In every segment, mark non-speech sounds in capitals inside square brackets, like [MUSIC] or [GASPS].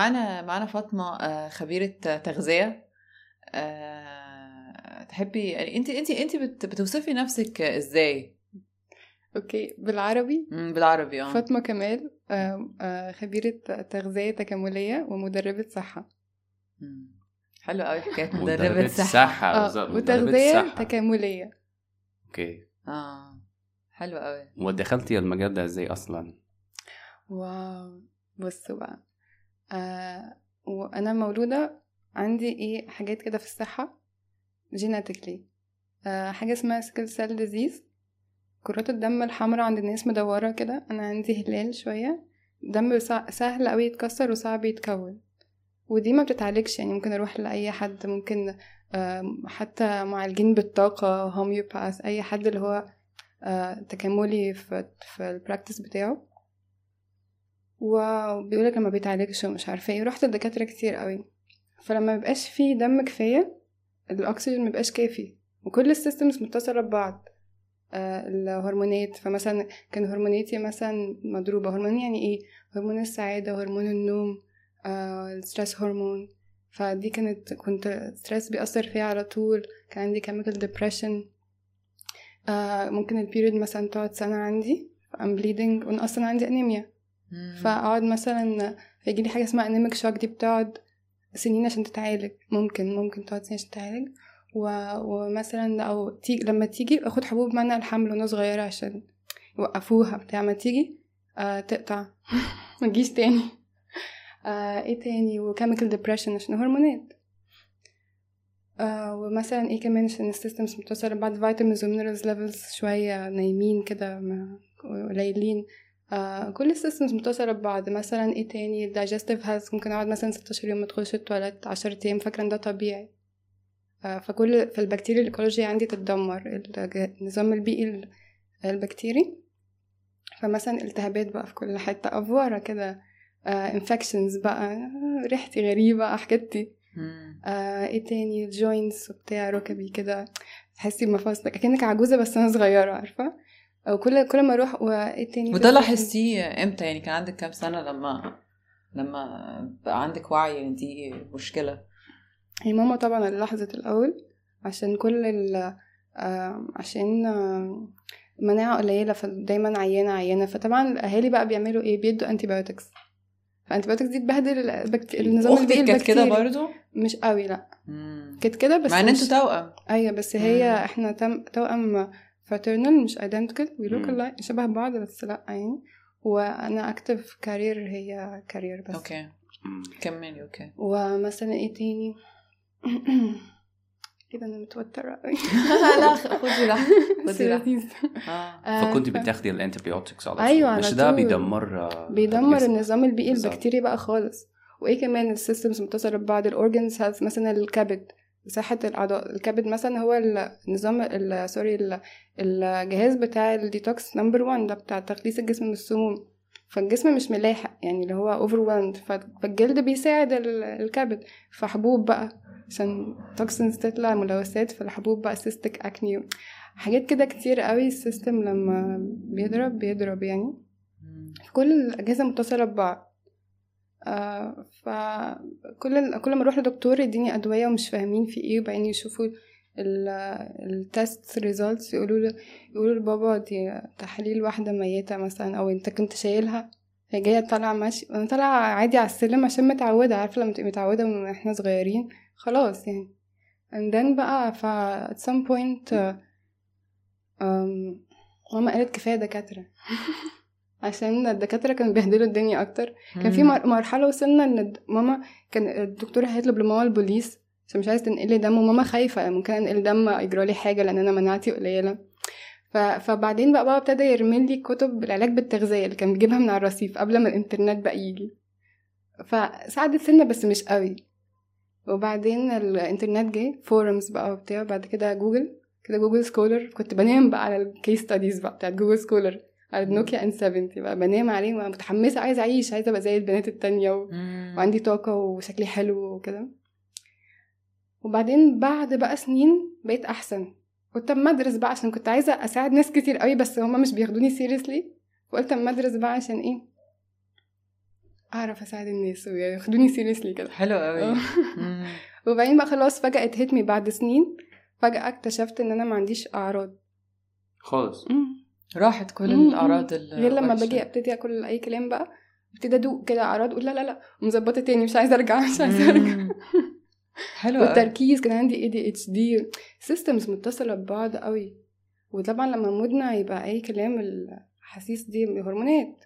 معانا معانا فاطمة آه، خبيرة تغذية. آه، تحبي يعني انت انت انت بتوصفي نفسك إزاي؟ okay بالعربي؟ بالعربي آه. فاطمة كمال خبيرة تغذية تكاملية ومدربة صحة. حلو قوي حكايه مدربة صحة. آه وتغذية تكاملية. okay. آه حلو قوي. ودخلتي المجال ده إزاي أصلا؟ wow بصوا بقى. آه وأنا مولودة عندي إيه حاجات كده في الصحة genetically آه حاجة اسمها sickle cell disease كرات الدم الحمراء عند الناس مدورة كده. أنا عندي هلال شوية. دم سهل قوي يتكسر وصعب يتكون. ودي ما بتتعالجش يعني ممكن أروح لأي حد ممكن حتى معالجين بالطاقة homeopath أي حد اللي هو آه، تكاملي في, في ال practice بتاعه. وبيقولك لما بيتعالجش ومش عارفة إيه. رحت لدكاتره كتير قوي. فلما مبقاش فيه دم كفاية الأكسجين مبقاش كافي وكل ال systems متصلة ببعض. آه الهرمونات. فمثلا كان هرموناتي مثلا مضروبة. هرمون يعني إيه؟ هرمون السعادة هرمون النوم آه ال stress hormone. فدي كانت كنت stress بيأثر فيها على طول. كان عندي depression. آه ممكن ال period مثلا تقعد سنة عندي. I'm bleeding. وأنا أصلا عندي أنيميا فأقعد مثلا فيجيلي حاجة اسمها anemic shock دي بتقعد سنين عشان تتعالج. ممكن ممكن تقعد سنين عشان تتعالج. و... ومثلا أو تيجي لما تيجي أخد حبوب منع الحمل وأنا صغيرة عشان يوقفوها بتاع ما تيجي آه تقطع. [LAUGHS] متجيش تاني. [LAUGHS] آه إيه تاني؟ و chemical depression عشان هرمونات. آه ومثلا إيه كمان عشان ال systems متصلة ببعض vitamins و minerals levels شوية نايمين كده قليلين. كل ال systems متصلة ببعض. مثلا إيه تاني؟ digestive health ممكن أقعد مثلا ستاشر يوم مدخلش التواليت عشرة أيام فاكرة إن ده طبيعي. آه فكل فالبكتيريا الإيكولوجية عندي تتدمر. النظام البيئي البكتيري. فمثلا التهابات بقى في كل حتة. أفورة كده. infections آه بقى. ريحتي غريبة حكتي آه إيه تاني؟ joints وبتاع ركبي كده. تحسي بمفاصلك. أكنك عجوزة بس أنا صغيرة عارفة؟ أو كل كل ما أروح وإيه تاني؟ وده لاحظتيه إمتى؟ يعني كان عندك كام سنة لما لما بقى عندك وعي إن دي مشكلة؟ هي ماما طبعا اللي لاحظت الأول عشان كل ال عشان مناعة قليلة فدايما عيانة عيانة. فطبعا الأهالي بقى بيعملوا إيه؟ بيدوا antibiotics فأنتي دي تبهدل النظام البيئي كانت كده برضو؟ مش قوي لأ. كانت كده بس مع إن أنتوا توأم. أيوة بس هي مم. إحنا تم توأم fraternal مش identical we look شبه بعض بس لأ يعني وأنا active carrier هي carrier بس. okay. كملي okay. ومثلا إيه تاني؟ [CLEARS THROAT] كده أنا متوترة قوي [LAUGHS] لا خدي راحتك [LAUGHS] خدي راحتك. آه. فكنت بتاخدي ال antibiotics على أيوه مش ده بيدمر بيدمر النظام البيئي البكتيري بقى خالص. وإيه كمان ال systems متصلة ببعض ال organs health مثلا الكبد. صحة الأعضاء. الكبد مثلا هو النظام سوري الجهاز بتاع ال detox number one ده بتاع تخليص الجسم من السموم. فالجسم مش ملاحق يعني اللي هو over فالجلد بيساعد الكبد. فحبوب بقى عشان toxins تطلع ملوثات في الحبوب بقى cystic acne حاجات كده كتير قوي ال system لما بيضرب بيضرب يعني. كل الأجهزة متصلة ببعض. آه فكل كل ما أروح لدكتور يديني أدوية ومش فاهمين في إيه وبعدين يشوفوا ال test results يقولوا له يقولوا لبابا دي تحاليل واحدة ميتة مثلا أو أنت كنت شايلها هي جاية طالعة ماشي أنا طالعة عادي على السلم عشان متعودة عارفة لما تبقي متعودة من إحنا صغيرين خلاص يعني. And then بقى ف at some point um, ماما قالت كفاية دكاترة. [LAUGHS] عشان الدكاترة كانوا بيهدلوا الدنيا أكتر. كان في مرحلة وصلنا إن ماما كان الدكتور هيطلب لماما البوليس عشان مش عايز تنقلي دم وماما خايفة ممكن أنقل دم يجرالي حاجة لأن أنا مناعتي قليلة. ف... فبعدين بقى بابا ابتدى يرمي لي كتب العلاج بالتغذية اللي كان بيجيبها من على الرصيف قبل ما الإنترنت بقى يجي. فساعدت سنة بس مش قوي. وبعدين الإنترنت جه forums بقى وبتاع بعد كده جوجل كده جوجل Scholar كنت بنام بقى على ال case studies بقى بتاعت جوجل Scholar على النوكيا N 70 بقى. بنام عليه متحمسة عايزة أعيش عايزة أبقى زي البنات التانية و... وعندي طاقة وشكلي حلو وكده. وبعدين بعد بقى سنين بقيت أحسن. قلت اما ادرس بقى عشان كنت عايزة أساعد ناس كتير قوي بس هما مش بياخدوني seriously وقلت اما ادرس بقى عشان إيه؟ أعرف أساعد الناس وياخدوني seriously كده. حلو قوي. آه. [LAUGHS] وبعدين بقى خلاص فجأة اتهتمي بعد سنين. فجأة اكتشفت إن أنا ما عنديش أعراض. خالص. راحت كل. الأعراض غير لما باجي أبتدي أكل أي كلام بقى أبتدي أدوق كده أعراض أقول لا لا لا ومظبطه تاني مش عايزة أرجع مش عايزة أرجع. [LAUGHS] حلو والتركيز كان عندي ADHD systems متصلة ببعض قوي وطبعا لما mood نا يبقى أي كلام الاحاسيس دي هرمونات.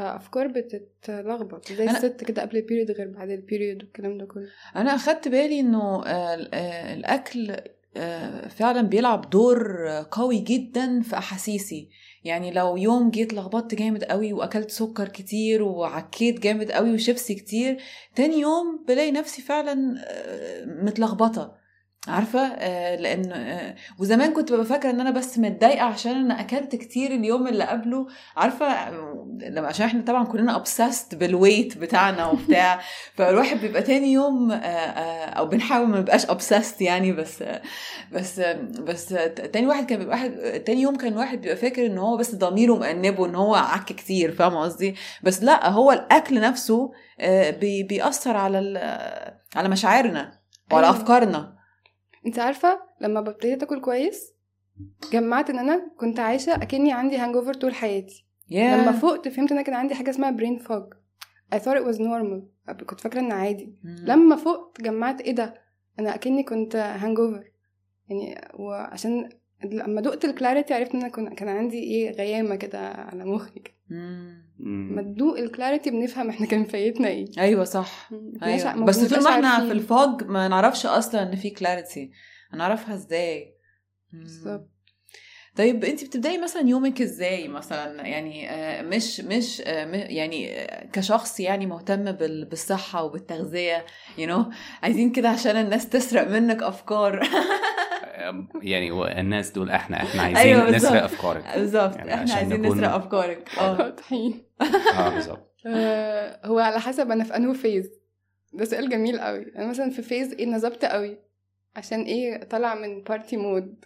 آه، أفكار بتتلخبط زي الست كده قبل ال period غير بعد ال period والكلام ده كله. أنا أخدت بالي إنه آه، الأكل فعلا بيلعب دور قوي جدا في أحاسيسي. يعني لو يوم جيت لخبطت جامد قوي وأكلت سكر كتير وعكيت جامد قوي وشيبسي كتير تاني يوم بلاقي نفسي فعلا آه، متلخبطة. عارفة؟ آه، لأن آه، وزمان كنت ببقى فاكرة إن أنا بس متضايقة عشان أنا أكلت كتير اليوم اللي قبله عارفة؟ لما عشان إحنا طبعا كلنا obsessed بالويت بتاعنا وبتاع [LAUGHS] فالواحد بيبقى تاني يوم آه، آه، أو بنحاول ما نبقاش obsessed يعني بس آه، بس آه، بس آه، تاني واحد كان بيبقى واحد تاني يوم كان واحد بيبقى فاكر إن هو بس ضميره مأنبه إن هو عك كتير فاهم قصدي؟ بس لأ هو الأكل نفسه آه، بي- بيأثر على على مشاعرنا وعلى أيوة. أفكارنا. انت عارفة لما ببتدي آكل كويس جمعت إن أنا كنت عايشة أكني عندي hangover طول حياتي. ياه. لما فقت فهمت إن أنا كان عندي حاجة اسمها brain fog I thought it was normal. كنت فاكرة إن عادي. مم. لما فقت جمعت إيه ده؟ أنا أكني كنت hangover يعني وعشان لما دقت ال clarity عرفت إن أنا كان عندي إيه غيامة كده على مخي كده. مم. تدوق ال clarity بنفهم إحنا كان فايتنا إيه. أيوه صح. ما بس طول ما إحنا. في ال fog ما نعرفش أصلا إن في clarity. هنعرفها إزاي. بالظبط. طيب انت بتبدأي مثلا يومك إزاي مثلا؟ يعني آه، مش مش آه، يعني آه، كشخص يعني مهتم بال- بالصحة وبالتغذية you، you know عايزين كده عشان الناس تسرق منك أفكار. [LAUGHS] يعني الناس دول إحنا إحنا عايزين أيوة أيوة بالظبط. نسرق أفكارك. بالظبط. يعني إحنا عشان عايزين نكون- نسرق أفكارك. [LAUGHS] آه. واضحين آه بالظبط. [LAUGHS] آه، هو على حسب أنا في أنهي phase ده سؤال جميل قوي. أنا مثلا في phase إيه نظبط قوي؟ عشان إيه طالع من party mode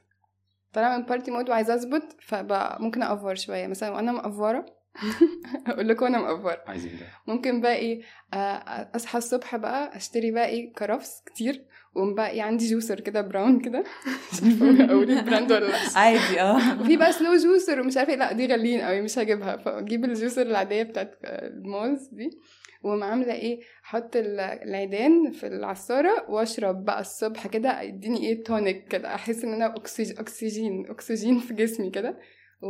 طالع من party mode وعايزة أظبط فبقى ممكن أأ over شوية. مثلا وأنا مأفورة [LAUGHS] أقول لكم أنا مأفورة عايزين ده. ممكن بقى إيه آه، أصحى الصبح بقى أشتري بقى إيه كرفس كتير. وقوم بقى إيه عندي juicer كده Braun كده. [LAUGHS] مش عارفه أقول ال brand ولا لأ. عادي آه. وفي بقى slow juicer ومش عارفة إيه. لأ دي غاليين قوي مش هجيبها. فاجيب ال juicer العادية بتاعت الموز دي. وأقوم عاملة إيه أحط ال- العيدان في العصارة وأشرب بقى الصبح كده. يديني إيه tonic كده. أحس إن أنا أكسج... أكسجين أكسجين في جسمي كده. و...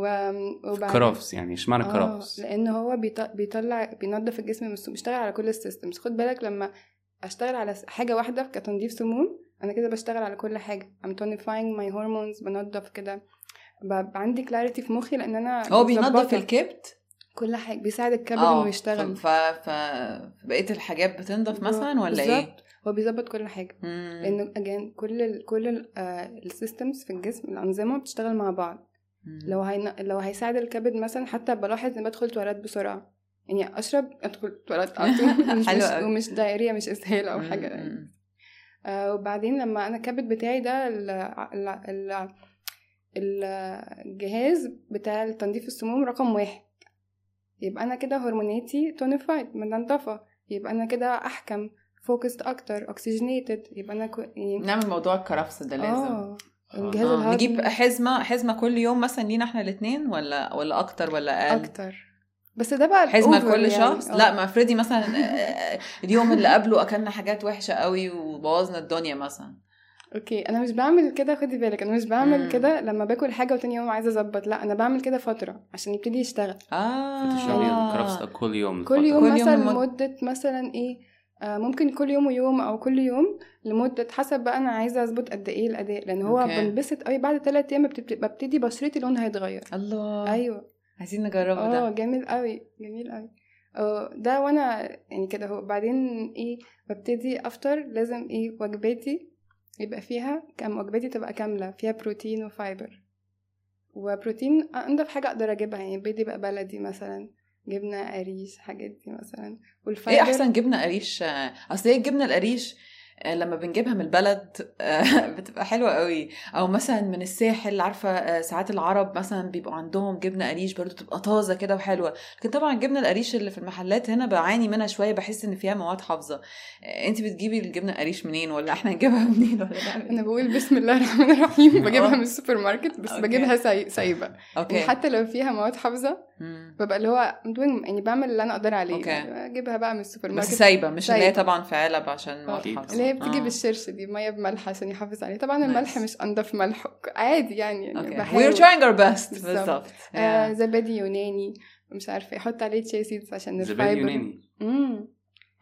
وبعد كرفس يعني اشمعنى آه كرفس. لأن هو بيط... بيطلع بينظف الجسم بيشتغل على كل السيستمز خد بالك لما أشتغل على حاجة واحدة كتنظيف سموم. أنا كده بشتغل على كل حاجة. I'm tonifying my hormones بنظف كده. بقى عندي clarity في مخي لأن أنا هو مظبطة الكبد كل حاجة. بيساعد الكبد آه إنه يشتغل. ف ف بقية الحاجات بتنضف مثلا ولا إيه؟ بالظبط. هو بيظبط كل حاجة. مم. لأنه again كل ال كل ال systems في الجسم الأنظمة بتشتغل مع بعض. مم. لو هين... لو هيساعد الكبد مثلا حتى بلاحظ إن بدخل تواليت بسرعة. يعني أشرب أدخل تواليت على طول [LAUGHS] مش مش. ومش دايرية مش إسهال أو. حاجة يعني. آه وبعدين لما أنا الكبد بتاعي ده ال... ال... ال... الجهاز بتاع تنظيف السموم رقم واحد يبقى أنا كده هرموناتي tonified منضفه يبقى أنا كده أحكم focused أكتر oxygenated يبقى أنا كو... يعني نعمل موضوع الكرفس ده لازم آه الجهاز آه. نجيب حزمة حزمة كل يوم مثلا لينا إحنا الاثنين ولا ولا أكتر ولا أقل أكتر بس ده بقى حزمة لكل يعني. شخص آه. لا ما افرضي مثلا آه، اليوم اللي قبله أكلنا حاجات وحشة قوي وبوظنا الدنيا مثلا أوكي أنا مش بعمل كده خدي بالك أنا مش بعمل مم. كده لما باكل حاجة وتاني يوم عايزة أظبط لا أنا بعمل كده فترة عشان يبتدي يشتغل آه الكرفس ده كل يوم كل. يوم كل يوم مثلا لمد- لمدة مثلا إيه آه ممكن كل يوم ويوم أو كل يوم لمدة حسب بقى أنا عايزة أظبط قد إيه الاداء لأن هو. بنبسط قوي بعد ثلاث أيام ببتدي, ببتدي بشرتي لونها يتغير الله أيوه عايزين نجربه آه ده جميل قوي جميل قوي. آه ده وأنا يعني كده هو بعدين إيه ببتدي افطر لازم إيه وجباتي يبقى فيها كم وجباتي تبقى كاملة فيها بروتين و fiber. وبروتين انضف حاجة أقدر اجيبها يعني بيض يبقى بلدي مثلا جبنة قريش حاجات دي مثلا. وال fiber إيه احسن جبنة قريش؟ اصل هي الجبنة القريش لما بنجيبها من البلد آه، [LAUGHS] بتبقى حلوة قوي. أو مثلا من الساحل عارفة آه، ساعات العرب مثلا بيبقوا عندهم جبنة قريش برضو تبقى طازة كده وحلوة. لكن طبعا الجبنة القريش اللي في المحلات هنا بعاني منها شوية بحس إن فيها مواد حافظة. انت بتجيبي الجبنة قريش منين؟ ولا إحنا نجيبها [LAUGHS] منين؟ ولا نعمل أنا بقول بسم الله الرحمن الرحيم. [LAUGHS] بجيبها آه. من السوبر ماركت بس okay. بجيبها ساي- سايبة. okay. يعني حتى لو فيها مواد حافظة. ببقى اللي هو يعني بعمل اللي أنا أقدر عليه okay. اجيبها بقى من السوبر بس ماركت سايبة مش اللي هي. طبعا في علب عشان أكيد. حافظة اللي هي بتيجي آه. بالشرش دي مية بملح عشان يحافظ عليه طبعا Nice. الملح مش انضف ملح عادي يعني, يعني أوكي بحاول we're trying our best بالظبط. آه. زبادي يوناني مش عارفة يحط عليه chia seeds عشان زبادي ال fiber يوناني امم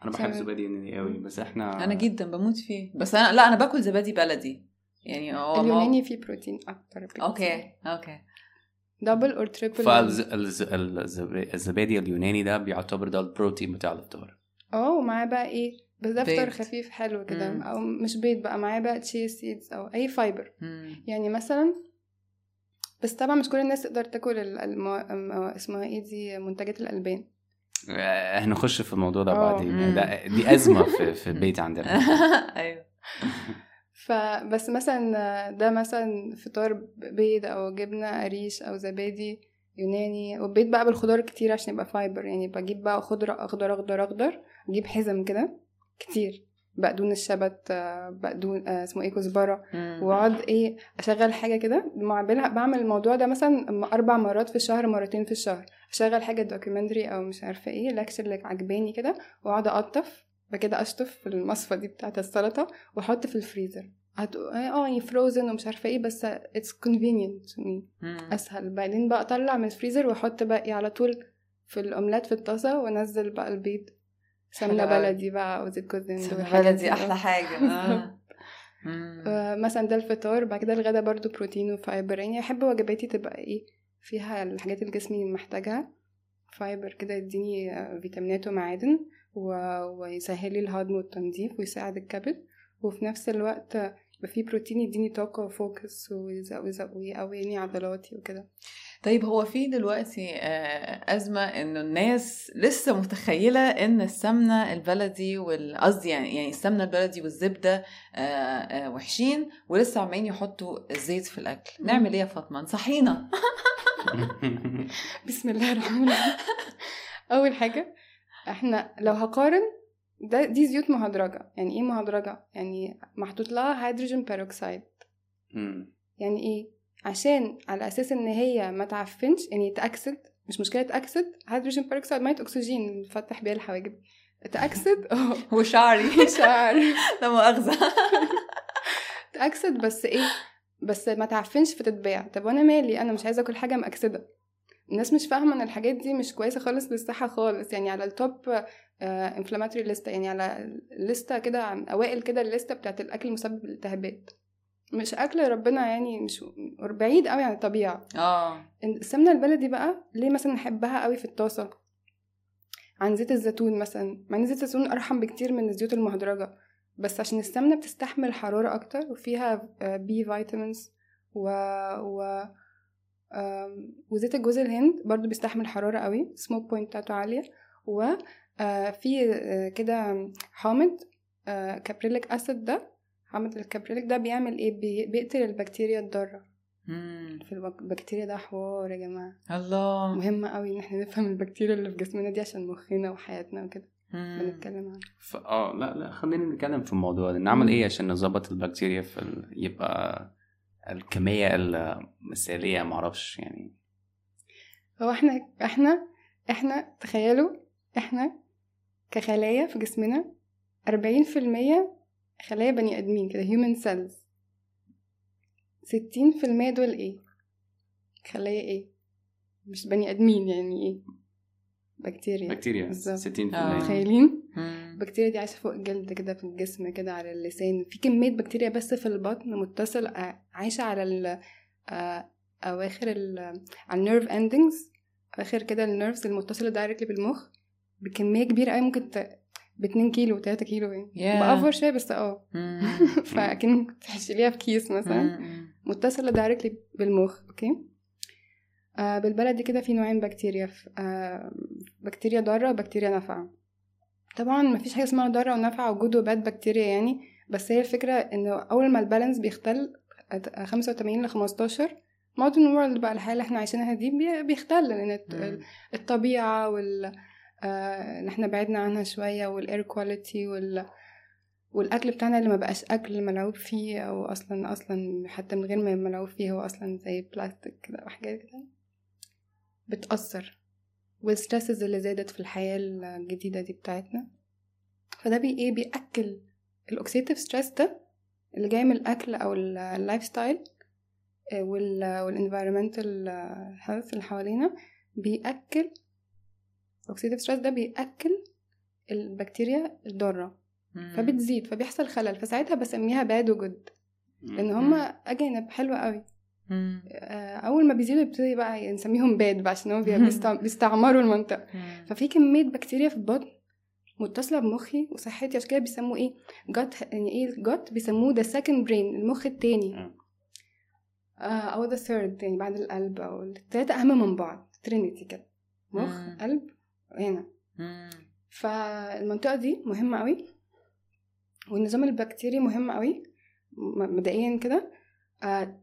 أنا بحب زبادي يوناني قوي بس إحنا أنا جدا بموت فيه بس أنا لا أنا باكل زبادي بلدي يعني هو ما- اليوناني فيه بروتين أكتر بكتير. okay okay double or triple فالزبادي اليوناني ده بيعتبر ده البروتين بتاع الفطار آه ومعاه بقى إيه بس ده فطار. خفيف حلو كده مم. أو مش بيض بقى معاه بقى chia seeds أو أي fiber مم. يعني مثلا بس طبعا مش كل الناس تقدر تاكل ال- المو... اسمها إيه دي منتجات الألبان آه، هنخش في الموضوع ده آه. بعدين. ده دي أزمة في في [LAUGHS] البيت عندنا [LAUGHS] أيوه [LAUGHS] فبس مثلا ده مثلا فطار بيض أو جبنة قريش أو زبادي يوناني وبيض بقى بالخضار كتير عشان يبقى fiber يعني بجيب بقى خضرة أخضر أخضر أخضر أجيب حزم كده كتير. بقدو... الشبت بقدون... آه، اسمه إيه كزبرة. وأقعد إيه أشغل حاجة كده بعملها بعمل الموضوع ده مثلا أربع مرات في الشهر مرتين في الشهر. أشغل حاجة documentary أو مش عارفة إيه lecture اللي عجباني كده وأقعد أقطف. بعد كده اشطف في المصفى دي بتاعه السلطة واحط في الفريزر. هت- آه يعني frozen ومش عارفة إيه بس it's مم. أسهل. بعدين بقى أطلع من الفريزر واحط باقي على طول في الأومليت في الطاسة وأنزل بقى البيض. سمنة. بلدي بقى أو زيت كوزين سمنة بلدي أحلى حاجة. [LAUGHS] آه. آه، مثلا ده الفطار بعد كده الغدا برضو بروتين و fiber. يعني أحب وجباتي تبقى إيه فيها الحاجات اللي جسمي محتاجها. fiber كده يديني آه، فيتامينات ومعادن. و- ويسهل لي الهضم والتنظيف ويساعد الكبد. وفي نفس الوقت يبقى فيه بروتين يديني طاقة وفوكس ويقويني عضلاتي وكده. طيب هو في دلوقتي آه، أزمة إنه الناس لسه متخيلة إن السمنة البلدي وال- قصدي يعني يعني السمنة البلدي والزبدة آه، آه، وحشين ولسه عمالين يحطوا الزيت في الأكل، نعمل إيه يا فاطمة؟ انصحينا [LAUGHS] [LAUGHS] بسم الله الرحمن الرحيم. أول حاجة إحنا لو هقارن ده دي زيوت مهدرجة. يعني إيه مهدرجة؟ يعني محطوط لها hydrogen peroxide. يعني إيه؟ عشان على أساس إن هي ما تعفنش يعني تأكسد مش مشكلة تأكسد hydrogen peroxide مية أكسجين اللي بنفتح بيها الحواجب. تأكسد؟ [LAUGHS] آه. وشعري. [LAUGHS] شعر [LAUGHS] لا مؤاخذة. تأكسد بس إيه؟ بس ما تعفنش فتتباع. طب وأنا مالي؟ أنا مش عايزة آكل حاجة مأكسدة. الناس مش فاهمة إن الحاجات دي مش كويسة خالص للصحة خالص. يعني على ال top inflammatory list يعني على الليسته كده عن أوائل كده الليسته بتاعت الأكل المسبب للالتهابات. مش أكل ربنا يعني مش بعيد قوي عن الطبيعة. آه. السمنة البلدي بقى ليه مثلا نحبها قوي في الطاسة؟ عن زيت الزيتون مثلا. مع إن زيت الزيتون أرحم بكتير من الزيوت المهدرجة. بس عشان السمنة بتستحمل حراره أكتر وفيها B vitamins و, و... وزيت الجوز الهند برضو بيستحمل حرارة قوي smoke point بتاعته عالية. وفي كده حامض آه، caprylic acid ده حامض الكابريليك ده بيعمل إيه؟ بي- بيقتل البكتيريا الضارة. في البك- البكتيريا ده حوار يا جماعة. الله. مهم قوي إن إحنا نفهم البكتيريا اللي في جسمنا دي عشان مخنا وحياتنا وكده. بنتكلم عنها ف... آه لا لا خلينا نتكلم في الموضوع ده. نعمل إيه عشان نظبط البكتيريا في ال... يبقى الكمية المثالية معرفش يعني. هو إحنا إحنا إحنا تخيلوا إحنا كخلايا في جسمنا أربعين في المية خلايا بني آدمين كده human cells. ستين في المية دول إيه؟ خلايا إيه؟ مش بني آدمين يعني إيه؟ بكتيريا بكتيريا بالظبط. 60% آه. متخيلين. البكتيريا دي عايشة فوق الجلد كده في الجسم كده على اللسان. في كمية بكتيريا بس في البطن متصل آه، عايشة على ال آه، أواخر ال على ال nerve endings آخر كده ال nerves المتصلة directly بالمخ. بكمية كبيرة أوي ممكن ت... باتنين كيلو تلاتة كيلو يعني. Yeah. ب over شوية بس آه. [LAUGHS] مم. فأكن تحشيليها في كيس مثلا. مم. متصلة directly بالمخ okay آه بالبلدي كده في نوعين بكتيريا آه بكتيريا ضارة وبكتيريا نافعة. طبعا مفيش حاجة اسمها ضارة ونافعة و good و bad bacteria يعني بس هي الفكرة إنه أول ما ال balance بيختل 85 ل 15 modern world بقى الحياة اللي إحنا عايشينها دي بي- بيختل لأن. الطبيعة وال آه، إن إحنا بعدنا عنها شوية وال air quality وال والأكل بتاعنا اللي ما بقاش أكل ملعوب فيه أو أصلا أصلا حتى من غير ما ملعوب فيه هو أصلا زي بلاستيك كده وحاجات كده بتأثر وال stresses اللي زادت في الحياة الجديدة دي بتاعتنا. فده بي إيه؟ بيأكل ال oxidative stress ده اللي جاي من الأكل أو ال- ال life style وال وال environmental health اللي حوالينا. بيأكل ال oxidative stress ده بيأكل البكتيريا الضارة. مم. فبتزيد فبيحصل خلل. فساعتها بسميها bad و good لأن هما again حلوة قوي أول ما بيزيدوا يبتدي بقى نسميهم bad بقى عشان بيستع- بيستعمروا المنطقة. ففي كمية بكتيريا في البطن متصلة بمخي وصحتي عشان كده بيسموه إيه جت يعني إيه الجت بيسموه ده second brain المخ التاني. آه أو the third يعني بعد القلب أو التلاتة أهم من بعض ترينيتي كده مخ. قلب هنا مم. فالمنطقة دي مهمة قوي والنظام البكتيري مهم قوي مبدئيا كده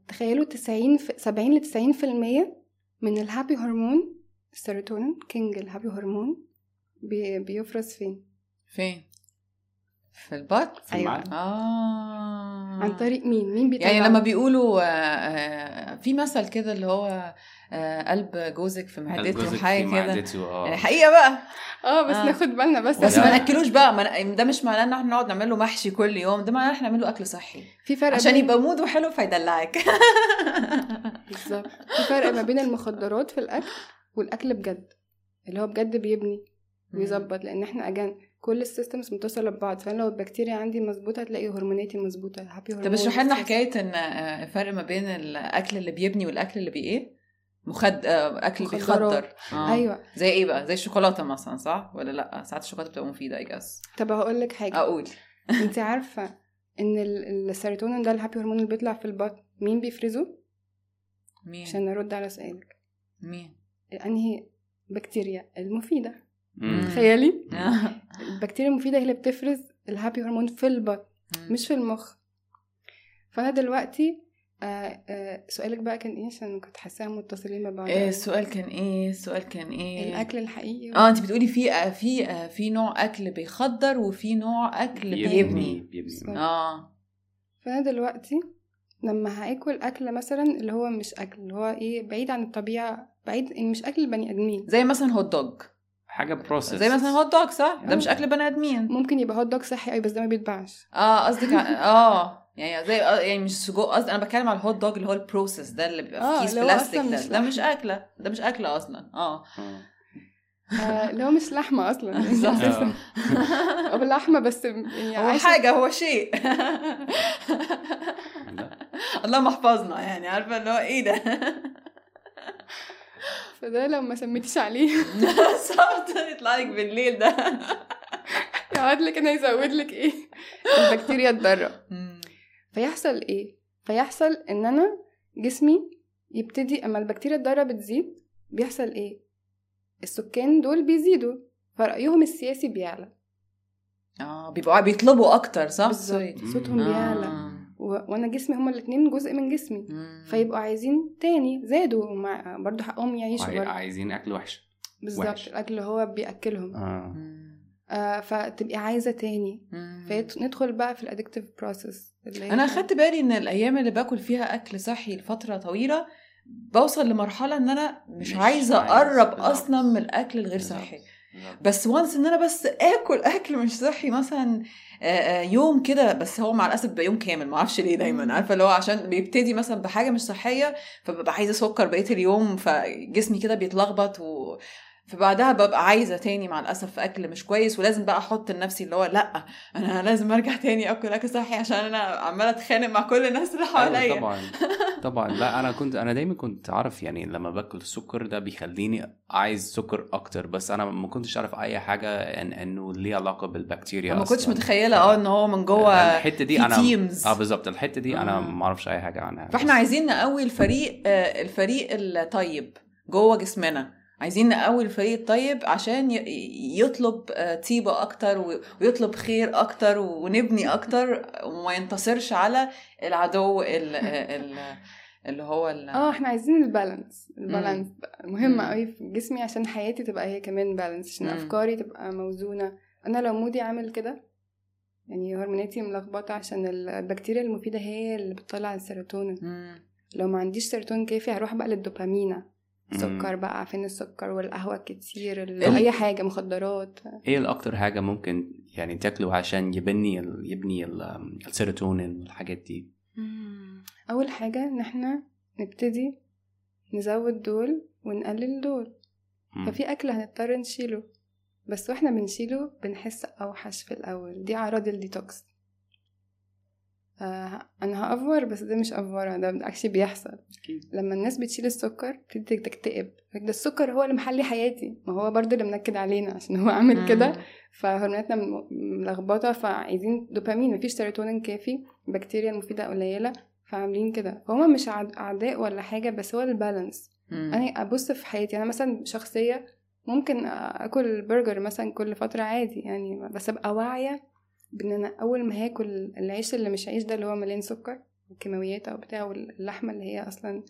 تخيلوا تسعين سبعين لتسعين في المية من ال happy hormone السيروتونين king ال happy hormone بي بيفرز فين؟ فين في البط؟ في أيوة. المعدة؟ عن آه طريق مين؟ مين بيطلع يعني لما بيقولوا آه، آه، في مثل كده اللي هو آه، قلب جوزك في معدته وحاجه كده. آه. يعني حقيقة بقى. آه بس آه. ناخد بالنا بس بس. ما ناكلوش بقى. ما ده مش معناه إن إحنا نقعد نعمل له محشي كل يوم. ده معناه ان إحنا نعمل له أكل صحي. في فرق عشان بين- يبقى mood ه حلو فيدلعك. بالظبط. في فرق ما بين المخدرات في الأكل والأكل بجد. اللي هو بجد بيبني ويظبط لأن إحنا again كل ال systems متصلة ببعض فانا لو البكتيريا عندي مظبوطة هتلاقي هرموناتي مظبوطة happy طب اشرح لنا حكاية إن آه، الفرق ما بين الأكل اللي بيبني والأكل اللي بي إيه مخد آه، أكل. بيخدر. آه. أيوه. زي إيه بقى؟ زي الشوكولاتة مثلا صح؟ ولا لأ؟ ساعات الشوكولاتة بتبقى مفيدة I guess طب هقول لك حاجة. أقول. [LAUGHS] أنت عارفة إن ال- السيروتونين ده ال happy hormone اللي بيطلع في البطن مين بيفرزه؟ مين؟ عشان ارد على سؤالك. مين؟ أنهي بكتيريا المفيدة. تخيلي؟ [LAUGHS] البكتيريا المفيدة هي اللي بتفرز ال happy hormone في البطن مش في المخ. فأنا دلوقتي آه آه سؤالك بقى كان إيه؟ عشان كنت حاساها متصلين ببعض. إيه السؤال كان إيه؟ السؤال كان إيه؟ الأكل الحقيقي. آه انت بتقولي في آه، في آه، في نوع أكل بيخدر وفي نوع أكل بيبني بيبني. آه. فأنا دلوقتي لما هاكل أكل مثلا اللي هو مش أكل اللي هو إيه؟ بعيد عن الطبيعة بعيد مش أكل البني آدمين. زي مثلا هوت دوج حاجة processed زي مثلا هوت دوج صح ده آه. مش أكل بني آدمين ممكن يبقى هوت دوج صحي قوي بس ده ما بيتباعش آه قصدك [LAUGHS] آه يعني زي آه، يعني مش سجق قصدي أنا بتكلم على الهوت دوج اللي هو ال processed ده اللي بيبقى آه، في كيس اللي هو بلاستيك ده مش ده مش. أكلة ده مش أكلة أصلا آه آه. آه اللي هو مش لحمة أصلا [LAUGHS] يعني. آه. [LAUGHS] هو لحمة بس يعني هو حاجة هو شيء لا. اللهم احفظنا يعني عارفة اللي هو إيه ده فده لو ما سميتيش عليه. صعب يطلع لك بالليل ده. يقعد لك أنا يزود لك إيه. البكتيريا تضرب. فيحصل إيه؟ فيحصل إن أنا جسمي يبتدي أما البكتيريا الضارة بتزيد بيحصل إيه؟ السكان دول بيزيدوا. فرأيهم السياسي بيعلى. آه بيبقوا بيطلبوا أكتر صح؟ بالظبط. صوتهم بيعلى. آه. و... وأنا جسمي هما الاتنين جزء من جسمي مم. فيبقوا عايزين تاني زادوا ومع... برضه حقهم يعيشوا برضه عايزين أكل وحش بالظبط. الأكل اللي هو بيأكلهم آه مم. آه فتبقي عايزة تاني مم. فندخل بقى في ال addictive process أنا أخدت بالي إن الأيام اللي باكل فيها أكل صحي لفترة طويلة بوصل لمرحلة إن أنا مش, مش عايزة عايز. أقرب بالظبط. أصلا من الأكل الغير. صحي. بس وانس إن أنا بس آكل أكل مش صحي مثلا يوم كده بس هو مع الأسف بيبقى يوم كامل ما أعرفش ليه. دايما عارفة اللي هو عشان بيبتدي مثلا بحاجة مش صحية فببقى عايزة سكر بقية اليوم فجسمي كده بيتلخبط و فبعدها ببقى عايزة تاني مع الأسف أكل مش كويس ولازم بقى أحط لنفسي اللي هو لأ أنا لازم أرجع تاني آكل أكل صحي عشان أنا عمالة أتخانق مع كل الناس اللي أيوة حواليا طبعا [LAUGHS] طبعا لأ أنا كنت أنا دايما كنت عارف يعني لما باكل السكر ده بيخليني عايز سكر أكتر بس أنا ما كنتش اعرف أي حاجة إن إنه ليه علاقة بالبكتيريا ما كنتش. متخيلة آه إن هو من جوه الحتة دي في أنا teams. آه بالظبط الحتة دي أنا. ما أعرفش أي حاجة عنها فإحنا عايزين نقوي الفريق آه، الفريق الطيب جوه جسمنا عايزين نقوي الفريق الطيب عشان يطلب آه، طيبة أكتر ويطلب خير أكتر ونبني أكتر وما ينتصرش على العدو ال- [LAUGHS] ال- اللي هو ال- آه إحنا عايزين ال balance ال balance بقى مهم مم. قوي في جسمي عشان حياتي تبقى هي كمان balance عشان مم. أفكاري تبقى موزونة أنا لو mood ي عامل كده يعني هرموناتي ملخبطة عشان البكتيريا المفيدة هي اللي بتطلع السيروتونين. لو ما عنديش سيروتونين كافي هروح بقى للدوبامين مم. سكر بقى فين السكر والقهوة الكتير ال- أي حاجة مخدرات. إيه الأكتر حاجة ممكن يعني تاكله عشان يبني ال... يبني ال... السيروتونين والحاجات دي؟ أول حاجة إن إحنا نبتدي نزود دول ونقلل دول. مم. ففي أكل هنضطر نشيله بس وإحنا بنشيله بنحس أوحش في الأول. دي أعراض الديتوكس. آه أنا هأفور بس ده مش افوره ده actually بيحصل. لما الناس بتشيل السكر بتبتدي تكتئب. ده السكر هو اللي محلي حياتي. ما هو برضه اللي منكد علينا عشان هو عامل كده. مم. فهرموناتنا ملخبطة فعايزين دوبامين. مفيش سيروتونين كافي. البكتيريا المفيده قليلة. فعاملين كده. فهما مش عد- أعداء ولا حاجة بس هو ال balance. أنا أبص في حياتي. أنا مثلا شخصية ممكن أكل برجر مثلا كل فترة عادي يعني بس أبقى واعية بإن أنا أول ما هاكل العيش اللي مش عيش ده اللي هو مليان سكر وكيماويات أو بتاع واللحمة اللي هي أصلا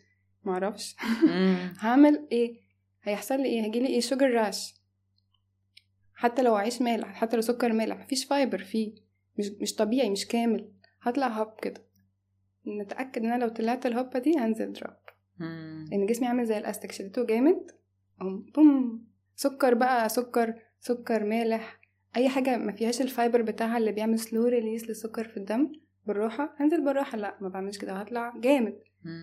معرفش. [LAUGHS] هعمل إيه؟ هيحصل لي إيه؟ هيجيلي إيه؟ sugar rush حتى لو عيش مالح حتى لو سكر مالح مفيش fiber فيه. مش مش طبيعي مش كامل. هطلع هوب كده. نتأكد إن أنا لو طلعت الهوبه دي هنزل drop. لأن جسمي عامل زي الأستك شدته جامد. بوم. سكر بقى سكر سكر مالح. أي حاجة ما فيهاش ال fiber بتاعها اللي بيعمل slow release للسكر في الدم بالراحة هنزل بالراحة. لا ما بعملش كده. هطلع جامد.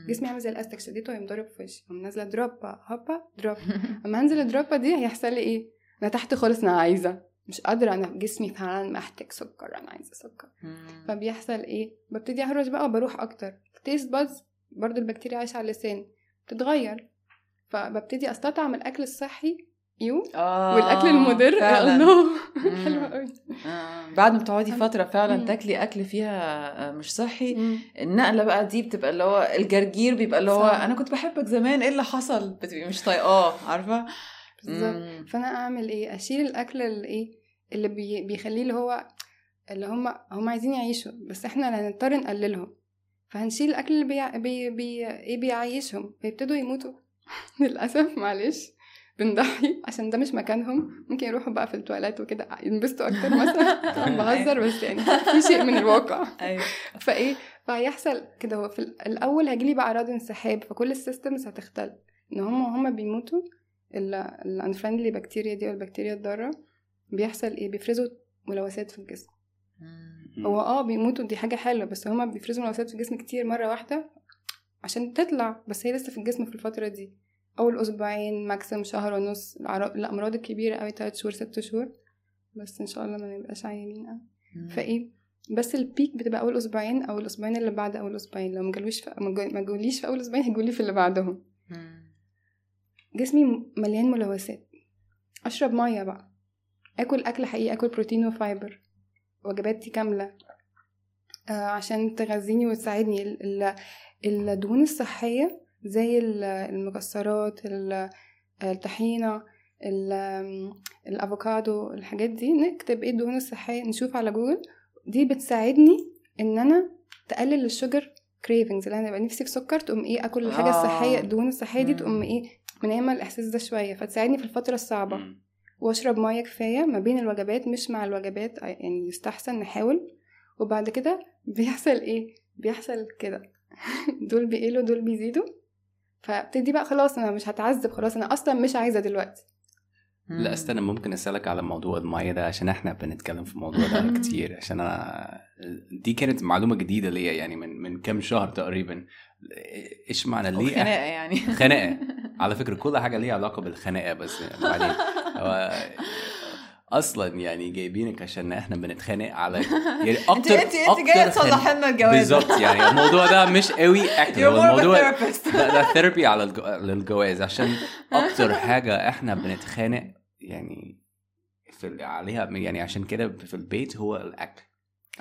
جسمي عامل زي الأستك. شديته هيقوم ضارب في وشي. قوم نازلة drop ه هوبا drop [LAUGHS] أما هنزل ال drop ه دي هيحصل لي إيه؟ أنا تحت خالص أنا عايزة. مش قادرة. أنا جسمي فعلا محتاج سكر. أنا عايزة سكر. فبيحصل إيه؟ ببتدي أهرش بقى وبروح أكتر. ال taste buds برضو البكتيريا عايشة على اللسان. بتتغير. فببتدي أستطعم الأكل الصحي ew؟ آه، والأكل المضر. الله [LAUGHS] مم. حلو قوي آه. بعد ما تقعدي فترة فعلا مم. تاكلي أكل فيها آه، مش صحي النقلة بقى دي بتبقى اللي هو الجرجير بيبقى اللي هو. أنا كنت بحبك زمان إيه اللي حصل؟ بتبقي مش طايقاه عارفة؟ بالظبط. مم. فأنا أعمل إيه؟ أشيل الأكل اللي إيه؟ اللي بي بيخليه اللي هو اللي هم هم عايزين يعيشوا بس إحنا اللي هنضطر نقللهم. فهنشيل الأكل اللي بي بي بي إيه بيعيشهم فيبتدوا يموتوا. [LAUGHS] للأسف معلش. بنضحي [LAUGHS] عشان ده مش مكانهم. ممكن يروحوا بقى في التواليت وكده ينبسطوا أكتر مثلا. طبعاً [LAUGHS] بهزر بس يعني في شيء من الواقع. [LAUGHS] أيوه. فإيه فهيحصل كده. هو في الأول هيجيلي بقى أعراض انسحاب فكل ال systems هتختل إن هم هم بيموتوا ال unfriendly بكتيريا دي والبكتيريا الضارة بيحصل إيه؟ بيفرزوا ملوثات في الجسم. هو آه بيموتوا دي حاجة حلوة بس هما بيفرزوا ملوثات في الجسم كتير مرة واحدة عشان تطلع بس هي لسه في الجسم في الفترة دي. أول أسبوعين maximum شهر ونص. الامراض الكبيرة قوي تلات شهور ست شهور. بس إن شاء الله ما نبقاش عيانين. قوي مم. فإيه بس ال peak بتبقى أول أسبوعين أو الأسبوعين اللي بعد أول أسبوعين. لو ما في ما جوليش في أول أسبوعين هيجولي في اللي بعدهم. جسمي مليان ملوثات. أشرب مية بقى. آكل أكل حقيقي آكل بروتين وفايبر وجباتي كاملة. آه عشان تغذيني وتساعدني. ال- ال- الدهون الصحية زي ال- المكسرات ال- الطحينة ال- الأفوكادو الحاجات دي نكتب إيه الدهون الصحية نشوف على جوجل. دي بتساعدني إن أنا تقلل ال sugar cravings اللي أنا ببقى نفسي في سكر تقوم إيه آكل الحاجة آه. الصحية الدهون الصحية دي. تقوم إيه منيمة الإحساس ده شوية. فتساعدني في الفترة الصعبة. مم. وأشرب مية كفاية ما بين الوجبات مش مع الوجبات يعني يستحسن نحاول. وبعد كده بيحصل إيه؟ بيحصل كده. [LAUGHS] دول بيقلوا دول بيزيدوا. فابتدي بقى خلاص أنا مش هتعذب خلاص أنا أصلا مش عايزة دلوقتي. لا. استنى ممكن أسألك على موضوع المية ده؟ عشان إحنا بنتكلم في الموضوع ده. [LAUGHS] كتير. عشان أنا دي كانت معلومة جديدة ليا يعني من من كام شهر تقريبا. إيش معنى ليه؟ وخناقة يعني. خناقة. [LAUGHS] على فكرة كل حاجة ليها علاقة بالخناقة بس بعدين. هو [LAUGHS] أصلا يعني جايبينك عشان إحنا بنتخانق على [LAUGHS] يعني أكتر انت أنت أكتر تصلح لنا الجواز بالظبط يعني الموضوع ده مش قوي. أكتر [LAUGHS] الموضوع. ده, ده ثيرابي على الجو... للجواز. عشان أكتر حاجة إحنا بنتخانق يعني في عليها يعني عشان كده في البيت هو الأكل.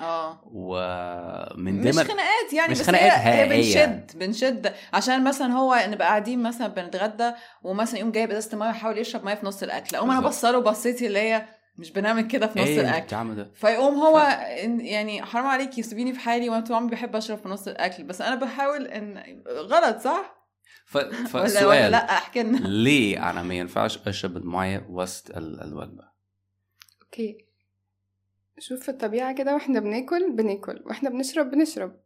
آه. ومن مش ضمن خناقات يعني مش بس خناقات هي, هي. بنشد بنشد. عشان مثلا هو نبقى قاعدين مثلا بنتغدى ومثلا يقوم جايب إزازة المية ويحاول يشرب مية في نص الأكل. أقوم أنا. بصله بصيتي اللي هي مش بنعمل كده في نص إيه اللي الاكل ده. فيقوم هو إن- يعني حرام عليكي سيبيني في حالي وأنا طول عمري بحب أشرب في نص الأكل. بس أنا بحاول ان غلط صح؟ ف... ولا ولا فالسؤال لأ أحكي لنا. ليه أنا ما ينفعش أشرب المية وسط ال- الوجبة؟ Okay. شوف في الطبيعة كده وإحنا بناكل بناكل. وإحنا بنشرب بنشرب.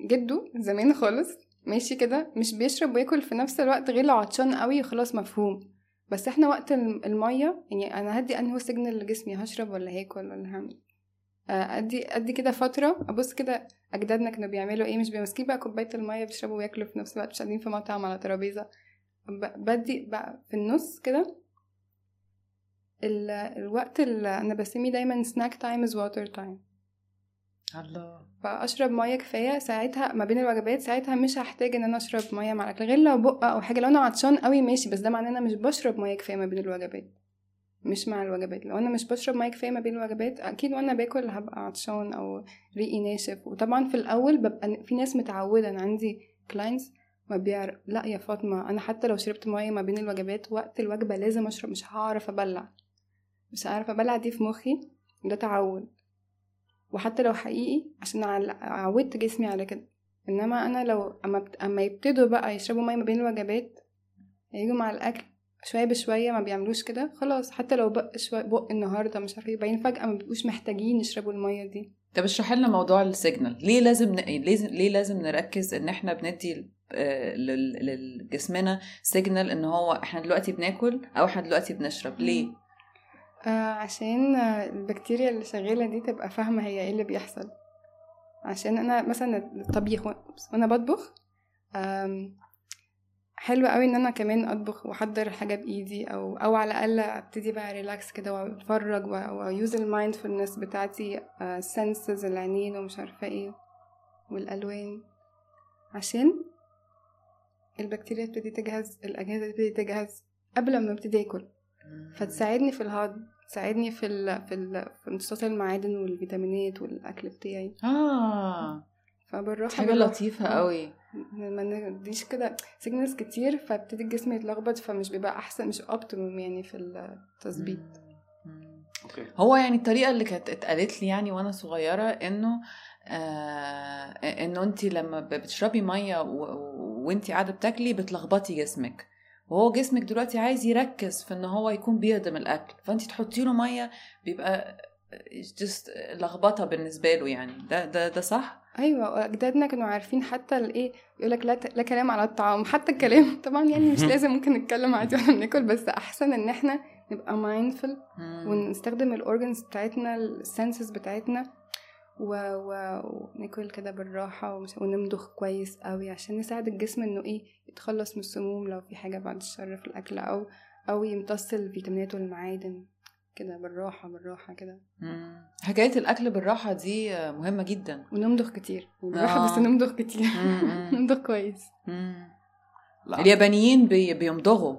جدو زمان خالص ماشي كده مش بيشرب وياكل في نفس الوقت غير لو عطشان قوي خلاص مفهوم. بس إحنا وقت الم- المية يعني أنا هدي انهي signal لجسمي هشرب ولا هاكل ولا هعمل. آه، أدي أدي كده فترة أبص كده أجدادنا كانوا بيعملوا إيه مش ماسكين بقى كوباية المية بيشربوا وياكلوا في نفس الوقت مش قاعدين في مطعم على ترابيزة. ب- بدي بقى في النص كده ال- الوقت اللي أنا بسميه دايما snack time is water time الله. فأشرب مية كفاية ساعتها ما بين الوجبات ساعتها مش هحتاج إن أنا أشرب مية مع الاكل غير لو بق أو حاجة. لو أنا عطشان قوي ماشي بس ده معناه إن أنا مش بشرب مية كفاية ما بين الوجبات. مش مع الوجبات. لو أنا مش بشرب مية كفاية ما بين الوجبات أكيد وأنا باكل هبقى عطشان أو ريقي ناشف. وطبعا في الأول ببقى في ناس متعودة أنا عندي clients ما بيعرف لا يا فاطمة أنا حتى لو شربت مية ما بين الوجبات وقت الوجبة لازم أشرب مش هعرف أبلع. مش هعرف ابلع دي في مخي ده تعود. وحتى لو حقيقي عشان عودت جسمي على كده. إنما أنا لو أما. أما يبتدوا بقى يشربوا مية ما بين الوجبات يجوا مع الأكل شوية بشوية ما بيعملوش كده خلاص. حتى لو بق شوية بق النهارده مش عارفة إيه باين فجأة ما بيبقوش محتاجين يشربوا المية دي. طب اشرح لنا موضوع ال signal ليه لازم ن... ليه... لازم نركز إن إحنا بندي لجسمنا signal إن هو إحنا دلوقتي بناكل أو إحنا دلوقتي بنشرب؟ ليه؟ آه عشان آه، البكتيريا اللي شغالة دي تبقى فاهمة هي إيه اللي بيحصل. عشان أنا مثلا الطبيخ وأنا بطبخ حلو قوي إن أنا كمان أطبخ وأحضر الحاجة بإيدي أو أو على الأقل أبتدي بقى relax كده وأتفرج و use ال mindfulness بتاعتي senses العينين ومش عارفة إيه والألوان. عشان البكتيريا تبتدي تجهز الأجهزة تبتدي تجهز قبل ما أبتدي آكل. فتساعدني في الهضم. تساعدني في ال في ال في امتصاص المعادن والفيتامينات والأكل بتاعي. آه. فبالراحه حاجة. لطيفة آه. قوي. ما نديش كده signals كتير فابتدي الجسم يتلخبط فمش بيبقى أحسن مش optimum يعني في التظبيط. مم. أوكي. هو يعني الطريقة اللي كانت اتقالت لي يعني وأنا صغيرة إنه آه إنه انت لما بتشربي مية وانت قاعدة بتاكلي بتلخبطي جسمك. وهو جسمك دلوقتي عايز يركز في إن هو يكون بيهضم الأكل فانت تحطي له مية بيبقى just لخبطة بالنسبة له يعني ده ده ده صح أيوه واجدادنا كانوا عارفين حتى الايه يقول لك لا ت- لا كلام على الطعام حتى الكلام [LAUGHS] طبعا يعني مش [LAUGHS] لازم ممكن نتكلم عادي وإحنا بناكل بس أحسن إن إحنا نبقى mindful مم. ونستخدم ال organs بتاعتنا ال senses بتاعتنا. وناكل كده بالراحة ومش... ونمضغ كويس قوي عشان نساعد الجسم إنه إيه يتخلص من السموم لو في حاجة بعد الشر في الأكل أو أو يمتص الفيتامينات والمعادن كده بالراحة بالراحة كده. مم. حكاية الأكل بالراحة دي مهمة جدا. ونمضغ كتير. بالراحة آه. بس نمضغ كتير. [LAUGHS] نمضغ كويس. اليابانيين بي بيمضغوا.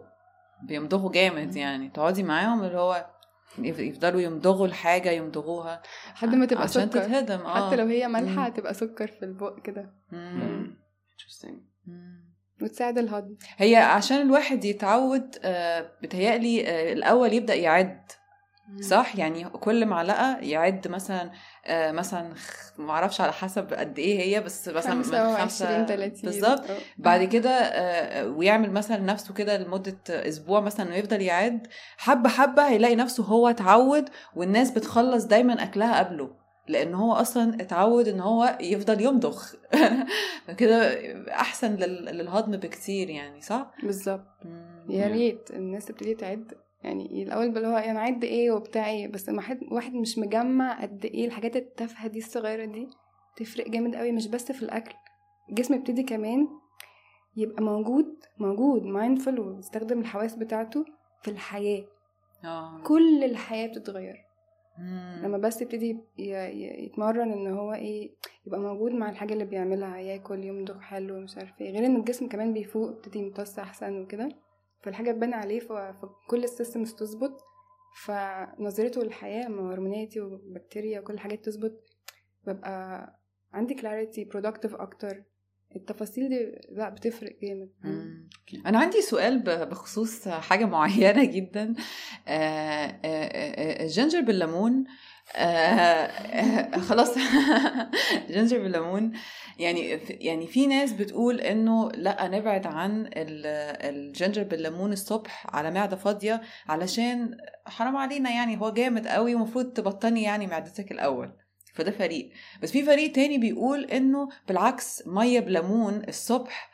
بيمضغوا جامد يعني. تقعدي معاهم اللي هو يفضلوا يمضغوا الحاجة يمضغوها لحد ما تبقى عشان سكر. تتهضم آه. حتى لو هي مالحة مم. هتبقى سكر في البق كده. وتساعد الهضم. هي عشان الواحد يتعود آه، بتهيألي آه، الأول يبدأ يعد. صح يعني كل معلقة يعد مثلا آه، مثلا خ- معرفش على حسب قد إيه هي بس مثلا من خمسة بالظبط بعد كده آه، ويعمل مثلا نفسه كده لمدة أسبوع مثلا ويفضل يعد حبة حبة هيلاقي نفسه هو اتعود والناس بتخلص دايما أكلها قبله لأن هو أصلا اتعود إن هو يفضل يمضغ [LAUGHS] كده أحسن لل- للهضم بكتير يعني صح؟ بالظبط. يا. ريت الناس تبتدي تعد يعني الأول اللي هو أنا عد إيه وبتاع إيه بس لما حد واحد مش مجمع قد إيه الحاجات التافهة دي الصغيرة دي تفرق جامد قوي مش بس في الأكل الجسم يبتدي كمان يبقى موجود موجود mindful ويستخدم الحواس بتاعته في الحياة. آه. كل الحياة بتتغير. مم. لما بس يبتدي يتمرن إن هو إيه يبقى موجود مع الحاجة اللي بيعملها ياكل يمضغ حلو مش عارف إيه. غير إن الجسم كمان بيفوق يبتدي يمتص أحسن وكده. فالحاجة تبان عليه فكل ال systems تظبط فنظرته للحياة هرموناتي وبكتيريا وكل الحاجات تظبط ببقى عندي clarity productive أكتر. التفاصيل دي لا بتفرق جامد. أنا عندي سؤال بخصوص حاجة معينة جدا. آه، آه، آه، الجنجر بالليمون آه، [LAUGHS] خلاص. [LAUGHS] جنجر بالليمون يعني يعني في ناس بتقول إنه لأ نبعد عن ال- الجنجر بالليمون الصبح على معدة فاضية علشان حرام علينا يعني هو جامد قوي ومفروض تبطني يعني معدتك الأول. فده فريق. بس في فريق تاني بيقول إنه بالعكس مية بليمون الصبح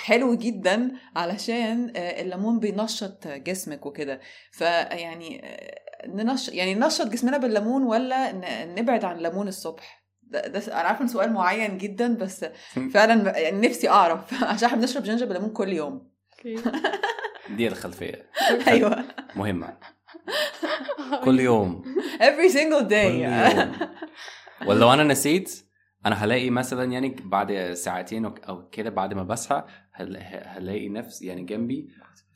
حلو جدا علشان آه، الليمون بينشط جسمك وكده. فيعني آه، ننش يعني ننشط جسمنا بالليمون ولا ن- نبعد عن الليمون الصبح؟ ده, ده أنا عارفة سؤال معين جدا بس فعلا يعني نفسي أعرف [LAUGHS] عشان إحنا بنشرب جنجر بالليمون كل يوم. [LAUGHS] دي الخلفية. [LAUGHS] أيوه. مهمة. كل يوم. Every single day. كل يوم. ولو أنا نسيت أنا هلاقي مثلا يعني بعد ساعتين أو- أو كده بعد ما بصحى هل- هلاقي نفسي يعني جنبي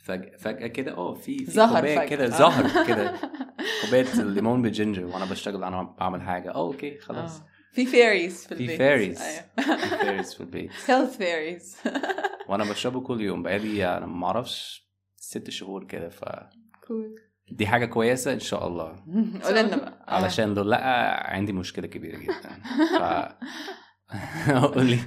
فجأة, فجأة كده آه في في ظهر كوباية. كده آه. ظهر كده [LAUGHS] كوباية الليمون بال ginger وأنا بشتغل أنا بعمل حاجة آه okay خلاص آه. في fairies في في البيت fairies. أيوة. fairies في البيت [LAUGHS] health fairies [LAUGHS] وأنا بشربه كل يوم بقالي أنا ما أعرفش ست شهور كده ف cool دي حاجة كويسة إن شاء الله قول لنا بقى آه. علشان لو لأ عندي مشكلة كبيرة جدا ف [LAUGHS] قول لي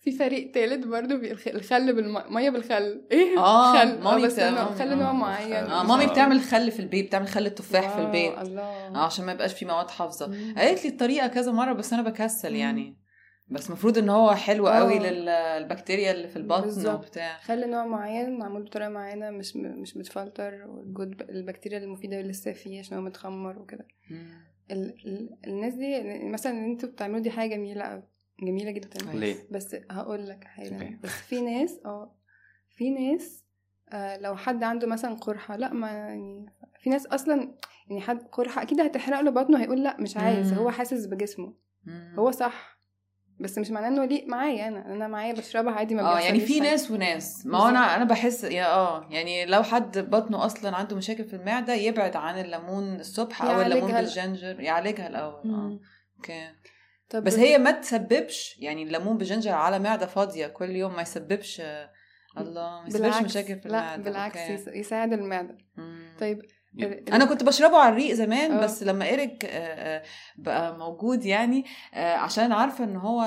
في fairy تالت برضو بي- الخل بالميه بالخل إيه آه خل مامي آه، بس خل نوع آه، معين آه. مامي آه. بتعمل خل في البيت بتعمل خل التفاح في واو، البيت الله آه عشان ما يبقاش في مواد حافظة. قالت لي الطريقة كذا مرة بس أنا بكسل. يعني بس المفروض إن هو حلو آه. قوي للبكتيريا اللي في البطن بالظبط. وبتاع خل نوع معين معمول بطريقة معينة مش م- مش متفلتر والجود البكتيريا المفيدة لسه فيه عشان هو متخمر وكده. ال... ال... الناس دي مثلا إن أنتوا بتعملوا دي حاجة جميلة قوي جميلة جدا. ليه؟ بس هقول لك حاجة. بس في ناس آه في ناس آه لو حد عنده مثلا قرحة لأ ما يعني في ناس أصلا يعني حد قرحة أكيد هتحرق له بطنه هيقول لأ مش عايز. هو حاسس بجسمه. هو صح بس مش معناه إنه ليه معايا أنا أنا معايا بشربها عادي ما آه يعني في. ناس وناس ما هو أنا أنا بحس يا آه يعني لو حد بطنه أصلا عنده مشاكل في المعدة يبعد عن الليمون الصبح أو الليمون بال ginger يعالجها الأول آه. أوكي طب بس هي ما تسببش يعني الليمون بال ginger على معدة فاضية كل يوم ما يسببش آه، الله ما يسببش مشاكل في لا المعدة بالعكس أوكي. يس- يساعد المعدة مم. طيب أنا كنت بشربه على الريق زمان آه. بس لما Eric آه، آه، بقى موجود يعني عشان عارفة إن هو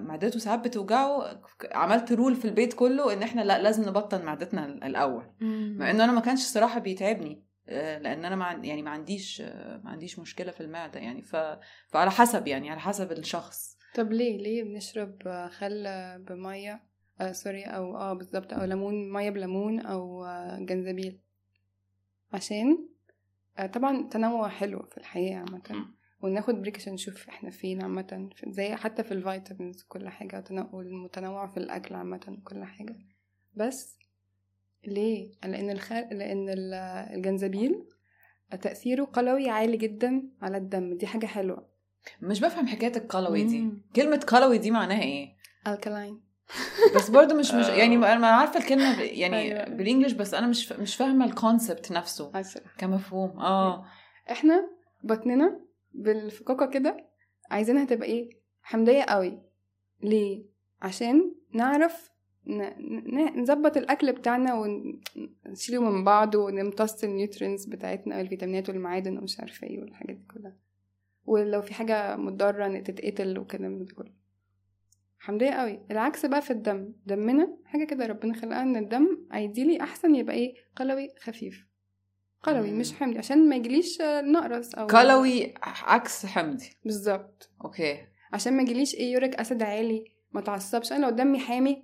معدته ساعات بتوجعه عملت رول في البيت كله إن إحنا لأ لازم نبطن معدتنا الأول. مع إنه أنا ما كانش صراحة بيتعبني لأن أنا ما عن- يعني ما عنديش آه، ما عنديش مشكلة في المعدة يعني ف... فعلى حسب يعني على حسب الشخص. طب ليه ليه بنشرب خل بمية آه sorry أو آه بالظبط أو ليمون مية بليمون أو آه جنزبيل؟ عشان آه طبعا تنوع حلو في الحياة عامة. وناخد break عشان نشوف إحنا فين عامة زي حتى في ال vitamins كل حاجة تنوع والمتنوع في الأكل عامة كل حاجة. بس ليه؟ لأن الخل ال- الجنزبيل تأثيره قلوي عالي جدا على الدم دي حاجة حلوة. مش بفهم حكاية القلوي دي. مم. كلمة قلوي دي معناها إيه؟ Alkaline بس برضه مش مش. [LAUGHS] يعني ما أنا عارفة الكلمة يعني أيوة. بال English بس أنا مش مش فاهمة ال concept نفسه كمفهوم. آه. إحنا بطننا بالفقاقة كده عايزينها تبقى إيه؟ حمضية قوي. ليه؟ عشان نعرف نظبط الأكل بتاعنا ونشيله من بعض ونمتص ال nutrients بتاعتنا والفيتامينات والمعادن ومش عارفة إيه والحاجات دي كلها. ولو في حاجة مضرة تتقتل والكلام ده كله. حمضيه قوي. العكس بقى في الدم. دمنا حاجة كده ربنا خلقها إن الدم ideally أحسن يبقى إيه؟ قلوي خفيف. قلوي. مش حمضي عشان ما يجيليش نقرس أو قلوي عكس حمضي بالظبط. أوكي. عشان ما يجيليش إيه؟ uric acid عالي. ما تعصبش. أنا لو دمي حامي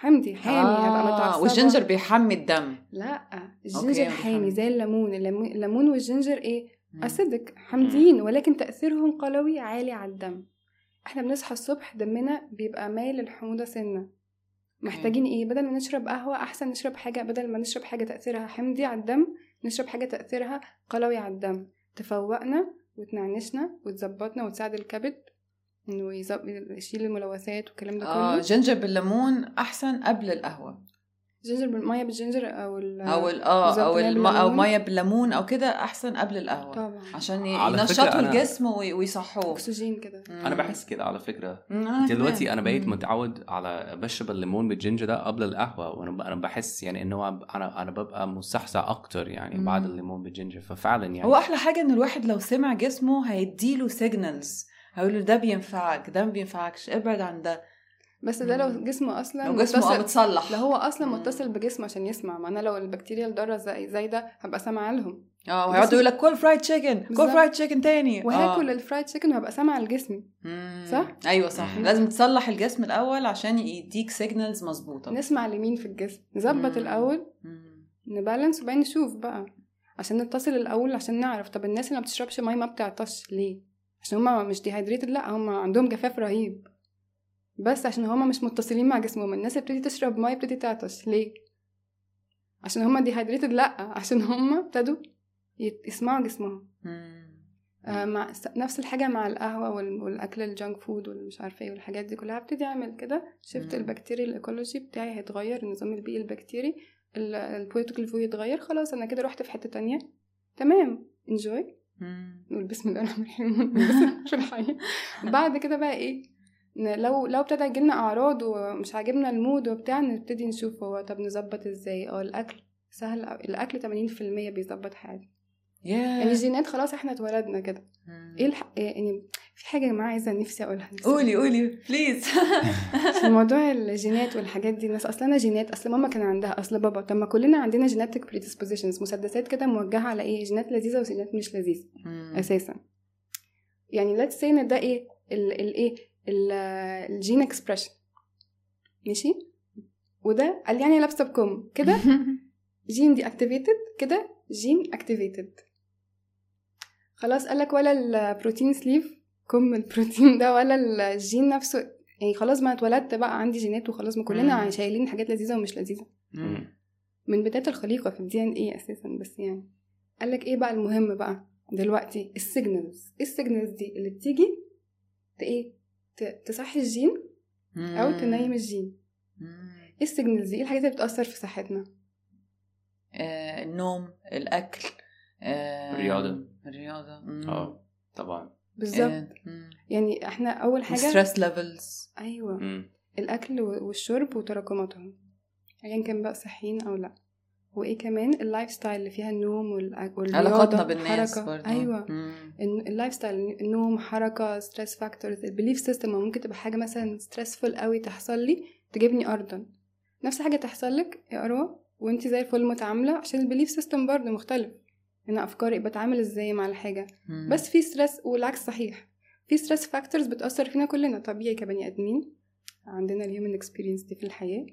حمضي حامي هبقى متعصبة. والجنجر بيحمي الدم. لا ال ginger أوكي، حامي. زي الليمون. الليمون وال ginger إيه. acidic حامضين ولكن تأثيرهم قلوي عالي على الدم. إحنا بنصحى الصبح دمنا بيبقى مايل للحموضة سنة. محتاجين إيه؟ بدل ما نشرب قهوة أحسن نشرب حاجة بدل ما نشرب حاجة تأثيرها حمضي على الدم نشرب حاجة تأثيرها قلوي على الدم. تفوقنا وتنعشنا وتظبطنا وتساعد الكبد إنه يزب- يشيل الملوثات والكلام ده آه كله؟ ginger بالليمون أحسن قبل القهوة. ginger بالميه بال ginger أو ال أو ال آه أو الم... أو بالليمون. مية بالليمون أو كده أحسن قبل القهوة. طبعا. عشان ينشطوا أنا- الجسم وي- ويصحوه. أكسجين كده. أنا بحس كده على فكرة. دلوقتي. أنا بقيت. متعود على بشرب الليمون بال ginger ده قبل القهوة وأنا ب- أنا بحس يعني انه أنا أنا ببقى مصحصح أكتر يعني مم. بعد الليمون بال ginger ففعلا يعني. هو أحلى حاجة إن الواحد لو سمع جسمه هيديله signals هيقول له ده بينفعك ده ما بينفعكش ابعد عن ده بس ده لو. جسمه أصلا لو جسمه متصل- متصلح لو هو أصلا مم. متصل بجسمه عشان يسمع ما أنا لو البكتيريا الضارة زي زي ده هبقى سامعة لهم آه وهيقعد يقول لك كل fried chicken كل. fried chicken تاني وهاكل آه. ال fried chicken وهبقى سامعة لجسمي. صح؟ أيوه صح مم. لازم تصلح الجسم الأول عشان يديك signals مظبوطة نسمع لمين في الجسم نظبط. الأول مم. ن balance وبعدين نشوف بقى عشان نتصل الأول عشان نعرف طب الناس اللي ما بتشربش مية ما بتعطش ليه عشان هما مش dehydrated لا هما عندهم جفاف رهيب. بس عشان هما مش متصلين مع جسمهم الناس بتبتدي تشرب مية بتبتدي تعطش. ليه؟ عشان هما dehydrated لا عشان هما ابتدوا يسمعوا جسمهم. آه مع نفس الحاجة مع القهوة وال- والأكل ال junk food والمش عارفة إيه والحاجات دي كلها. ابتدي أعمل كده. شفت. البكتيري ال ecology بتاعي هيتغير النظام البيئي البكتيري ال political view يتغير. خلاص أنا كده رحت في حتة تانية. تمام. Enjoy. نقول بسم الله الرحمن الرحيم في الحياة [LAUGHS] بعد كده بقى إيه؟ لو لو ابتدى يجيلنا أعراض ومش عاجبنا ال mood وبتاع نبتدي نشوف هو طب نظبط إزاي؟ آه الأكل سهل أوي. الأكل 80% بيظبط حاجة يعني ياه الجينات خلاص إحنا اتولدنا كده. إيه الح... يعني في حاجة يا جماعة عايزة نفسي أقولها نفسي قولي قولي please [LAUGHS] في موضوع الجينات والحاجات دي الناس أصلا أنا جينات أصل ماما كان عندها أصل بابا طب ما كلنا عندنا genetic predispositions مسدسات كده موجهة على إيه جينات لذيذة وجينات مش لذيذة أساسا. يعني let's say إن ده إيه ال ال إيه ال- ال gene expression ماشي؟ وده قال يعني لابسة بكم كده؟ جين دي اكتيفيتد كده جين اكتيفيتد خلاص قالك ولا البروتين سليف كم البروتين ده ولا الجين نفسه. يعني خلاص ما اتولدت بقى عندي جينات وخلاص ما كلنا مم. شايلين حاجات لذيذة ومش لذيذة. مم. من بداية الخليقة في الدي ان إيه أساسا بس يعني. قالك إيه بقى المهم بقى دلوقتي؟ السيجنالز إيه السيجنالز دي اللي بتيجي إيه؟ تصحي الجين أو تنيم الجين. إيه ال signals دي إيه الحاجات اللي بتأثر في صحتنا؟ آه، النوم الأكل آه، الرياضة. الرياضة. مم. آه طبعا. بالظبط. يعني إحنا أول حاجة stress levels أيوه. مم. الأكل والشرب وتراكماتهم ايا كان بقى صحيين أو لأ. وإيه كمان؟ ال lifestyle اللي فيها النوم والرياضة علاقاتنا بالناس حركة. برضه أيوه. ال lifestyle النوم حركة stress factors ال belief system ممكن تبقى حاجة مثلا stressful قوي تحصل لي تجيبني ارضا نفس حاجة تحصل لك يا أروى وانت زي الفل متعاملة عشان ال belief system برضه مختلف. أنا أفكاري بتعامل إزاي مع الحاجة مم. بس في stress والعكس صحيح في stress factors بتأثر فينا كلنا طبيعي كبني آدمين عندنا ال human experience دي في الحياة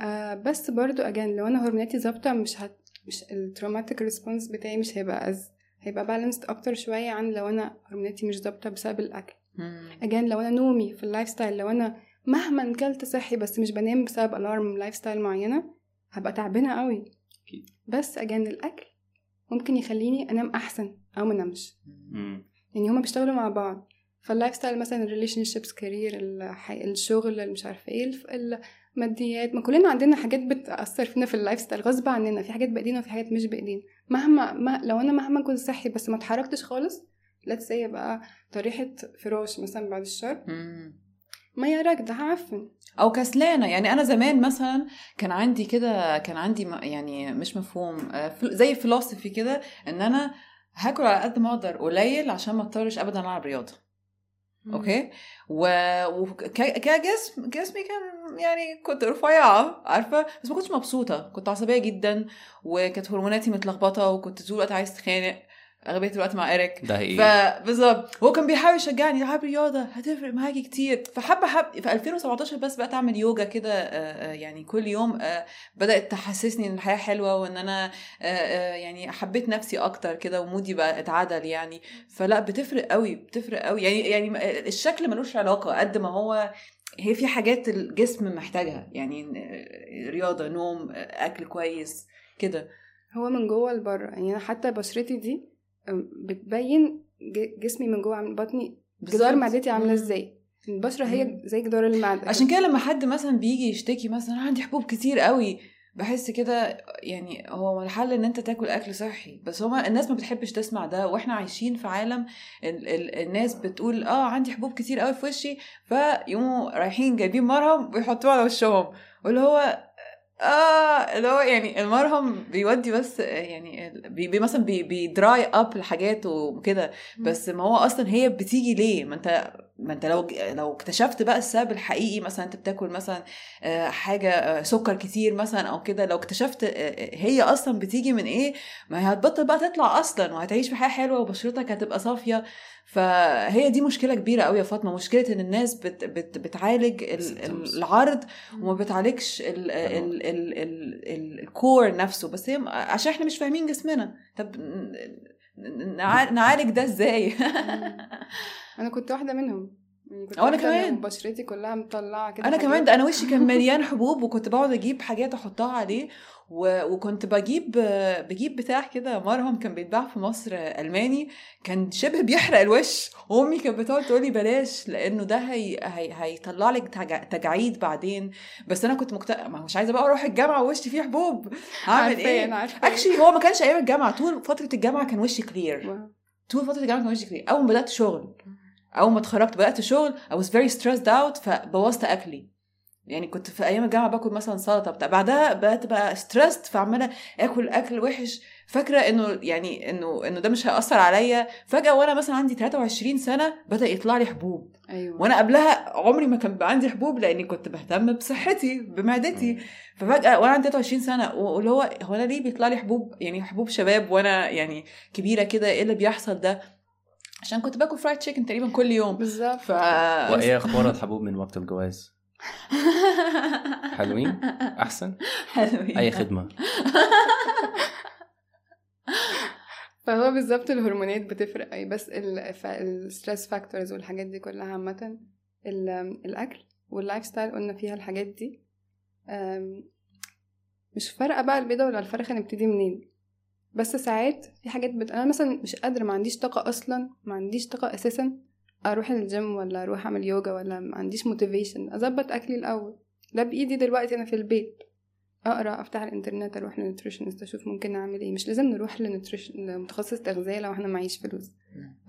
آه بس برضو again لو أنا هرموناتي ظابطة مش هت مش ال traumatic response بتاعي مش هيبقى as هيبقى balanced أكتر شوية عن لو أنا هرموناتي مش ظابطة بسبب الأكل مم. again لو أنا نومي في ال lifestyle لو أنا مهما كلت صحي بس مش بنام بسبب ألارم lifestyle معينة هبقى تعبانة قوي. بس again الأكل ممكن يخليني أنام أحسن أو منامش مم. يعني هما بيشتغلوا مع بعض. فال lifestyle مثلا ال relationships career الشغل اللي مش عارفة إيه الماديات ما كلنا عندنا حاجات بتأثر فينا في ال lifestyle غصب عننا. في حاجات بإيدينا وفي حاجات مش بإيدينا. مهما ما لو أنا مهما كنت صحي بس ما اتحركتش خالص لا تسي بقى طريحة فراش مثلا بعد الشر مم. ميه راكده هعفن. أو كسلانة. يعني أنا زمان مثلا كان عندي كده كان عندي يعني مش مفهوم آه، زي فلسفي كده إن أنا هاكل على قد ما أقدر قليل عشان ما أضطرش ابدا ألعب رياضة. أوكي؟ وكجسم جسمي كان يعني كنت رفيعة عارفة؟ بس ما كنتش مبسوطة. كنت عصبية جدا وكانت هرموناتي متلخبطة وكنت طول الوقت عايز اتخانق اغلبيه الوقت مع إيريك. ده هي فبالظبط هو كان بيحاول يشجعني. العب رياضه هتفرق معاكي كتير. فحبه حب. في 2017 بس بقيت أعمل يوجا كده آه، آه، يعني كل يوم آه، بدأت تحسسني إن الحياة حلوة وإن أنا يعني حبيت نفسي أكتر كده ومودي بقى اتعدل يعني. فلا بتفرق قوي بتفرق قوي يعني يعني الشكل ملوش علاقة قد ما هو هي في حاجات الجسم محتاجها. يعني رياضة نوم أكل كويس كده. هو من جوه لبره. يعني أنا حتى بشرتي دي بتبين جسمي من جوه بطني جدار. معدتي عاملة. إزاي البشرة هي. زي جدار المعدة عشان كده لما حد مثلا بيجي يشتكي مثلا عندي حبوب كتير قوي بحس كده يعني هو الحل إن أنت تاكل أكل صحي بس هما الناس ما بتحبش تسمع ده وإحنا عايشين في عالم ال ال الناس بتقول آه عندي حبوب كتير قوي في وشي فيقوموا رايحين جايبين مرهم ويحطوه على وشهم واللي هو آه اللي هو يعني المرهم بيودي بس يعني بي بي مثلا بي بي dry up الحاجات وكده بس ما هو أصلا هي بتيجي ليه؟ ما أنت ما انت لو لو اكتشفت بقى السبب الحقيقي مثلا انت بتاكل مثلا آه، حاجة آه، سكر كتير مثلا أو كده لو اكتشفت آه، هي أصلا بتيجي من إيه ما هي هتبطل بقى تطلع أصلا وهتعيش في حياة حلوة وبشرتك هتبقى صافية. فهي دي مشكلة كبيرة قوي يا فاطمة مشكلة إن الناس بت بت بتعالج العرض وما بتعالجش الكور نفسه. بس هي عشان إحنا مش فاهمين جسمنا. طب نعالج ده إزاي؟ [LAUGHS] أنا كنت واحدة منهم. يعني كنت أنا كمان. بشرتي كلها مطلعة كده أنا كمان ده أنا وشي كان [LAUGHS] مليان حبوب وكنت بقعد أجيب حاجات أحطها عليه و... وكنت بجيب بجيب بتاع كده مرهم كان بيتباع في مصر ألماني كان شبه بيحرق الوش. وامي كانت بتقعد تقولي بلاش لأنه ده هي... هي... هيطلع لك تج... تجاعيد بعدين. بس أنا كنت مكتئبه مش عايزة بقى أروح الجامعة ووشي فيه حبوب. هعمل إيه؟ actually هو ما كانش أيام الجامعة طول فترة الجامعة كان وشي clear طول فترة الجامعة كان وشي clear أول ما بدأت شغل أول ما اتخرجت بدأت شغل I was very stressed out فبوظت أكلي. يعني كنت في أيام الجامعة باكل مثلا سلطة بتاع بعدها بقيت بقى ستريسد فعمالة آكل أكل وحش. فاكرة إنه يعني إنه إنه ده مش هيأثر عليا. فجأة وأنا مثلا عندي 23 سنة بدأ يطلع لي حبوب. أيوة. وأنا قبلها عمري ما كان عندي حبوب لأني كنت بهتم بصحتي بمعدتي. ففجأة وأنا عندي 23 سنة واللي هو هو أنا ليه بيطلع لي حبوب؟ يعني حبوب شباب وأنا يعني كبيرة كده إيه اللي بيحصل ده؟ عشان كنت باكل فرايد تشيكن تقريبا كل يوم. بالظبط. ف... وإيه أخبار الحبوب من وقت الجواز؟ حلوين؟ أحسن؟ حلوين أي خدمة [LAUGHS] فهو بالظبط الهرمونات بتفرق أي بس ال stress factors والحاجات دي كلها عامة الأكل وال lifestyle قلنا فيها الحاجات دي مش فارقة بقى البيضة ولا الفرخة نبتدي منين بس ساعات في حاجات بت... أنا مثلا مش قادرة ما عنديش طاقة أصلا ما عنديش طاقة أساسا أروح الجيم ولا أروح أعمل يوجا ولا ما عنديش motivation أظبط أكلي الأول. ده بإيدي دلوقتي أنا في البيت. أقرأ أفتح الإنترنت أروح لل nutritionist أشوف ممكن أعمل إيه. مش لازم نروح لمتخصص تغذية لو إحنا معيش فلوس.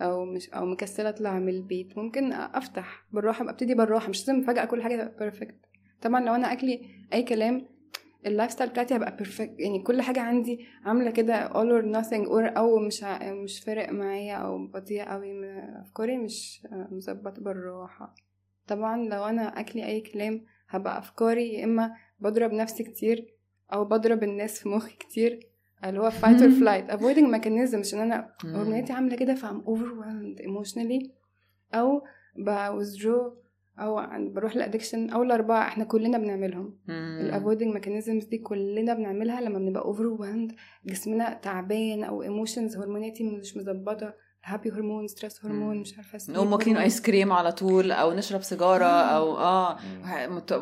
أو مش أو مكسلة أطلع من البيت. ممكن أفتح بالراحة أبتدي بالراحة. مش لازم فجأة كل حاجة تبقى perfect طبعا لو أنا أكلي أي كلام ال lifestyle بتاعتي هبقى perfect يعني كل حاجة عندي عاملة كده all or nothing or أو مش ع... مش فارق معايا أو بطيئة قوي افكاري مش مظبطة بالراحة. طبعا لو أنا أكلي أي كلام هبقى افكاري يا إما بضرب نفسي كتير أو بضرب الناس في مخي كتير اللي هو fight or flight. Avoiding mechanism عشان أنا هرموناتي عاملة كده ف I'm overwhelmed emotionally أو ب withdraw أو بروح ل addiction أو الأربعة إحنا كلنا بنعملهم. ال avoiding mechanisms دي كلنا بنعملها لما بنبقى over جسمنا تعبان أو emotions هرموناتي مش مظبطة happy hormone stress hormone مش عارفة نقوم واكلين ايس كريم على طول أو نشرب سيجارة أو آه. مت...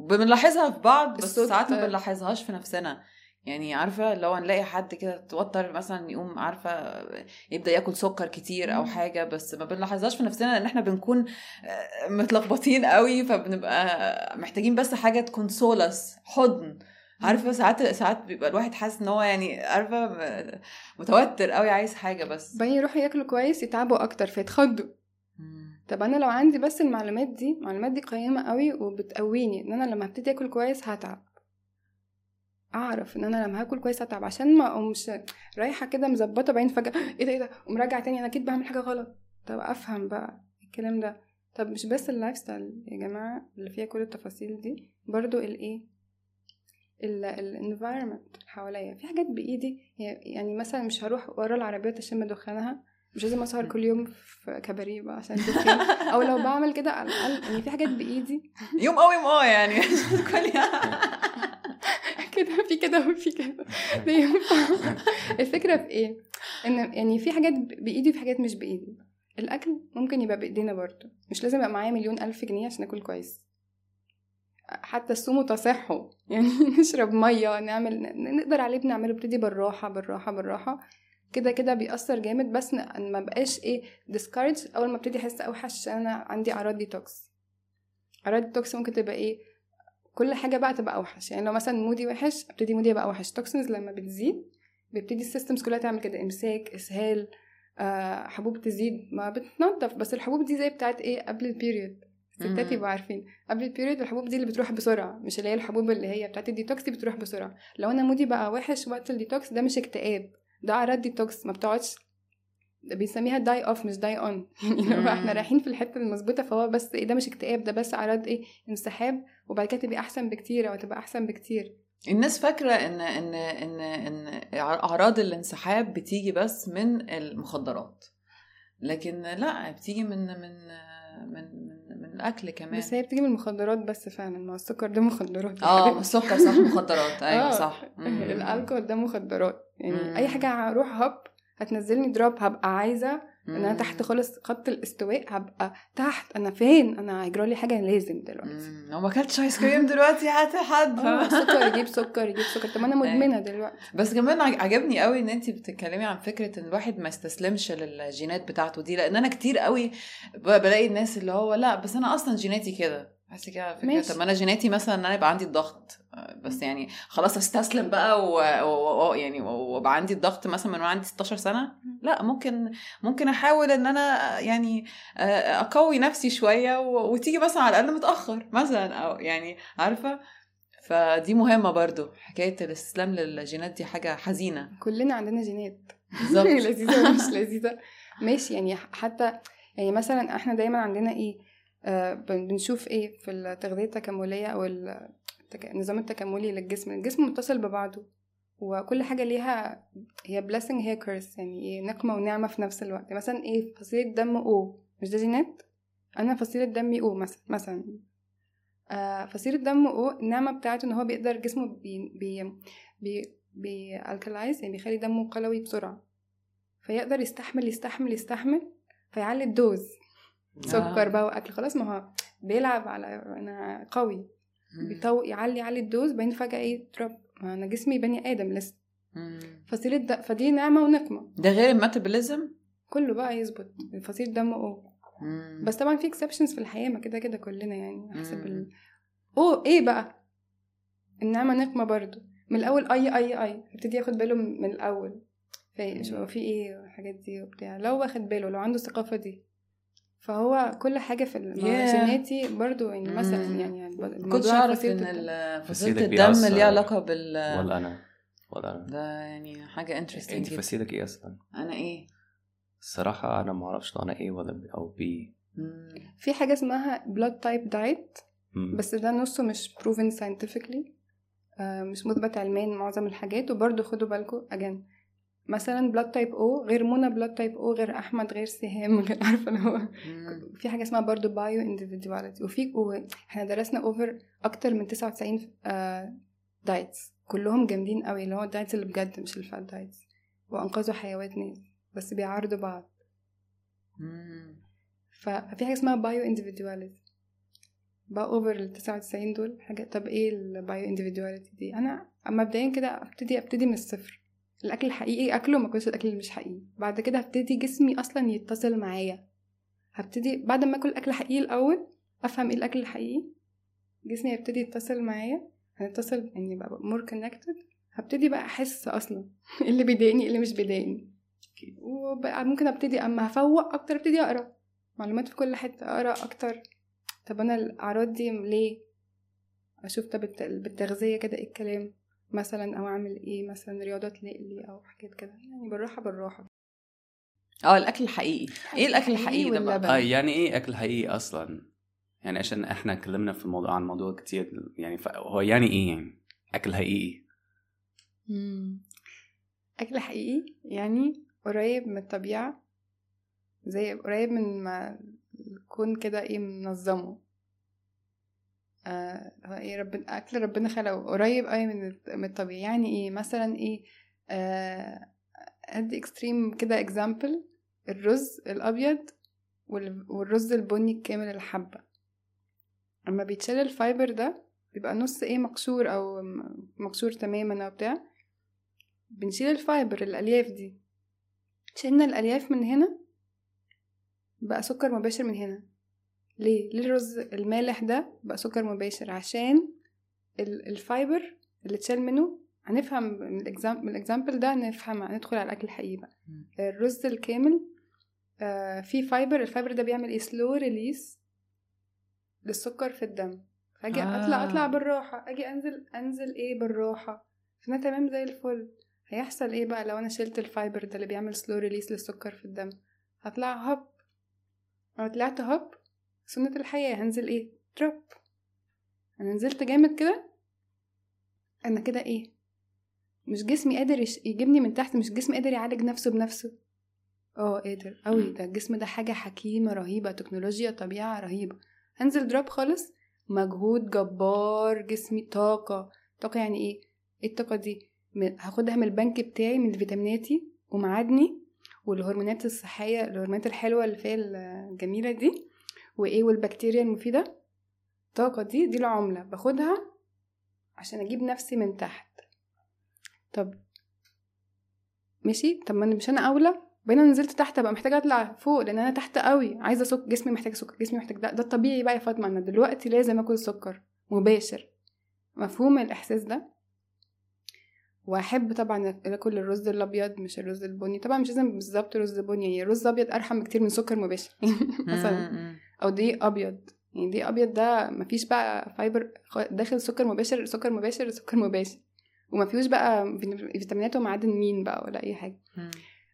بنلاحظها في بعض بس ساعات ما بنلاحظهاش في نفسنا. يعني عارفة لو نلاقي حد كده توتر مثلا يقوم عارفة يبدأ ياكل سكر كتير أو حاجة بس ما بنلاحظهاش في نفسنا لأن إحنا بنكون متلخبطين قوي فبنبقى محتاجين بس حاجة تكون solace حضن. عارفة ساعات ساعات بيبقى الواحد حاسس إن هو يعني عارفة متوتر قوي عايز حاجة بس. بعدين يروحوا ياكلوا كويس يتعبوا أكتر فيتخضوا. طب أنا لو عندي بس المعلومات دي المعلومات دي قيمة قوي وبتقويني إن أنا لما هبتدي آكل كويس هتعب. أعرف إن أنا لما هاكل كويس هتعب عشان ما أقومش رايحة كده مظبطة بعدين فجأة [GASPS] إيه ده إيه ده ومراجعه تاني أنا أكيد بعمل حاجة غلط. طب أفهم بقى الكلام ده. طب مش بس ال lifestyle يا جماعة اللي فيها كل التفاصيل دي برضو الايه الانفايرمنت حواليا. في حاجات بإيدي يعني مثلا مش هروح ورا العربيات اشم دخانها مش لازم أسهر كل يوم في كباريه بقى عشان أو لو بعمل كده على الأقل يعني في حاجات بإيدي. يوم أو يوم آه يعني. [LAUGHS] كل [LAUGHS] كده في كده وفي كده. [LAUGHS] الفكرة في إيه؟ إن يعني في حاجات بإيدي وفي حاجات مش بإيدي. الأكل ممكن يبقى بإيدينا برضه. مش لازم يبقى معايا مليون ألف جنيه عشان آكل كويس. حتى الصوم تصحوا [LAUGHS] يعني نشرب مية نعمل نقدر عليه بنعمله ابتدي بالراحة بالراحة بالراحة. كده كده بيأثر جامد. بس ما بقاش إيه discouraged أول ما أبتدي أحس أوحش أنا عندي أعراض ديتوكس أعراض ديتوكس ممكن تبقى إيه؟ كل حاجة بقى تبقى أوحش. يعني لو مثلا mood ي وحش أبتدي mood ي يبقى أوحش. toxins لما بتزيد بيبتدي ال systems كلها تعمل كده. إمساك إسهال آه حبوب تزيد. ما بتنضف. بس الحبوب دي زي بتاعت إيه؟ قبل ال period الستات. يبقوا عارفين. قبل ال period الحبوب دي اللي بتروح بسرعة. مش اللي هي الحبوب اللي هي بتاعت الديتوكس دي بتروح بسرعة. لو أنا mood ي بقى وحش وقت الديتوكس ده مش اكتئاب. ده أعراض ديتوكس ما بتقعدش بيسميها die off مش die on [LAUGHS] يعني لو. إحنا رايحين في الحتة المظبوطة فهو بس إيه ده مش اكتئاب ده بس اعراض إيه انسحاب وبعد كده تبقى أحسن بكتير أو تبقى أحسن بكتير الناس فاكرة إن إن إن إن أعراض الانسحاب بتيجي بس من المخدرات لكن لأ بتيجي من من من من, من الأكل كمان بس هي بتيجي من المخدرات بس فعلا ما السكر ده مخدرات آه. السكر صح مخدرات [LAUGHS] أيوه آه، صح. الألكول ده مخدرات يعني. أي حاجة هروح هوب هتنزلني drop هبقى عايزة إن أنا. تحت خالص خط الاستواء هبقى تحت. أنا فين؟ أنا هيجرى لي حاجة لازم دلوقتي. لو ما أكلتش آيس كريم دلوقتي؟ هات حد. [LAUGHS] آه سكر يجيب سكر يجيب سكر. طب أنا مدمنة دلوقتي. بس كمان عج- عجبني قوي إن انت بتتكلمي عن فكرة إن الواحد ما يستسلمش للجينات بتاعته دي لأن أنا كتير قوي بلاقي الناس اللي هو لأ بس أنا أصلا جيناتي كده. بحس كده فكرة. طب ما أنا جيناتي مثلا إن أنا يبقى عندي الضغط بس يعني خلاص أستسلم بقى و- و- و- يعني وأبقى عندي الضغط مثلا من وأنا عندي 16 سنة. لا ممكن ممكن أحاول إن أنا يعني آه، أقوي نفسي شوية و- وتيجي مثلا على الأقل متأخر مثلا أو يعني عارفة؟ فدي مهمة برضو حكاية الاستسلام للجينات دي حاجة حزينة. كلنا عندنا جينات. بالظبط. [LAUGHS] لذيذة ولا مش [LAUGHS] لذيذة. ماشي يعني حتى يعني مثلا إحنا دايما عندنا إيه؟ آه بنشوف إيه في التغذية التكاملية أو النظام التكاملي للجسم. الجسم متصل ببعضه وكل حاجة ليها هي blessing هي curse يعني إيه نقمة ونعمة في نفس الوقت. مثلا إيه فصيلة دم أو مش ده جينات؟ أنا فصيلة دمي أو مثلا مثلا. آه فصيلة دم أو النعمة بتاعته إن هو بيقدر جسمه بي بي بي بي alkalize يعني بيخلي دمه قلوي بسرعة. فيقدر يستحمل يستحمل يستحمل فيعلي ال dose. سكر بقى وأكل. خلاص ما هو بيلعب على أنا قوي. بيطو يعلي يعلي ال dose بعدين فجأة إيه drop. ما أنا جسمي بني آدم لسه. مم. فصيلة د... فدي نعمة ونقمة. ده غير ال metabolism؟ كله بقى يظبط. فصيلة دم O. بس طبعا في exceptions في الحياة ما كده كده كلنا يعني حسب. ال... أو إيه بقى؟ النعمة نقمة برضو. من الأول أي أي أي. ابتدي ياخد باله من الأول. في شو في إيه الحاجات دي وبتاع. لو واخد باله لو عنده الثقافه دي. فهو كل حاجة في ما Yeah. جيناتي برضو يعني مثلا. يعني كنتش أعرف فصيلة إن فصيلة الدم. ليها علاقة بال ولا أنا ولا أنا ده يعني حاجة انترستنج انت فصيلك إيه أصلا أنا إيه الصراحة أنا ما أعرفش لو أنا إيه ولا بي أو بي مم. في حاجة اسمها blood type diet مم. بس ده نصه مش proven scientifically آه، مش مثبت علميا معظم الحاجات وبرضه خدوا بالكم again مثلا blood type O غير منى blood type O غير أحمد غير سهام غير [LAUGHS] عارفة اللي هو. في حاجة اسمها برضه bio individuality. وفي إحنا درسنا over أكتر من 99 آه diets كلهم جامدين قوي اللي هو ال diets اللي بجد مش ال fad diets وأنقذوا حيوات ناس بس بيعارضوا بعض. ففي حاجة اسمها bio individuality بقى over ال 99 دول حاجة طب إيه ال bio individuality دي؟ أنا مبدئيا كده ابتدي أبتدي من الصفر. الأكل الحقيقي أكله ما اكلش الأكل اللي مش حقيقي. بعد كده هبتدي جسمي أصلا يتصل معايا. هبتدي بعد ما آكل اكل حقيقي الأول أفهم إيه الأكل الحقيقي. جسمي هيبتدي يتصل معايا. هنتصل يعني بقى more connected هبتدي بقى أحس أصلا [LAUGHS] اللي بيضايقني اللي مش بيضايقني. وبقى ممكن أبتدي أما هفوق أكتر أبتدي أقرأ. معلومات في كل حتة أقرأ أكتر. طب أنا الأعراض دي ليه؟ أشوف طب الت- بالتغذية كده إيه الكلام؟ مثلا أو أعمل إيه؟ مثلا رياضه تلاقي لي أو حاجات كده. يعني بالراحة بالراحة. آه الأكل الحقيقي. إيه الأكل الحقيقي ده بقى. آه يعني إيه أكل حقيقي أصلا؟ يعني عشان إحنا اتكلمنا في الموضوع عن موضوع كتير يعني ف- هو يعني إيه يعني؟ أكل حقيقي؟ أكل حقيقي يعني قريب من الطبيعة زي قريب من ما الكون كده إيه منظمه. آه هو إيه ربنا أكل ربنا خلقه. قريب قوي من الطبيعي. يعني إيه؟ مثلا إيه؟ آه أدي extreme كده example الرز الأبيض وال- والرز البني الكامل الحبة. اما بيتشال ال fiber ده بيبقى نص إيه مقشور أو م- مقشور تماما أو بتاع. بنشيل ال fiber الألياف دي. شلنا الألياف من هنا بقى سكر مباشر من هنا. ليه؟ ليه الرز المالح ده بقى سكر مباشر؟ عشان ال- ال fiber اللي اتشال منه هنفهم من ال example ده نفهم هندخل على الأكل الحقيقي بقى. الرز الكامل آه فيه fiber ال fiber ده بيعمل إيه؟ slow release للسكر في الدم. فأجي آه. أطلع اطلع بالراحة. أجي أنزل أنزل إيه؟ بالراحة. فأنا تمام زي الفل. هيحصل إيه بقى لو أنا شلت ال fiber ده اللي بيعمل slow release للسكر في الدم؟ هطلع هوب. لو طلعت هوب سنة الحياة هنزل إيه؟ drop أنا نزلت جامد كده. أنا كده إيه؟ مش جسمي قادر يجيبني من تحت مش جسمي قادر يعالج نفسه بنفسه. آه قادر. قوي ده الجسم ده حاجة حكيمة رهيبة تكنولوجيا طبيعة رهيبة. هنزل دروب خالص. مجهود جبار جسمي طاقة. طاقة يعني إيه؟ إيه الطاقة دي؟ هاخدها من البنك بتاعي من فيتاميناتي ومعادني. والهرمونات الصحية الهرمونات الحلوة اللي فيها الجميلة دي. وإيه والبكتيريا المفيدة؟ الطاقة دي دي العملة. باخدها عشان أجيب نفسي من تحت. طب ماشي؟ طب ما أنا- مش أنا أولى؟ بقينا نزلت تحت أبقى محتاجة أطلع فوق لأن أنا تحت قوي. عايزة سكر جسمي محتاج سكر جسمي محتاج ده. ده الطبيعي بقى يا فاطمة أنا دلوقتي لازم آكل سكر مباشر. مفهوم الإحساس ده؟ وأحب طبعا آكل الرز الأبيض مش الرز البني. طبعا مش لازم بالظبط رز بني يعني الرز الأبيض أرحم بكتير من سكر مباشر. [LAUGHS] مثلا. أو دقيق أبيض. يعني دقيق أبيض ده مفيش بقى fiber داخل سكر مباشر سكر مباشر سكر مباشر. وما فيهوش بقى فيت- فيتامينات ومعادن مين بقى ولا أي حاجة.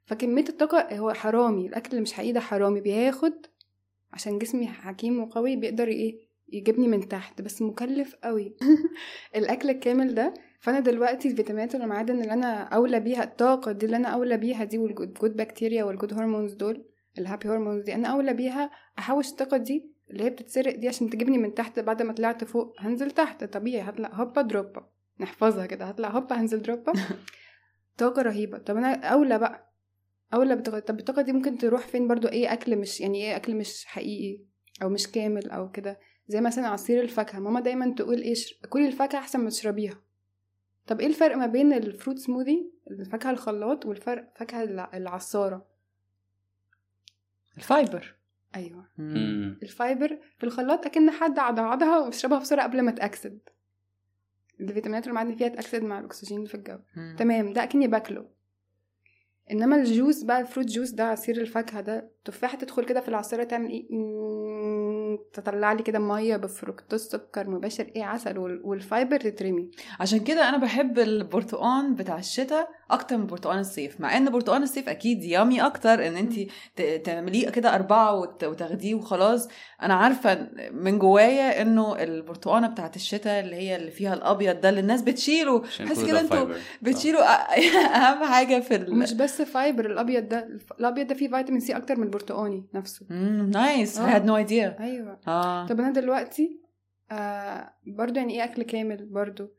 فكمية الطاقة هو حرامي. الأكل اللي مش حقيقي ده حرامي. بياخد عشان جسمي حكيم وقوي بيقدر إيه؟ يجيبني من تحت. بس مكلف قوي. [LAUGHS] الأكل الكامل ده. فأنا دلوقتي الفيتامينات والمعادن اللي أنا أولى بيها الطاقة دي اللي أنا أولى بيها دي وال good bacteria وال good hormones دول ال happy hormones دي. أنا اولى بيها أحوش الطاقة دي اللي هي بتتسرق دي عشان تجيبني من تحت. بعد ما طلعت فوق هنزل تحت. طبيعي. هطلع هوبا دروبا. نحفظها كده. هطلع هوبا هنزل دروبا. [LAUGHS] طاقة رهيبة. طب أنا اولى بقى اولى بطاقه طب الطاقة دي ممكن تروح فين برضو؟ إيه أكل مش يعني إيه أكل مش حقيقي أو مش كامل أو كده. زي مثلا عصير الفاكهة. ماما دايما تقول إيه كلي الفاكهة أحسن ما تشربيها. طب إيه الفرق ما بين ال fruit smoothie الفاكهة الخلاط والفرق فاكهة الع- العصارة؟ ال fiber. أيوه. مم. ال fiber في الخلاط أكن حد عضعضها ويشربها بسرعة قبل ما تأكسد. الفيتامينات والمعادن فيها تأكسد مع الأكسجين اللي في الجو. مم. تمام ده اكني باكله إنما ال juice بقى ال fruit juice ده عصير الفاكهة ده تفاحة تدخل كده في العصيرة تعمل إيه؟ تطلع لي كده مية بفركتوز سكر مباشر إيه عسل وال- وال fiber تترمي. عشان كده أنا بحب البرتقان بتاع الشتاء أكتر من برتقان الصيف مع إن برتقان الصيف أكيد yummy أكتر إن انت تعمليه كده أربعة وت- وتاخديه وخلاص. أنا عارفة من جوايا إنه البرتقانة بتاعت الشتاء اللي هي اللي فيها الأبيض ده اللي الناس بتشيله. بحس كده ده إنتوا. بتشيلوا أ- [LAUGHS] أهم حاجة في ال ومش بس fiber الأبيض ده الأبيض ده فيه فيتامين C أكتر من البرتقاني نفسه. nice I آه. had no idea. أيوه. آه. طب أنا دلوقتي آه برضو يعني إيه أكل كامل برضو؟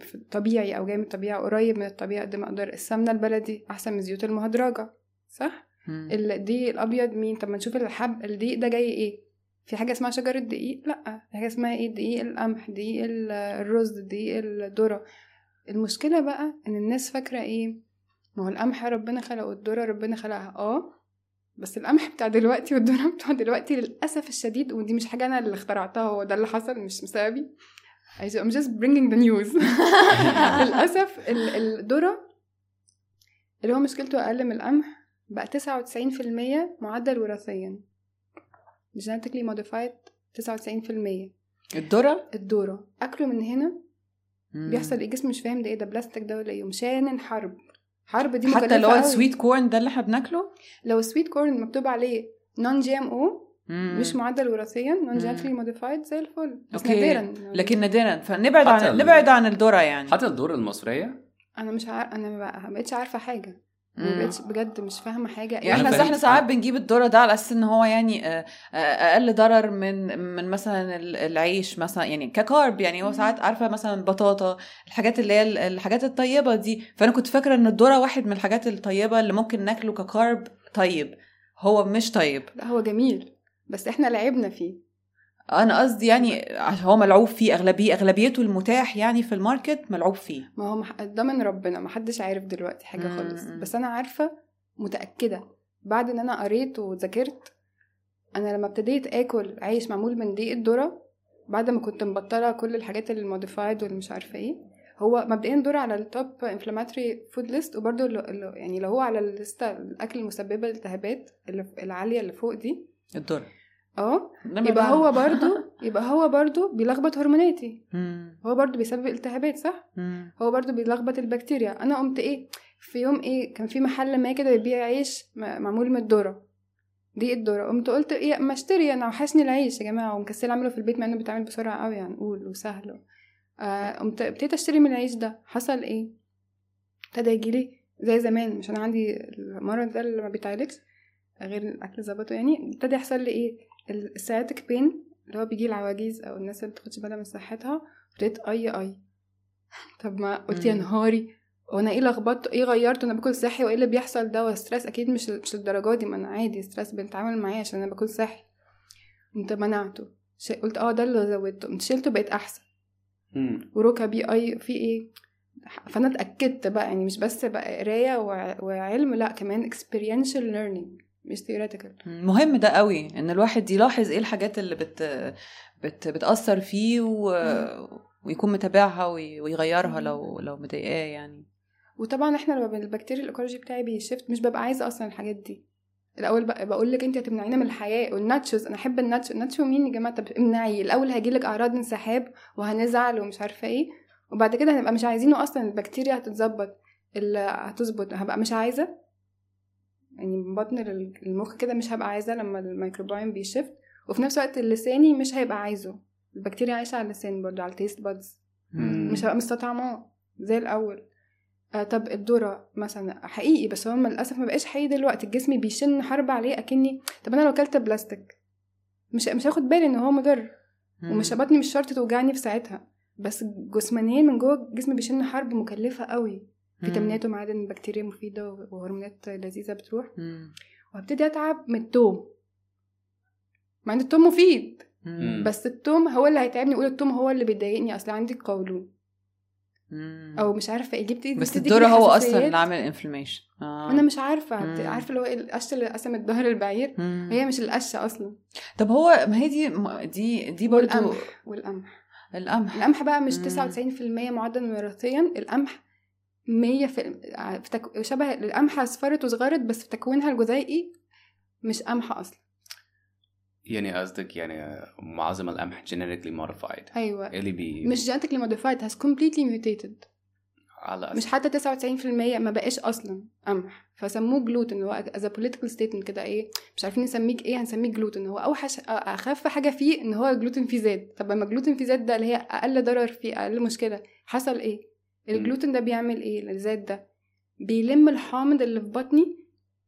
في- طبيعي أو جاي من الطبيعة قريب من الطبيعة قد ما أقدر السمنة البلدي أحسن من الزيوت المهدرجة صح. الدقيق الأبيض مين؟ طب ما نشوف الحب الدقيق ده جاي إيه؟ في حاجة اسمها شجره دقيق لأ في حاجة اسمها إيه؟ دقيق القمح دقيق ال- الرز دقيق الذرة. المشكلة بقى إن الناس فاكرة إيه؟ ما هو القمح ربنا خلقه والذرة ربنا خلقها. آه بس القمح بتاع دلوقتي والذرة بتاع دلوقتي للأسف الشديد ودي مش حاجة أنا اللي اخترعتها هو ده اللي حصل مش بسببي I I'm just bringing the news. [LAUGHS] للأسف ال- الذرة اللي هو مشكلته أقل من القمح بقى تسعة وتسعين في المية معدل وراثيا. Genetically modified تسعة وتسعين في المية. الذرة؟ الذرة. أكله من هنا. مم. بيحصل إيه؟ جسم مش فاهم. ده إيه؟ ده بلاستيك ده ولا إيه؟ ومشان حرب. حرب دي حتى قوي. ال sweet corn ده اللي إحنا بناكله؟ لو sweet corn مكتوب عليه non GMO. مش معدل وراثيا non. genetically modified زي الفل. بس okay. نادرا لكن نادرا. فنبعد عن ال- نبعد عن الذرة يعني. حتى الدور المصرية؟ أنا مش عار... أنا ما بقتش عارفة حاجة. بقتش بجد مش فاهمة حاجة. يعني إحنا. إحنا ساعات بنجيب الذرة ده على أساس إن هو يعني آه، آه، أقل ضرر من من مثلا ال- العيش مثلا يعني ككارب يعني هو ساعات عارفة مثلا بطاطا الحاجات اللي هي ال- الحاجات الطيبة دي. فأنا كنت فاكرة إن الذرة واحد من الحاجات الطيبة اللي ممكن ناكله ككارب طيب. هو مش طيب. لا هو جميل. بس إحنا لعبنا فيه. أنا قصدي يعني عشان هو ملعوب فيه اغلبيه أغلبيته المتاح يعني في ال market ملعوب فيه. ما هو مح... ده من ربنا ما حدش عارف دلوقتي حاجة مم. خالص. بس أنا عارفة متأكدة. بعد إن أنا قريت وذاكرت أنا لما ابتديت آكل عيش معمول من دقيق الذرة بعد ما كنت مبطلة كل الحاجات ال modified واللي مش عارفة إيه هو مبدئيا دور على ال top inflammatory food list وبرده يعني لو هو على ال list ه الأكل المسببة للالتهابات العالية اللي فوق دي الدور آه يبقى بقى- هو برضو [LAUGHS] يبقى هو برضو بيلخبط هرموناتي. هو برضو بيسبب التهابات صح. هو برضو بيلخبط البكتيريا. أنا قمت إيه في يوم إيه كان في محل ما كده بيبيع عيش معمول من الذرة. دي الذرة. قمت قلت إيه ما أشتري أنا وحشني العيش يا جماعة ومكسله أعمله في البيت مع إنه بيتعمل بسرعة قوي هنقول وسهل. آه، قمت ابتديت أشتري من العيش ده. حصل إيه؟ ابتدى يجيلي زي زمان مش أنا عندي المرض ده اللي ما بيتعالجش غير الأكل ظبطه يعني. ابتدى يحصل لي إيه ال sciatic pain اللي هو بيجي العواجيز أو الناس اللي بتاخدش بالها من صحتها ابتديت أي أي. [LAUGHS] طب ما قلت يا. نهاري وأنا إيه لخبطت إيه غيرت وأنا باكل صحي وإيه اللي بيحصل ده؟ وال stress أكيد مش مش للدرجة دي ما أنا عادي stress بنتعامل معاه عشان أنا باكل صحي. قمت منعته. ش- قلت آه ده اللي زودته. قمت شلته بقيت أحسن. وركبي أي في إيه؟ فأنا اتأكدت بقى يعني مش بس بقى قراية وع- وعلم لأ كمان experiential learning. مش theoretical. مهم ده قوي إن الواحد يلاحظ إيه الحاجات اللي بت, بت... بتأثر فيه و... ويكون متابعها وي... ويغيرها لو لو مضايقاه يعني. وطبعا إحنا لما البكتيريا ال ecology بتاعي بي shift مش ببقى عايزة أصلا الحاجات دي. الأول بقى بقول لك أنت هتمنعينا من الحياة وال nachos أنا أحب ال nacho ال nacho مين يا جماعة؟ طب امنعي الأول هيجيلك أعراض انسحاب وهنزعل ومش عارفة إيه وبعد كده هنبقى مش عايزينه أصلا البكتيريا هتتظبط هتظبط هبقى مش عايزة. يعني بطن المخ كده مش هبقى عايزة لما ال microbiome بي shift. وفي نفس الوقت لساني مش هيبقى عايزه. البكتيريا عايشة على اللسان برضه على ال taste buds. مش هبقى مستطعماه زي الأول. آه طب الذرة مثلا حقيقي بس هو للأسف ما بقاش حقيقي دلوقتي. الجسم بيشن حرب عليه أكني طب أنا لو أكلت بلاستيك مش مش هاخد بالي إن هو مضر. ومش بطني مش شرط توجعني في ساعتها. بس جسمانيا من جوه الجسم بيشن حرب مكلفة قوي. فيتامينات ومعادن بكتيريا مفيدة وهرمونات لذيذة بتروح مم. وهبتدي أتعب من التوم مع إن التوم مفيد مم. بس التوم هو اللي هيتعبني أقول التوم هو اللي بيضايقني أصل عندي قولون مم. أو مش عارفة إيه جبت بس بتدي الذرة كده هو أصلا. اللي عامل inflammation آه. أنا مش عارفة. عارفة اللي هو القشه اللي قسمت ظهر البعير مم. هي مش القشة أصلا طب هو ما هي دي دي دي برضو والقمح والقمح القمح القمح بقى مش مم. 99% معدل وراثيا القمح 100 في في تك... شبه القمح اصفرت وصغرت بس في تكوينها الجزيئي مش قمح أصلا. يعني قصدك يعني معظم القمح genetically modified. أيوه. اللي بي مش genetically modified has completely mutated. على مش حتى 99% ما بقاش أصلا قمح. فسموه جلوتين اللي هو as a political statement كده إيه مش عارفين نسميك إيه هنسميه جلوتين هو أوحش أخف حاجة فيه إن هو الجلوتين فيه زاد. طب لما الجلوتين فيه زاد ده اللي هي أقل ضرر فيه أقل مشكلة. حصل إيه؟ الجلوتين ده بيعمل إيه الزاد ده بيلم الحامض اللي في بطني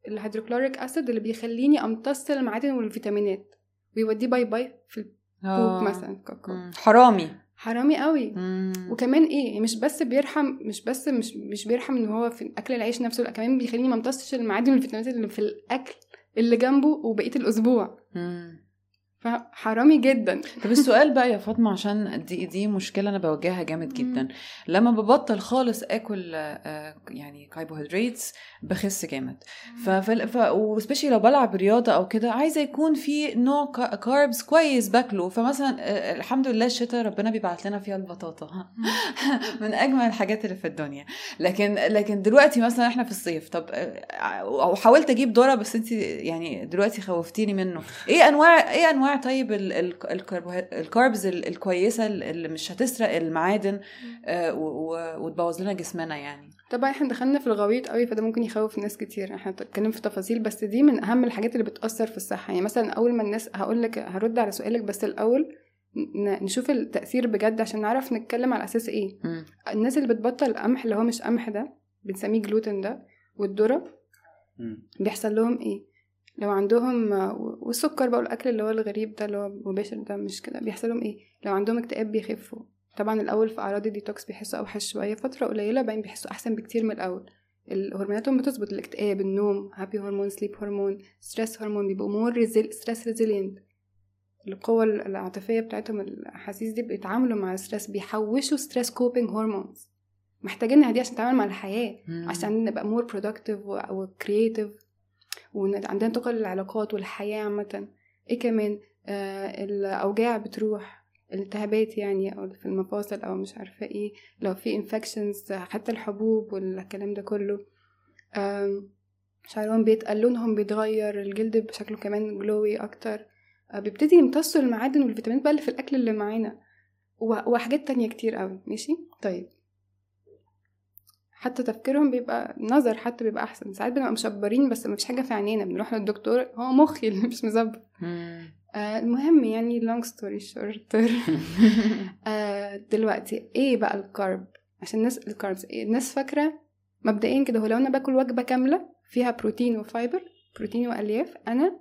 ال hydrochloric acid اللي بيخليني امتص المعادن والفيتامينات ويوديه bye bye في ال poop آه. مثلا كاكاو. حرامي حرامي قوي مم. وكمان إيه مش بس بيرحم مش بس مش مش بيرحم إن هو في أكل العيش نفسه لأ كمان بيخليني ما أمتصش المعادن والفيتامينات اللي في الأكل اللي جنبه وبقية الأسبوع مم. فحرامي جدا. طب السؤال بقى يا فاطمة [LAUGHS] عشان دي دي مشكلة أنا بواجهها جامد جدا. لما ببطل خالص آكل آه، يعني كربوهيدرات بخس جامد. ف. وسبيشلي لو بلعب رياضة أو كده عايزة يكون في نوع كاربس كويس باكله. فمثلا آه، الحمد لله الشتاء ربنا بيبعت لنا فيها البطاطا. [LAUGHS] من أجمل الحاجات اللي في الدنيا. لكن لكن دلوقتي مثلا إحنا في الصيف طب آه، أو حاولت أجيب ذرة بس انت يعني دلوقتي خوفتيني منه. إيه أنواع إيه أنواع طيب ال- ال- الكربوهيد- الكاربز ال- الكويسة اللي مش هتسرق المعادن آه، وتبوظ لنا جسمنا يعني. طبعا إحنا دخلنا في الغويط قوي فده ممكن يخوف ناس كتير. إحنا بنتكلم في تفاصيل بس دي من أهم الحاجات اللي بتأثر في الصحة. يعني مثلا أول ما الناس هقول لك هرد على سؤالك بس الأول ن- نشوف التأثير بجد عشان نعرف نتكلم على أساس إيه. مم. الناس اللي بتبطل القمح اللي هو مش قمح ده بنسميه جلوتين ده والذره. بيحصل لهم إيه؟ لو عندهم والسكر بقى الاكل اللي هو الغريب ده اللي هو مباشر ده مش كده بيحصل لهم إيه؟ لو عندهم اكتئاب بيخفوا. طبعا الأول في أعراض الديتوكس بيحسوا أوحش شوية فترة قليلة بعدين بيحسوا أحسن بكتير من الأول. الهرموناتهم بتظبط الاكتئاب النوم happy hormone sleep hormone stress hormone بيبقوا more resil stress resilient القوة العاطفية بتاعتهم الأحاسيس دي بيتعاملوا مع ال stress بيحوشوا stress coping hormones محتاجينها دي عشان نتعامل مع الحياة مم. عشان نبقى more productive و creative وعندنا طاقة للعلاقات والحياة عامة. إيه كمان؟ آه الأوجاع بتروح الالتهابات يعني أو في المفاصل أو مش عارفة إيه لو في infections حتى الحبوب والكلام ده كله. آم، شعرهم بيتقل لونهم بيتغير الجلد بشكله كمان glowy أكتر. آه، بيبتدي يمتصوا المعادن والفيتامينات بقى اللي في الأكل اللي معانا. وحاجات تانية كتير قوي ماشي؟ طيب. حتى تفكيرهم بيبقى نظر حتى بيبقى أحسن ساعات بنبقى مشبرين بس مفيش حاجة في عينينا بنروح للدكتور هو مخي اللي مش مظبط. آه المهم يعني story short [LAUGHS] آه دلوقتي إيه بقى الكارب عشان الناس الكاربز إيه؟ الناس فاكرة مبدئيا كده هو لو أنا باكل وجبة كاملة فيها بروتين وفايبر بروتين وألياف أنا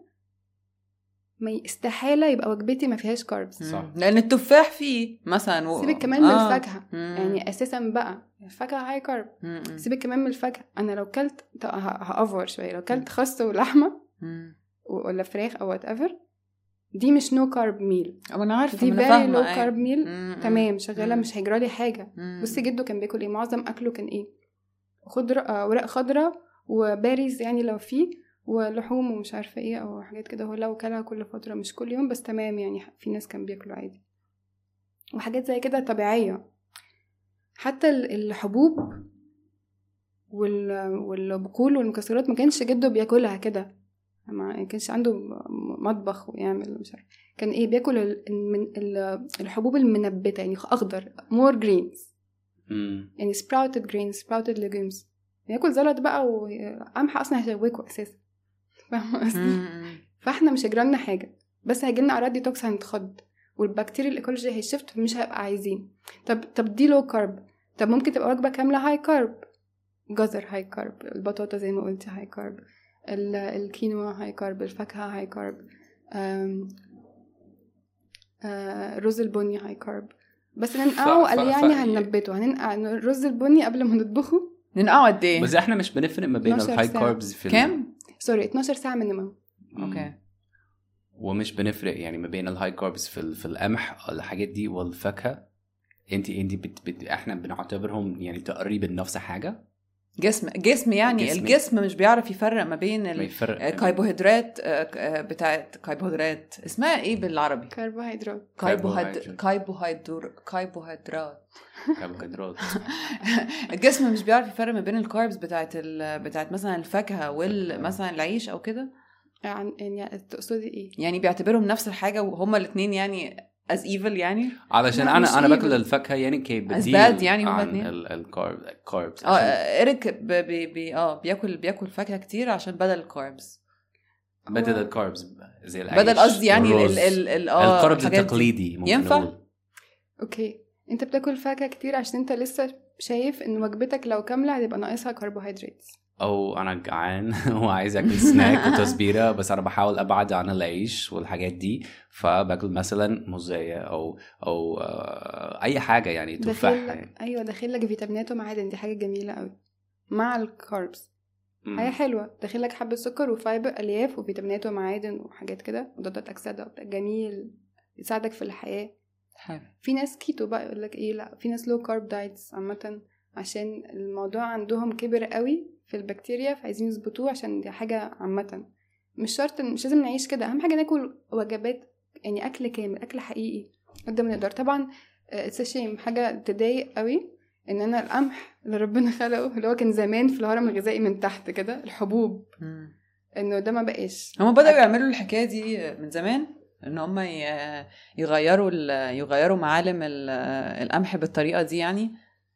ما استحالة يبقى وجبتي ما فيهاش carbs صح. لأن التفاح فيه مثلا و... سيبك كمان من الفاكهة مم. يعني أساسا بقى الفاكهة high carb مم. سيبك كمان من الفاكهة أنا لو كلت هأفور شوية لو كلت خس ولحمة مم. ولا فراخ أو whatever دي مش no carb meal أما أنا عارفة دي very low. carb meal مم. تمام شغالة. مش هيجرالي حاجة مم. بصي جده كان بياكل إيه معظم أكله كان إيه خضرة آه ورق خضرة وباريز يعني لو فيه ولحوم ومش عارفة إيه أو حاجات كده. هو لو كلها كل فترة مش كل يوم بس تمام يعني. في ناس كان بياكلوا عادي. وحاجات زي كده طبيعية. حتى ال- الحبوب وال- والبقول والمكسرات ما كانش جده بياكلها كده. ما كانش عنده مطبخ ويعمل مش عارف. كان إيه بياكل الحبوب المنبتة يعني أخضر greens. مم. يعني sprouted greens sprouted legumes. ياكل زلط بقى وقمح أصلا هيشوكه أساسا. فاهمة قصدي. فاحنا مش هيجرالنا حاجة. بس هيجيلنا أعراض ديتوكس هنتخض والبكتيريا ال ecology هي shift مش هيبقى عايزين. طب طب دي low carb طب ممكن تبقى وجبة كاملة high carb جزر high carb البطاطا زي ما قلتي high carb ال- الكينوا high carb الفاكهة high carb آه، الرز البني high carb بس ننقعه قال يعني ف- هننبته هننقع الرز البني قبل ما نطبخه. ننقعه قد إيه؟ بس إحنا مش بنفرق ما بين 12 ال high. carbs في كام؟ sorry 12 ساعة minimum مم. okay. ومش بنفرق يعني ما بين ال high carbs في ال- في القمح الحاجات دي والفاكهة. انت انت بت بت إحنا بنعتبرهم يعني تقريبا نفس حاجة. جسم جسم يعني جسم. الجسم مش بيعرف يفرق ما بين الكربوهيدرات آه، ك- آه، بتاعت كربوهيدرات اسمها إيه بالعربي؟ كربوهيدرات. كربوهيدرات كربوهيدرات. [LAUGHS] كربوهيدرات. الجسم مش بيعرف يفرق ما بين ال carbs بتاعت ال... بتاعت مثلا الفاكهة والمثلا العيش أو كده؟ عن يعني تقصدي إيه؟ يعني بيعتبرهم نفس الحاجة وهما الاثنين يعني as evil يعني علشان أنا أنا باكل. الفاكهة يعني كبديل as bad يعني هما عن اتنين؟ ال carbs آه ايريك ب... ب... ب... آه بياكل بياكل فاكهة كتير عشان بدل ال carbs بدل ال carbs زي العيش بدل قصدي يعني. ال ال ال آه ال carbs. التقليدي ممكن ينفع؟ نقول. okay أنت بتاكل فاكهة كتير عشان أنت لسه شايف إن وجبتك لو كاملة هتبقى ناقصها كربوهيدرات أو أنا جعان [LAUGHS] وعايز أكل سناك وتصبيره بس أنا بحاول أبعد عن العيش والحاجات دي فباكل مثلا موزايه أو أو آه، أي حاجة يعني تفاح داخل يعني. لك أيوه داخل لك فيتامينات ومعادن دي حاجة جميلة قوي مع ال carbs. حاجة حلوة داخل لك حبة سكر و fiber ألياف وفيتامينات ومعادن وحاجات كده مضادات اكسده جميل يساعدك في الحياة حلو. في ناس كيتو بقى يقول لك إيه لأ في ناس low carb diets عامة عشان الموضوع عندهم كبر قوي في البكتيريا فعايزين يظبطوه عشان دي حاجة عامة. مش شرط مش لازم نعيش كده. أهم حاجة ناكل وجبات يعني أكل كامل أكل حقيقي. قد ما نقدر طبعا it's shame حاجة تضايق قوي إن أنا القمح اللي ربنا [LAUGHS] خلقه اللي هو كان زمان في الهرم الغذائي من تحت كده الحبوب. إنه ده ما بقاش. هما بدأوا أكل. يعملوا الحكاية دي من زمان إن هما ي- يغيروا يغيروا معالم ال- القمح بالطريقة دي يعني.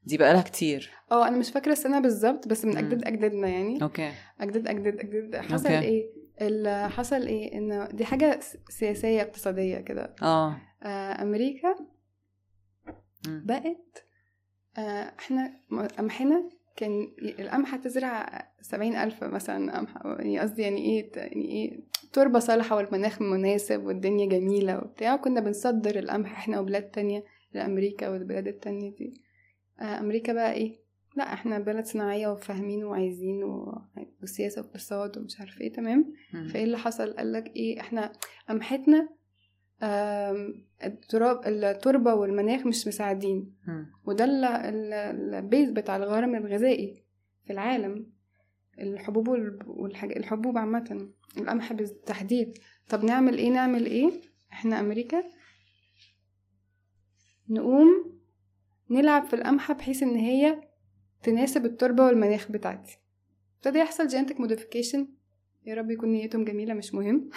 دي بقالها كتير. آه أنا مش فاكرة السنة بالظبط بس من. اجداد أجدادنا يعني. okay. اجداد اجداد اجداد حصل أوكي. إيه؟ اللي حصل إيه؟ إن دي حاجة سياسية اقتصادية كده. آه. آه أمريكا. بقت آه إحنا قمحنا كان القمحة تزرع سبعين ألف مثلا قمحة يعني قصدي يعني إيه يعني إيه تربة صالحة والمناخ مناسب والدنيا جميلة وبتاع. كنا بنصدر القمح إحنا وبلاد تانية لأمريكا والبلاد التانية دي. آه أمريكا بقى إيه؟ لا إحنا بلد صناعية وفاهمين وعايزين وسياسة واقتصاد ومش عارف إيه تمام. فإيه اللي حصل؟ قالك إيه إحنا قمحتنا التراب التربة والمناخ مش مساعدين. وده ال- ال- البيز بتاع الغرام الغذائي في العالم. الحبوب والحاج... الحبوب عامة القمح بالتحديد. طب نعمل إيه؟ نعمل إيه؟ إحنا أمريكا نقوم نلعب في القمحة بحيث إن هي تناسب التربة والمناخ بتاعتي. ابتدى يحصل جينتك موديفيكيشن يا رب يكون نيتهم جميلة مش مهم.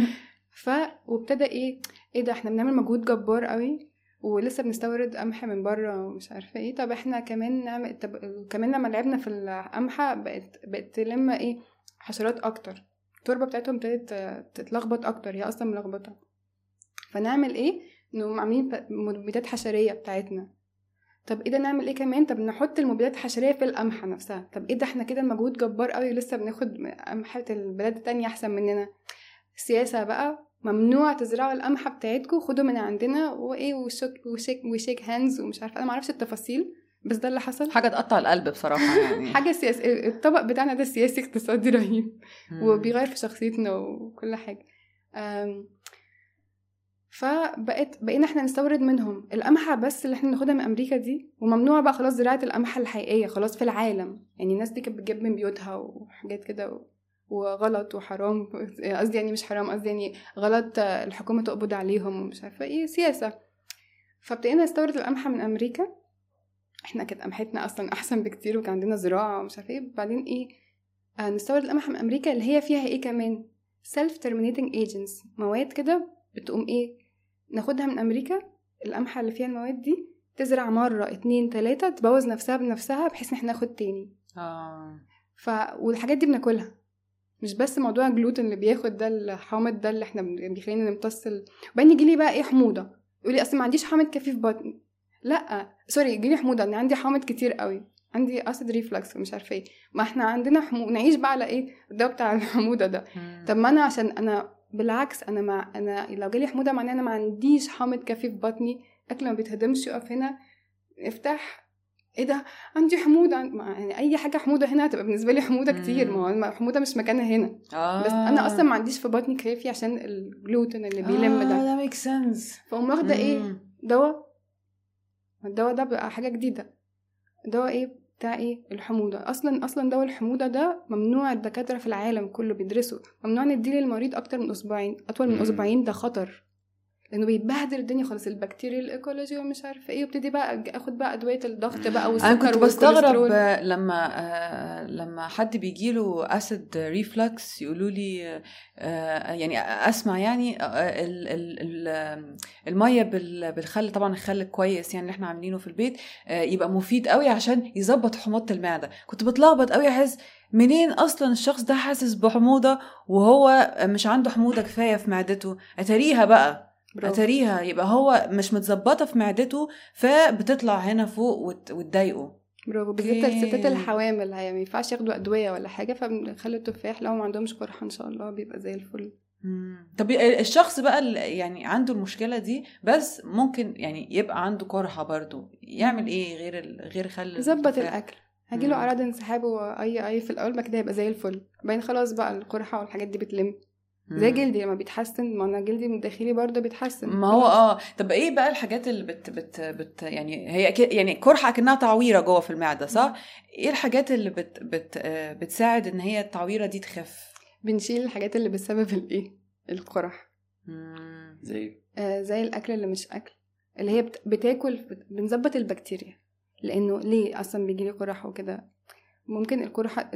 [LAUGHS] ف وابتدى إيه إيه ده إحنا بنعمل مجهود جبار قوي ولسه بنستورد قمح من بره ومش عارفة إيه. طب إحنا كمان نعمل طب كمان لما لعبنا في القمحة بقت بقت تلم إيه حشرات أكتر. التربة بتاعتهم ابتدت تتلخبط أكتر هي أصلا ملخبطة. فنعمل إيه انهم عاملين مبيدات حشرية بتاعتنا. طب إيه ده نعمل إيه كمان؟ طب نحط المبيدات الحشرية في القمحة نفسها. طب إيه ده إحنا كده المجهود جبار قوي ولسه بناخد قمحة البلاد التانية أحسن مننا. سياسة بقى ممنوع تزرعوا القمحة بتاعتكم خدوا من عندنا وإيه و shake و shake و shake hands ومش عارفة أنا معرفش التفاصيل بس ده اللي حصل. حاجة تقطع القلب بصراحة يعني. [LAUGHS] حاجة سياسي الطبق بتاعنا ده سياسي اقتصادي رهيب. وبيغير في شخصيتنا وكل حاجة. فبقت بقينا إحنا نستورد منهم. القمحة بس اللي إحنا ناخدها من أمريكا دي وممنوع بقى خلاص زراعة القمحة الحقيقية خلاص في العالم. يعني الناس دي كانت بتجيب من بيوتها وحاجات كده وغلط وحرام. [LAUGHS] قصدي يعني مش حرام قصدي يعني غلط الحكومة تقبض عليهم ومش عارفة إيه سياسة. فابتدينا نستورد القمحة من أمريكا. إحنا كانت قمحتنا أصلا أحسن بكتير وكان عندنا زراعة ومش عارفة إيه. بعدين إيه آه نستورد القمحة من أمريكا اللي هي فيها إيه كمان؟ self terminating agents. مواد كده بتقوم إيه ناخدها من أمريكا القمحة اللي فيها المواد دي تزرع مرة اتنين تلاتة تبوظ نفسها بنفسها بحيث إن إحنا ناخد تاني. آه. ف والحاجات دي بناكلها. مش بس موضوع الجلوتين اللي بياخد ده الحامض ده اللي إحنا بيخلينا نمتص وبعدين يجي لي بقى إيه حموضة؟ يقول لي أصل ما عنديش حامض كافي في بطني. لأ sorry يجي لي حموضة ان عندي حامض كتير قوي. عندي acid reflux ومش عارفة إيه. ما إحنا عندنا حموضه نعيش بقى على إيه؟ الدواء بتاع [LAUGHS] الحموضة ده. طب ما أنا عشان أنا بالعكس أنا مع أنا لو جالي حموضة معناه أنا ما عنديش حامض كافي في بطني. أكل ما بيتهضمش يقف هنا افتح إيه ده؟ عندي حموضة يعني أي حاجة حموضة هنا هتبقى بالنسبة لي حموضة كتير. ما هو حموضة مش مكانها هنا. آه. بس أنا أصلا ما عنديش في بطني كافي عشان الجلوتين اللي بيلم آه ده ده make sense فأقوم واخدة إيه؟ دواء. الدواء ده بقى حاجة جديدة. دواء إيه؟ بتاع إيه؟ الحموضة. أصلا أصلا دواء الحموضة ده ممنوع الدكاترة في العالم كله بيدرسوا ممنوع نديه للمريض أكتر من أسبوعين. أطول من أسبوعين ده خطر. لأنه بيتبهدل الدنيا خالص البكتيريا ال ecology ومش عارفة إيه. وابتدي بقى أخد بقى أدوية الضغط بقى والسكر أنا كنت بستغرب لما آه لما حد بيجيله acid reflux يقولوا لي آه يعني أسمع يعني آه ال ال ال المية بالخل طبعا الخل كويس يعني اللي إحنا عاملينه في البيت يبقى مفيد قوي عشان يظبط حموضة المعدة. كنت بتلخبط قوي أحس منين أصلا الشخص ده حاسس بحموضة وهو مش عنده حموضة كفاية في معدته؟ أتاريها بقى. أتاريها. يبقى هو مش متظبطة في معدته فبتطلع هنا فوق وتضايقه. برافو. بالذات الستات الحوامل هي ما ينفعش ياخدوا أدوية ولا حاجة فبنخلي التفاح لو ما عندهمش قرحه إن شاء الله بيبقى زي الفل. مم. طب الشخص بقى اللي يعني عنده المشكلة دي بس ممكن يعني يبقى عنده قرحه برضو. يعمل إيه غير. غير خل ظبط الأكل. هجيله أعراض انسحاب واي أي في الأول بعد كده هيبقى زي الفل. بعدين خلاص بقى القرحه والحاجات دي بتلم. زي جلدي لما بيتحسن ما أنا جلدي من داخلي برضه بيتحسن. ما هو آه. طب إيه بقى الحاجات اللي بت بت بت يعني هي يعني قرحه كانها تعويرة جوه في المعدة صح؟ إيه الحاجات اللي بت بت بتساعد إن هي التعويرة دي تخف؟ بنشيل الحاجات اللي بسبب الايه؟ القرح. زي؟ آه زي الأكل اللي مش أكل اللي هي بت... بتاكل بنظبط البكتيريا. لأنه ليه أصلا بيجي لي قرح وكده؟ ممكن القرحة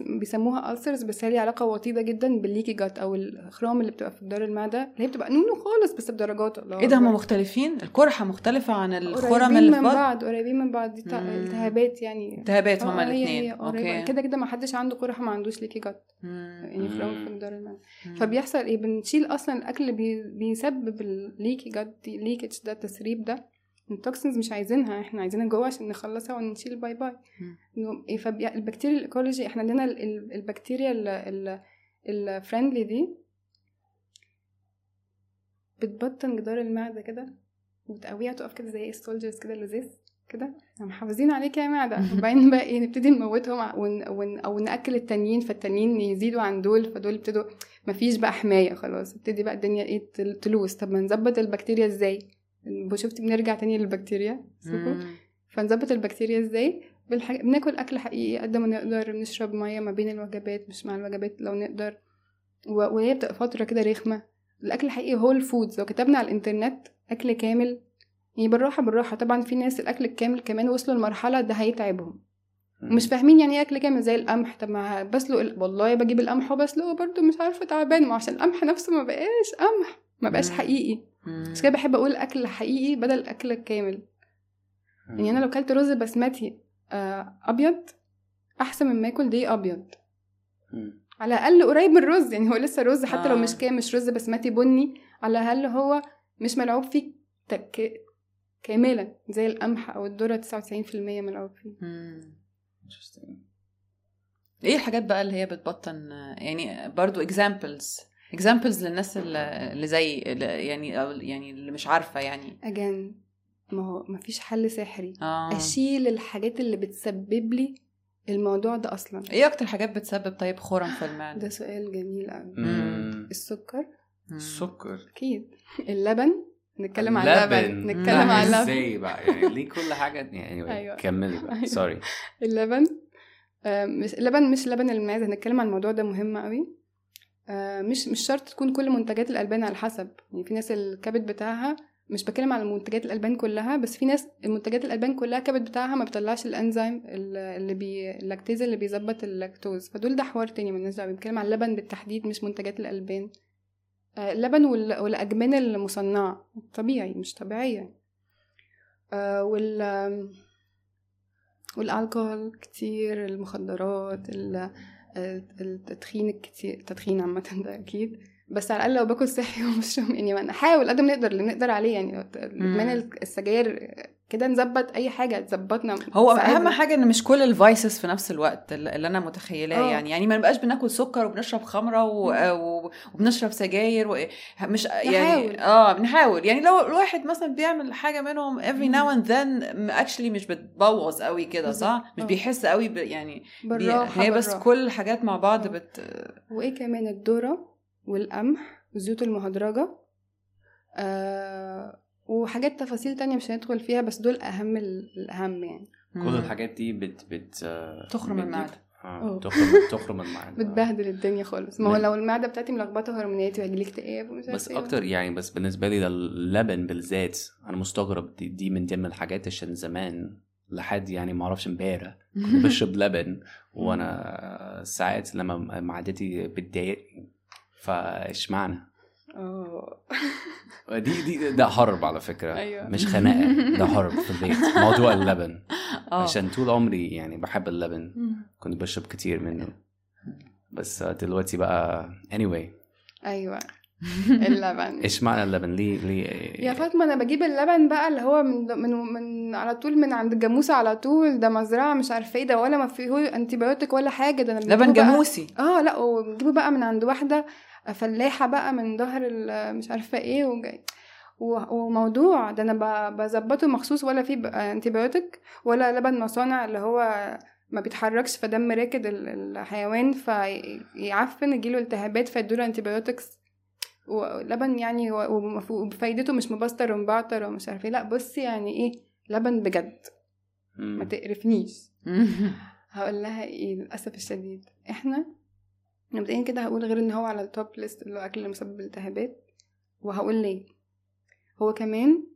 بيسموها ألسرز بس هي ليها علاقة وطيدة جدا بالليكي جات أو الخرام اللي بتبقى في جدار المعدة اللي هي بتبقى نونو خالص بس بدرجات الله إيه ده هما مختلفين؟ القرحة مختلفة عن الخرم اللي في من بعض قريبين من بعض دي التهابات يعني. التهابات هما الاثنين okay. كده كده ما حدش عنده قرحة ما عندوش leaky gut يعني خرام في جدار المعدة. فبيحصل إيه؟ بنشيل أصلا الأكل اللي بيسبب ال leaky gut leakage ده التسريب ده ال toxins مش عايزينها إحنا عايزينها جوه عشان نخلصها ونشيل bye bye فالبكتيريا ال ecology إحنا عندنا البكتيريا ال friendly دي بتبطن جدار المعدة كده وتقويها تقف كده زي السولجرز كده اللذيذ كده. محافظين عليك يا معدة. [LAUGHS] وبعدين بقى إيه نبتدي نموتهم ون... ون... أو نأكل التانيين فالتانيين يزيدوا عن دول فدول ابتدوا مفيش بقى حماية خلاص. ابتدي بقى الدنيا إيه تلوث. طب ما نظبط البكتيريا إزاي؟ شفتي بنرجع تاني للبكتيريا فنظبط البكتيريا إزاي؟ بالحاجة بناكل أكل حقيقي قد ما نقدر بنشرب مية ما بين الوجبات مش مع الوجبات لو نقدر. وهي بتبقى فترة كده رخمة. الأكل الحقيقي هو الفودز لو كتبنا على الإنترنت أكل كامل يعني بالراحة بالراحة. طبعا في ناس الأكل الكامل كمان وصلوا لمرحلة ده هيتعبهم. مش فاهمين يعني إيه أكل كامل زي القمح. طب ما بسلق ال- والله بجيب القمح وبسلقه برضه مش عارفة تعبان. ما عشان القمح نفسه ما بقاش قمح ما بقاش. حقيقي. بس كده بحب أقول أكل حقيقي بدل الاكل الكامل يعني أنا لو كلت رز بسمتي آه، أبيض أحسن من ما اكل دقيق أبيض. مم. على الأقل قريب من الرز يعني هو لسه رز حتى لو آه. مش كام مش رز بسمتي بني على الأقل هو مش ملعوب فيه تك... كاملا زي القمح أو الذرة 99% ملعوب فيه. مم. إيه الحاجات بقى اللي هي بتبطن؟ يعني برضو examples. Examples للناس اللي زي اللي يعني أو يعني اللي مش عارفة يعني. اجان ما هو ما فيش حل سحري. آه. أشيل الحاجات اللي بتسبب لي الموضوع ده أصلا. إيه أكتر حاجات بتسبب؟ طيب خرم في المعده ده سؤال جميل قوي. السكر. مم. السكر. أكيد. [LAUGHS] اللبن. نتكلم عن اللبن. نتكلم عن اللبن. إزاي بقى؟ يعني ليه كل حاجة؟ يعني [LAUGHS] أيوة. كملي بقى. أيوة. سوري [LAUGHS] اللبن. آه، مش اللبن مش لبن المعزة هنتكلم عن الموضوع ده مهم قوي آه، مش مش شرط تكون كل منتجات الألبان على حسب. يعني في ناس الكبد بتاعها مش بتكلم على منتجات الألبان كلها بس في ناس المنتجات الألبان كلها الكبد بتاعها ما بيطلعش الأنزيم اللي بي اللاكتيز اللي بيظبط اللاكتوز. فدول ده حوار تاني من دعوة بنتكلم عن اللبن بالتحديد مش منتجات الألبان. آه، اللبن وال- والأجبان المصنعة طبيعي مش طبيعية. آه، وال والالكول كتير المخدرات ال- التدخين الكتير التدخين عامة ده أكيد. بس على الأقل لو باكل صحي ومش [LAUGHS] يعني أنا أحاول قد ما نقدر اللي نقدر عليه يعني. إدمان السجاير كده نظبط أي حاجة تظبطنا هو. أهم حاجة إن مش كل ال vices في نفس الوقت اللي أنا متخيلاه آه. يعني يعني ما نبقاش بناكل سكر وبنشرب خمرة و... و... وبنشرب سجاير و... مش نحاول. يعني آه بنحاول يعني لو الواحد مثلا بيعمل حاجة منهم every مم. now and then actually مش بتبوظ قوي كده صح. مش آه. بيحس قوي ب... يعني بي... بالراحة هي بس بالراحة. كل الحاجات مع بعض آه. بت وإيه كمان الذرة والقمح والزيوت المهدرجة آه وحاجات تفاصيل تانية مش هندخل فيها بس دول أهم ال- الأهم يعني. كل الحاجات دي بت بت تخرم المعدة. آه،. تخرم تخرم المعدة. بتبهدل الدنيا خالص. ما هو لو المعدة بتاعتي ملخبطة هرموناتي وهيجيلي اكتئاب ومش بس إيه. أكتر يعني بس بالنسبة لي ده اللبن بالذات أنا مستغرب دي, دي من ضمن الحاجات عشان زمان لحد يعني ما أعرفش امبارح كنت [LAUGHS] بشرب لبن وأنا ساعات لما معدتي بتضايقني. فاشمعنى؟ دي دي ده حرب على فكرة. أيوة. مش خناقة ده حرب في البيت. موضوع اللبن. آه. عشان طول عمري يعني بحب اللبن. كنت بشرب كتير منه. بس دلوقتي بقى anyway. أيوه. [LAUGHS] اللبن. إيش معنى اللبن؟ ليه ليه؟ يا فاطمة أنا بجيب اللبن بقى اللي هو من من من على طول من عند الجاموسه على طول. ده مزرعة مش عارفة إيه ده ولا ما فيه انتي ولا حاجة. ده لبن جاموسي. آه لا وبنجيبه بقى من عند واحدة. فلاحة بقى من ظهر ال- مش عارفة إيه وجاي وموضوع ده أنا بظبطه مخصوص ولا فيه antibiotic ولا لبن مصانع اللي هو ما بيتحركش فدم راكد ال- الحيوان فيعفن يجيله التهابات فيدوله antibiotics ولبن يعني وفايدته مش مبستر ومبعتر ومش عارفة إيه. لا بصي يعني إيه لبن بجد. ما. تقرفنيش. [LAUGHS] هقول لها إيه للأسف الشديد. إحنا مبدئيا كده هقول غير إن هو على التوب ليست اللي هو أكل اللي مسبب الالتهابات وهقول ليه. هو كمان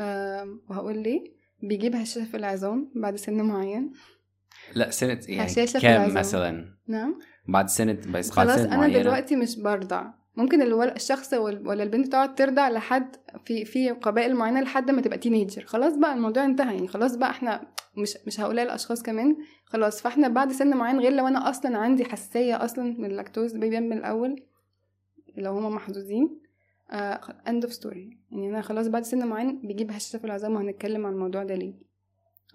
آم، وهقول ليه. بيجيب هشاشة في العظام بعد سن معين. لا سنة يعني كام. مثلا؟ نعم. بعد سنة بس خلاص أنا معينة. دلوقتي مش برضع. ممكن. الشخص ولا البنت تقعد ترضع لحد في في قبائل معينة لحد ما تبقى teenager خلاص بقى الموضوع انتهى يعني خلاص بقى إحنا مش مش هقولها للأشخاص كمان. خلاص فاحنا بعد سن معين غير لو أنا أصلا عندي حساسية أصلا من اللاكتوز بيبان من الأول لو هما محظوظين end of story يعني أنا خلاص بعد سن معين بيجيب هشاشة في العظام وهنتكلم عن الموضوع ده ليه.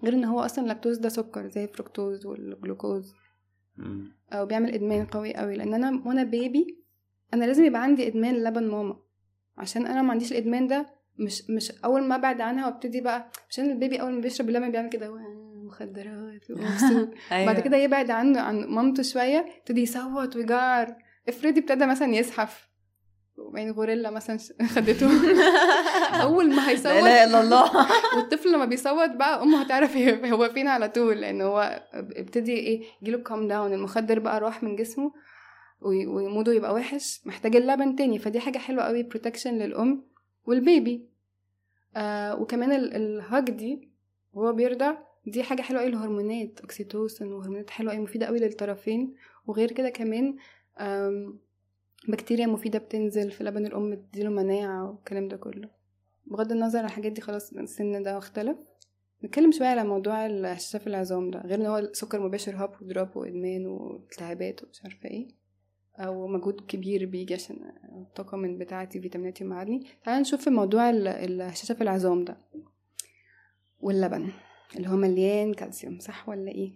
غير إن هو أصلا اللاكتوز ده سكر زي الفركتوز والجلوكوز. أو بيعمل إدمان قوي قوي لأن أنا وأنا baby أنا لازم يبقى عندي إدمان لبن ماما عشان أنا ما عنديش الإدمان ده مش مش أول ما أبعد عنها وأبتدي بقى عشان البيبي أول ما بيشرب اللبن بيعمل كده مخدرات [LAUGHS] ومبسوط أيوة. بعد كده يبعد عنه عن مامته شوية يبتدي يصوت ويجعر. افرضي ابتدى مثلا يزحف. وبعدين غوريلا مثلا خدته. [LAUGHS] أول ما لا هيصوت. إله إلا الله. [LAUGHS] والطفل لما بيصوت بقى أمه هتعرف هي- هو فين على طول لأن هو ابتدي إيه يجيله كام داون المخدر بقى راح من جسمه. وموده يبقى وحش محتاج اللبن تاني. فدي حاجة حلوة قوي protection للأم وال baby. آه وكمان ال- الهاج دي وهو بيرضع دي حاجة حلوة قوي الهرمونات oxytocin وهرمونات حلوة قوي مفيدة قوي للطرفين. وغير كده كمان بكتيريا مفيدة بتنزل في لبن الأم تديله مناعة والكلام ده كله. بغض النظر عن الحاجات دي خلاص السن ده اختلف. نتكلم شوية على موضوع في العظام ده غير إن هو سكر مباشر up و drop وإدمان والتهابات ومش عارفة إيه. أو مجهود كبير بيجي عشان الطاقة من بتاعتي فيتاميناتي ومعادني تعالى نشوف في موضوع ال- الهشاشة في العظام ده واللبن اللي هو مليان كالسيوم صح ولا إيه.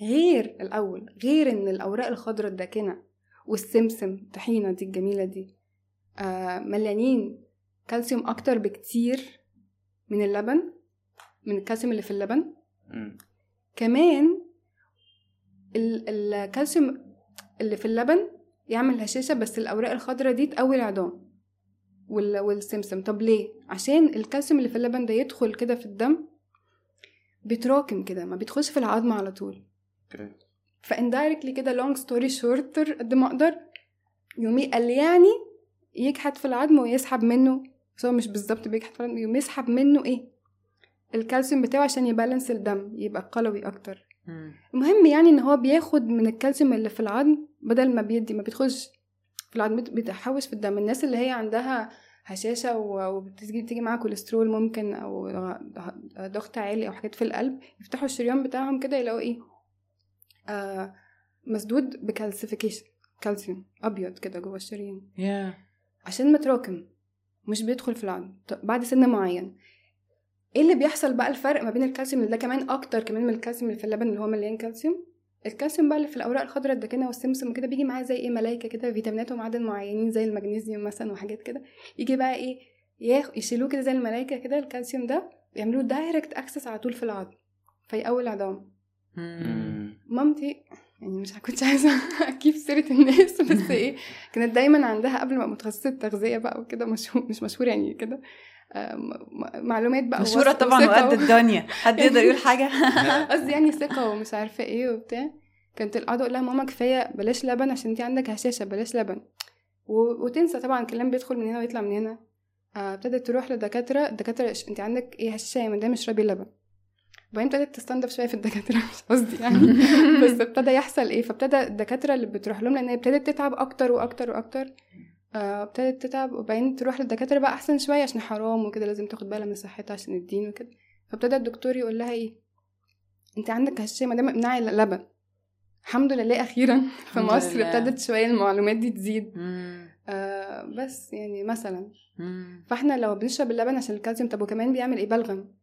غير الأول غير إن الأوراق الخضراء الداكنة والسمسم طحينة دي الجميلة دي آه مليانين كالسيوم أكتر بكتير من اللبن من الكالسيوم اللي في اللبن مم. كمان ال- الكالسيوم اللي في اللبن يعمل هشاشة بس الأوراق الخضراء دي تقوي العظام وال- والسمسم. طب ليه؟ عشان الكالسيوم اللي في اللبن ده يدخل كده في الدم بيتراكم كده ما بيدخلش في العظم على طول. ف indirectly كده long story shorter قد ما أقدر يومي قال يعني يكحت في العظم ويسحب منه بس هو مش بالظبط بيكحت في العظم يقوم يسحب منه إيه؟ الكالسيوم بتاعه عشان ي balance الدم يبقى قلوي أكتر. المهم يعني إن هو بياخد من الكالسيوم اللي في العظم بدل ما بيدي ما بيدخلش في العظم بيت- بيتحوش في الدم. الناس اللي هي عندها هشاشة و- وبتيجي تيجي معاها كوليسترول ممكن أو ضغط عالي أو حاجات في القلب يفتحوا الشريان بتاعهم كده يلاقوا إيه؟ آه مسدود ب calcification كالسيوم أبيض كده جوه الشريان. يا عشان متراكم مش بيدخل في العظم. بعد سن معين. إيه اللي بيحصل بقى الفرق ما بين الكالسيوم اللي ده كمان أكتر كمان من الكالسيوم اللي في اللبن اللي هو مليان كالسيوم؟ الكالسيوم بقى اللي في الأوراق الخضراء الداكنه والسمسم وكده بيجي معاه زي إيه؟ ملايكة كده فيتامينات ومعادن معينين زي المغنيسيوم مثلا وحاجات كده. يجي بقى إيه؟ يشيلوه كده زي الملايكة كده الكالسيوم ده يعملوه direct access على طول في العظم فيقوي العظام. مامتي يعني مش كنتش عايزة [LAUGHS] أجيب سيرة الناس بس إيه؟ كانت دايما عندها قبل ما متخصصة تغذيه بقى وكده مش مشهور يعني كده. معلومات بقى مشهورة طبعا وقد الدنيا. حد يقدر يقول [LAUGHS] حاجة؟ قصدي يعني ثقة ومش عارفه إيه وبتاع. كنت قاعدة أقول لها ماما كفاية بلاش لبن عشان انت عندك هشاشة بلاش لبن. و... وتنسى طبعا الكلام بيدخل من هنا ويطلع من هنا. آه، ابتدت تروح لدكاترة. الدكاترة "إيش- انت عندك إيه هشاشة يا مدام؟ اشربي لبن وبعدين ابتدت تستنضف شوية في الدكاترة مش قصدي يعني. [LAUGHS] بس ابتدى يحصل إيه فابتدى الدكاترة اللي بتروح لهم لأن هي ابتدت تتعب أكتر وأكتر وأكتر. ابتدت تتعب وبعدين تروح للدكاترة بقى أحسن شوية عشان حرام وكده لازم تاخد بالها من صحتها عشان الدين وكده فابتدى الدكتور يقول لها إيه أنت عندك هشاشه ما دام امنعي اللبن الحمد لله أخيرا [LAUGHS] في مصر. ابتدت شوية المعلومات دي تزيد. آه بس يعني مثلا مم. فإحنا لو بنشرب اللبن عشان الكالسيوم طب وكمان بيعمل إيه بلغم.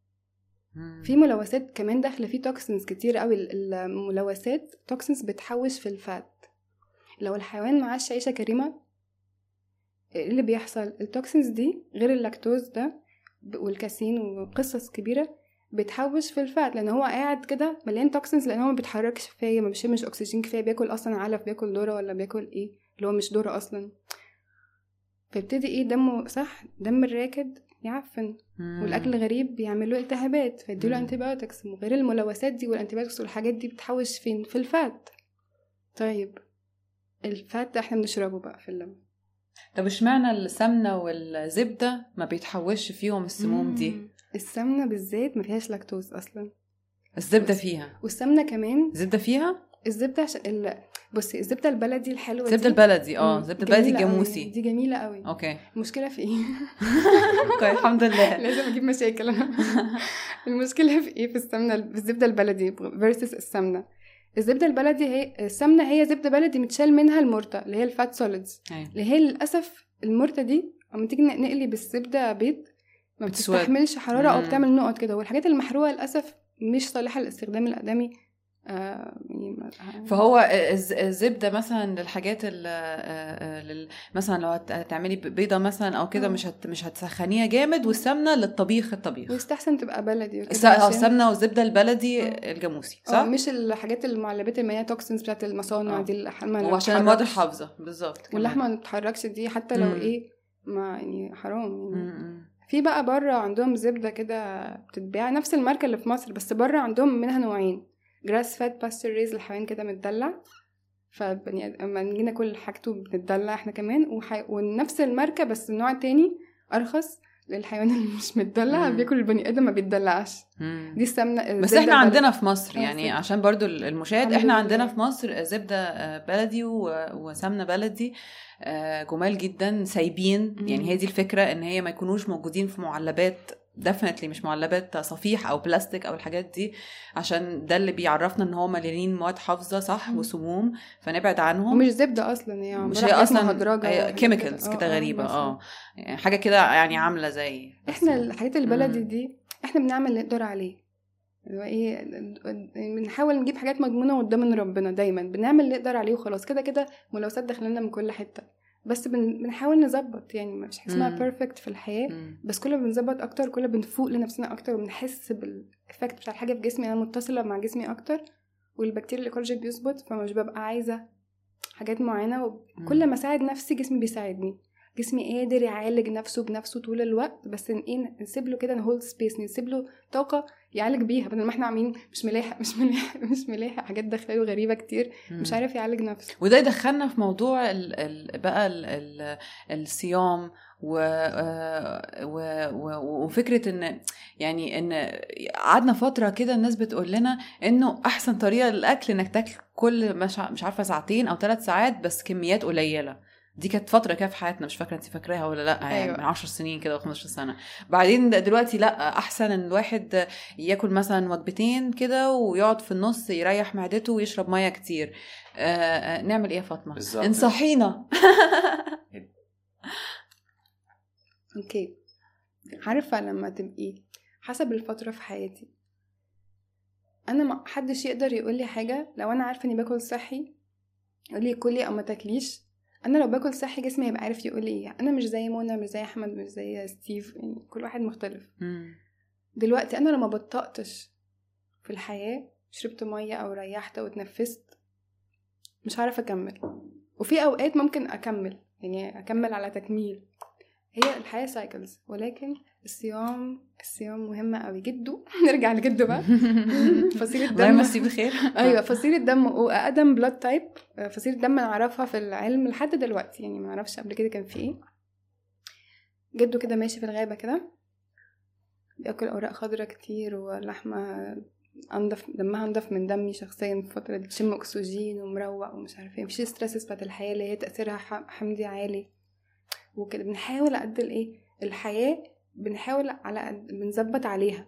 في ملوثات كمان داخلة فيه toxins كتير قوي ال- الملوثات toxins بتحوش في ال fat لو الحيوان مش عايش عيشة كريمة إيه اللي بيحصل ال toxins دي غير اللاكتوز ده والكاسين وقصص كبيرة بتحوش في ال fat لأن هو قاعد كده مليان toxins لأن هو ما بيتحركش كفاية ما بيشمش اكسجين كفاية بياكل أصلا علف بياكل ذرة ولا بياكل إيه اللي هو مش ذرة أصلا. فيبتدي إيه دمه صح دم الراكد يعفن. مم. والأكل غريب بيعمل له التهابات فيديله مم. antibiotics وغير الملوثات دي وال antibiotics والحاجات دي بتحوش فين؟ في ال fat. طيب ال fat ده إحنا بنشربه بقى في اللبن طب اشمعنى السمنة والزبدة ما بيتحوش فيهم السموم دي؟ مم. السمنة بالذات ما فيهاش لاكتوز أصلا. الزبدة فيها. والسمنة كمان زبدة فيها؟ الزبدة عشان ال... بصي الزبدة البلدي الحلوة زبدة دي البلدي آه مم، زبدة البلدي جميلة. الجاموسي دي جميلة قوي okay. المشكلة في إيه؟ okay [LAUGHS] الحمد لله. [LAUGHS] لازم أجيب مشاكل. أنا [LAUGHS] المشكلة في إيه في السمنة؟ في الزبدة البلدي versus السمنة. الزبدة البلدي هي السمنة هي زبدة بلدي متشال منها المرتة اللي هي ال fat solids أيوة. اللي هي للأسف المرتة دي اما تيجي نقلي بالزبدة بيض ما. بتستحملش حرارة أو مم. بتعمل نقط كده والحاجات المحروقة للأسف مش صالحة للاستخدام الأدمي فهو الز- الزبده مثلا للحاجات آه، آه، مثلا لو هت- هتعملي بيضة مثلا أو كده آه. مش هت مش هتسخنيها جامد والسمنة للطبيخ الطبيخ ويستحسن تبقى بلدي آه، عشان- السمنة والزبدة البلدي آه. الجاموسي آه صح؟ مش الحاجات المعلبات المياه toxins بتاعت المصانع آه. دي اللحمة اللي وعشان المواد. الحافظة بالظبط. واللحمة ما بتتحركش دي حتى لو مم. إيه ما يعني حرام يعني. في بقى برة عندهم زبدة كده بتتباع نفس الماركة اللي في مصر بس برة عندهم منها نوعين grass fed pasture raised الحيوان كده متدلع فبني أما نيجي ناكل حاجته بنتدلع إحنا كمان وح... ونفس الماركة بس النوع التاني أرخص الحيوان اللي مش متدلع. بياكل البني آدم ما بيتدلعش. دي السمنة بس إحنا. عندنا في مصر آه، يعني. عشان برضو المشاهد إحنا. عندنا في مصر زبدة آه، بلدي و- وسمنة بلدي آه، جمال جدا سايبين. يعني هي دي الفكرة إن هي ما يكونوش موجودين في معلبات definitely مش معلبات صفيح أو بلاستيك أو الحاجات دي عشان ده اللي بيعرفنا إن هو مليانين مواد حافظة صح. وسموم فنبعد عنهم. ومش زبدة أصلا هي مش هي أصلا chemicals آه، كده. آه، غريبة مثلاً. آه. يعني حاجة كده يعني عاملة زي إحنا الحاجات البلدي. دي إحنا بنعمل اللي نقدر عليه. اللي هو إيه بنحاول نجيب حاجات مضمونه قدام من ربنا دايما بنعمل اللي نقدر عليه وخلاص. كده كده ملوثات داخلنا من كل حتة. بس بن... بنحاول نظبط يعني مفيش حاجة اسمها. perfect في الحياة مم. بس كل ما بنظبط أكتر كل ما بنفوق لنفسنا أكتر وبنحس بال effect بتاع الحاجة في جسمي أنا متصلة مع جسمي أكتر والبكتيريا ال ecology بيظبط فمش ببقى عايزة حاجات معينة وكل ما أساعد نفسي جسمي بيساعدني جسمي قادر يعالج نفسه بنفسه طول الوقت بس إيه نسيب له كده ن hold space نسيب له طاقة يعالج بيها بدل ما إحنا عاملين مش ملاحق مش ملاحق [LAUGHS] مش ملاحق حاجات داخله غريبة كتير مش. عارف يعالج نفسه وده يدخلنا في موضوع ال ال بقى ال ال الصيام و آه، و و وفكرة إن يعني إن قعدنا فترة كده الناس بتقول لنا إنه أحسن طريقة للأكل إنك تاكل كل مش عارفة ساعتين أو ثلاث ساعات بس كميات قليلة دي كانت فترة كده في حياتنا مش فاكرة انت فاكراها ولا لأ يعني أيوة. من 10 سنين كده و 15 سنة. بعدين دلوقتي لأ أحسن إن الواحد ياكل مثلا وجبتين كده ويقعد في النص يريح معدته ويشرب مية كتير. آه آه نعمل إيه يا فاطمة؟ بالظبط. انصحينا. [LAUGHS] Okay. عارفة لما تبقي حسب الفترة في حياتي أنا ما حدش يقدر يقول لي حاجة لو أنا عارفة إني باكل صحي يقول لي كلي أو ما تاكليش أنا لو باكل صحي جسمي هيبقى عارف يقول لي إيه. أنا مش زي منى مش زي أحمد مش زي ستيف يعني كل واحد مختلف. مم. دلوقتي أنا لما بطقتش في الحياة شربت مية أو ريحت أو اتنفست مش هعرف أكمل. وفي أوقات ممكن أكمل يعني أكمل على تكميل. هي الحياة cycles ولكن الصيام الصيام مهم قوي. جده [LAUGHS] نرجع لجده بقى. [LAUGHS] فصيلة ال O دم. يمسيه بخير [LAUGHS] أيوه فصيلة دم واقدم blood type فصيلة دم نعرفها في العلم لحد دلوقتي. يعني ما نعرفش قبل كده كان في إيه. جده كده ماشي في الغابة كده. بياكل أوراق خضرا كتير ولحمة أنضف دمها أنضف من دمي شخصيا في الفترة دي تشم أكسجين ومروق ومش عارفه إيه. مفيش stresses بتاعت الحياة اللي هي تأثيرها ح- حمضي عالي. وكده. بنحاول قد الإيه الحياة بنحاول على قد بنظبط عليها.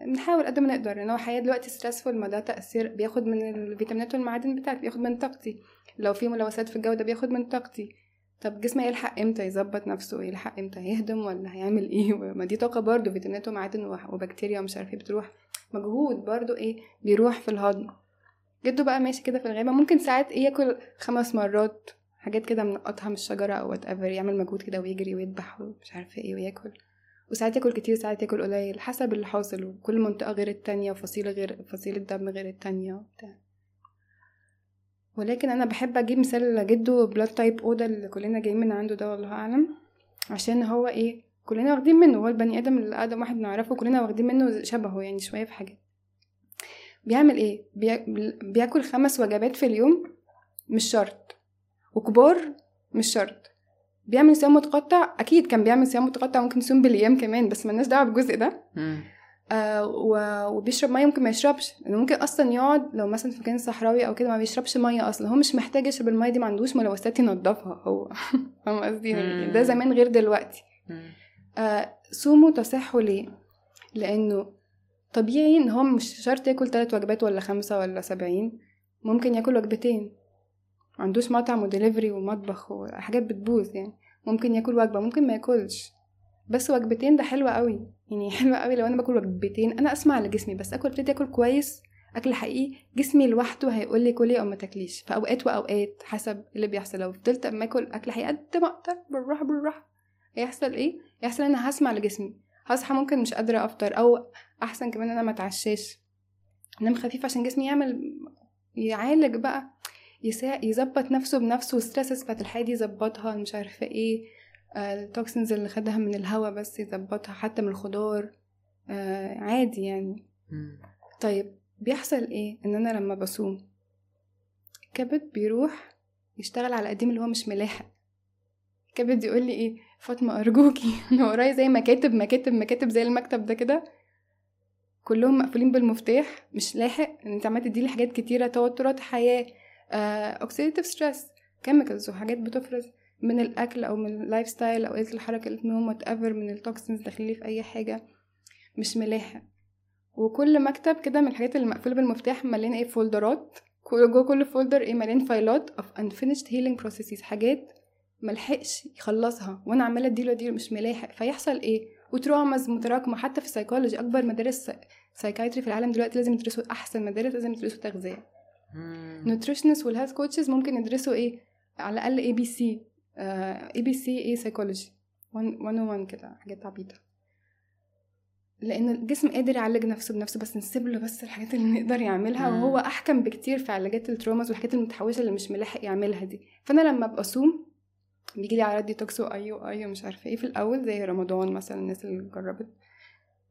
بنحاول قد ما نقدر لأن هو الحياة دلوقتي stressful ما ده تأثير بياخد من الفيتامينات والمعادن بتاعتي بياخد من طاقتي. لو في ملوثات في الجو ده بياخد من طاقتي. طب جسمي يلحق إمتى يظبط نفسه؟ يلحق إمتى يهدم ولا هيعمل إيه؟ [LAUGHS] ما دي طاقة برضو فيتامينات ومعادن وبكتيريا ومش عارف إيه بتروح. مجهود برضو إيه؟ بيروح في الهضم. جده بقى ماشي كده في الغابة ممكن ساعات إيه ياكل خمس مرات حاجات كده منقطها من الشجرة أو whatever يعمل مجهود كده ويجري ويذبح ومش عارفة إيه وياكل. وساعات ياكل كتير ساعات ياكل قليل حسب اللي حاصل. وكل منطقة غير التانية وفصيلة غير فصيلة دم غير التانية وبتاع. ولكن أنا بحب أجيب مثال جده blood type O ده اللي كلنا جايين من عنده ده والله أعلم. عشان هو إيه كلنا واخدين منه. هو البني آدم اللي أقدم واحد نعرفه كلنا واخدين منه شبهه يعني شوية في حاجات. بيعمل بيا- بياكل خمس وجبات في اليوم مش شرط. وكبار مش شرط. بيعمل صيام متقطع أكيد كان بيعمل صيام متقطع ممكن يصوم بالأيام كمان بس ملناش دعوة بالجزء ده. آه و- وبيشرب مية ممكن ما يشربش. لأنه ممكن أصلا يقعد لو مثلا في مكان صحراوي أو كده ما بيشربش مية أصلا. هو مش محتاج يشرب المية دي ما عندوش ملوثات ينضفها هو. [LAUGHS] فاهم قصدي؟ يعني ده. زمان غير دلوقتي. آه صوموا تصحوا ليه؟ لأنه طبيعي إن هو مش شرط ياكل تلات وجبات ولا خمسة ولا سبعين. ممكن ياكل وجبتين. معندوش مطعم ودليفري ومطبخ وحاجات بتبوظ يعني. ممكن ياكل وجبة ممكن ما ياكلش. بس وجبتين ده حلو قوي. يعني [LAUGHS] حلو قوي لو أنا باكل وجبتين. أنا أسمع لجسمي بس أكل ابتدي اكل كويس أكل حقيقي. جسمي لوحده هيقول لي كلي أو ما تاكليش. في أوقات وأوقات حسب اللي بيحصل. لو فضلت أما آكل أكل حقيقي قد ما أقدر بالراحة بالراحة. هيحصل إيه؟ يحصل إن أنا هسمع لجسمي هصحى ممكن مش قادرة أفطر أو أحسن كمان أنا ما أتعشاش. أنام خفيف عشان جسمي يعمل يعالج بقى. يظبط نفسه بنفسه وال stresses بتاعت الحياة دي يظبطها مش عارفة إيه. آه، ال toxins اللي خدها من الهواء بس يظبطها حتى من الخضار. آه عادي يعني. مم. طيب بيحصل إيه؟ إن أنا لما بصوم الكبد بيروح يشتغل على القديم اللي هو مش ملاحق. كبد يقول لي إيه؟ فاطمة أرجوكي. [LAUGHS] أنا ورايا زي مكاتب مكاتب مكاتب زي المكتب ده كده. كلهم مقفولين بالمفتاح مش لاحق. ان أنت عمال تديلي حاجات كتيرة توترات حياة. oxidative stress chemicals وحاجات بتفرز من الأكل أو من ال lifestyle أو قله الحركة النوم whatever من ال toxins داخلين في أي حاجة مش ملاحق وكل مكتب كده من الحاجات اللي مقفولة بالمفتاح مليان إيه؟ فولدرات جوه كل folder إيه؟ مليان فايلات of unfinished healing processes حاجات ملحقش يخلصها. وأنا عمالة أديله أديله مش ملاحق. فيحصل إيه؟ و traumas متراكمة. حتى في السايكولوجي أكبر مدارس psychiatry في العالم دلوقتي لازم يدرسوا أحسن مدارس لازم يدرسوا تغذية. nutritionist وال health coaches ممكن يدرسوا إيه؟ على الأقل اي بي سي اي بي سي إيه سايكولوجي 101 كده حاجات عبيطة. لأن الجسم قادر يعالج نفسه بنفسه بس نسيب له بس الحاجات اللي نقدر يعملها مم. وهو أحكم بكتير في علاجات ال traumas والحاجات المتحوشة اللي مش ملاحق يعملها دي. فأنا لما أبقى أصوم بيجي لي أعراض ديتوكس واي واي ومش عارفة إيه في الأول زي رمضان مثلا الناس اللي جربت.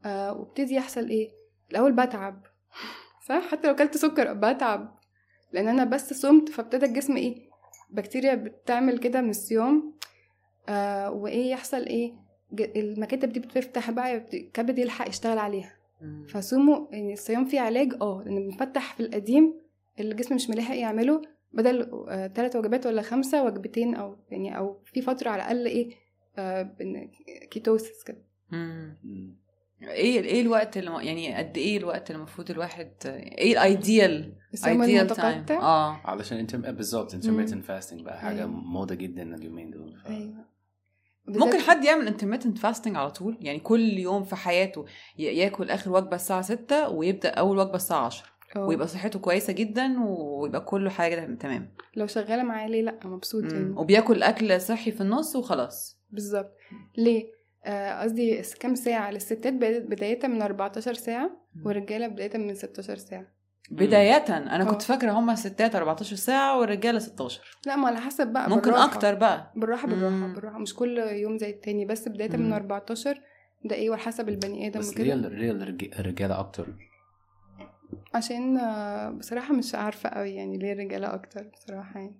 آه وابتدي يحصل إيه؟ الأول بتعب. [LAUGHS] صح؟ حتى لو كلت سكر بتعب. لأن أنا بس صمت فابتدى الجسم إيه؟ بكتيريا بتعمل كده من الصيام. آه وإيه يحصل إيه؟ المكاتب دي بتفتح بقى الكبد يلحق يشتغل عليها. فصوموا يعني الصيام فيه علاج آه لأن بنفتح في القديم اللي الجسم مش ملاحق يعمله بدل آه تلات وجبات ولا خمسة وجبتين أو يعني أو في فترة على الأقل إيه؟ آه بن- ketosis كده. إيه إيه الوقت اللي يعني قد إيه الوقت اللي المفروض الواحد إيه ال ideal ideal time آه. علشان انت بالظبط intermittent fasting بقى حاجة أيوة. موضة جدا اليومين دول ف... أيوه. ممكن حد يعمل intermittent fasting على طول يعني كل يوم في حياته ي- ياكل آخر وجبة الساعة 6 ويبدأ أول وجبة الساعة 10 آه. ويبقى صحته كويسة جدا ويبقى كله حاجة تمام. لو شغالة معاه ليه لأ؟ مبسوط. يعني. وبياكل أكل صحي في النص وخلاص. بالظبط. ليه؟ قصدي س- كام ساعة؟ للستات بداية- من 14 ساعة والرجالة بداية من 16 ساعة. بداية أنا كنت آه. فاكرة هم الستات 14 ساعة والرجالة 16 لا ما على حسب بقى ممكن بالراحة. أكتر بقى. بالراحة بالراحة مم. بالراحة. مش كل يوم زي التاني. بس بداية مم. من 14 ده إيه وعلى حسب البني آدم بس ليه وكده ال- ليه الرج- الرجالة أكتر؟ عشان آه، بصراحة مش عارفة قوي يعني ليه الرجالة أكتر بصراحة يعني.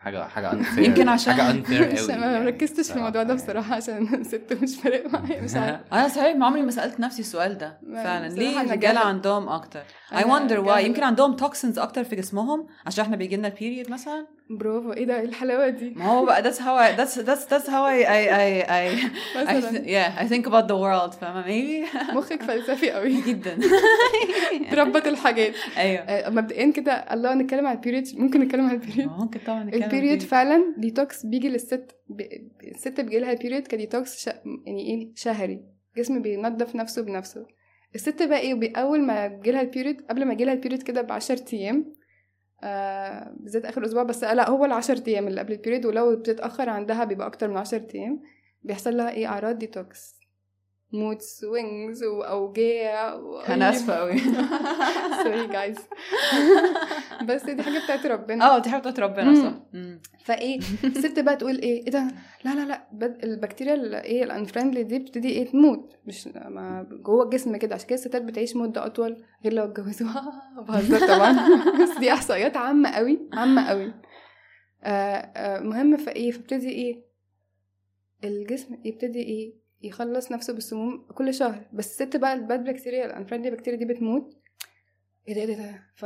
حاجة حاجة [LAUGHS] unfair. يمكن عشان- حاجة unfair [LAUGHS] مش قوي ما يعني. ركزتش في الموضوع ده بصراحة بصراحة عشان [LAUGHS] ست مش فارق معايا مش عارفة. أنا صحيح ما عمري ما سألت نفسي السؤال ده فعلا. ليه الرجالة. عندهم أكتر؟ Wonder why. جاهلة. يمكن عندهم توكسنز أكتر في جسمهم عشان إحنا بيجي لنا البيريد مثلا؟ برافو. إيه ده؟ إيه الحلاوة دي؟ ما هو بقى that's how I that's that's that's how I I I I, yeah I think about the world فاهمة؟ Maybe. مخك فلسفي قوي. [LAUGHS] جدا. [LAUGHS] تربط الحاجات. أيوه. آه، مبدئيا كده الله نتكلم على ال period ممكن نتكلم على ال period ممكن طبعا نتكلم ال period. فعلا ديتوكس بيجي للست. الست بيجي لها ال period ك detox ش... يعني إيه؟ شهري. الجسم بينظف نفسه بنفسه. الست بقى إيه؟ أول ما يجي لها ال period قبل ما يجي لها ال period كده ب 10 أيام آه بالذات آخر أسبوع بس لا هو ال 10 أيام اللي قبل ال period ولو بتتأخر عندها بيبقى أكتر من 10 أيام. بيحصل لها إيه؟ أعراض detox. mood swings واوجاع و... أنا آسفة قوي sorry guys بس دي حاجة بتاعت ربنا. آه دي حاجة بتاعت ربنا. صح. فإيه الست بقى تقول إيه؟ إيه ده؟ لا لا لا. البكتيريا اللي إيه ال unfriendly دي بتبتدي إيه؟ تموت. مش ما جوه الجسم كده. عشان كده الستات بتعيش مدة أطول غير لو اتجوزوا [LAUGHS] بهزر طبعا. بس دي إحصائيات عامة قوي عامة قوي آه آه مهم فإيه؟ فابتدي إيه؟ الجسم يبتدي إيه؟ يخلص نفسه بالسموم كل شهر. بس الست بقى ال bad bacteria ال unfriendly bacteria دي بتموت. إيه ده إيه ده ده؟ ف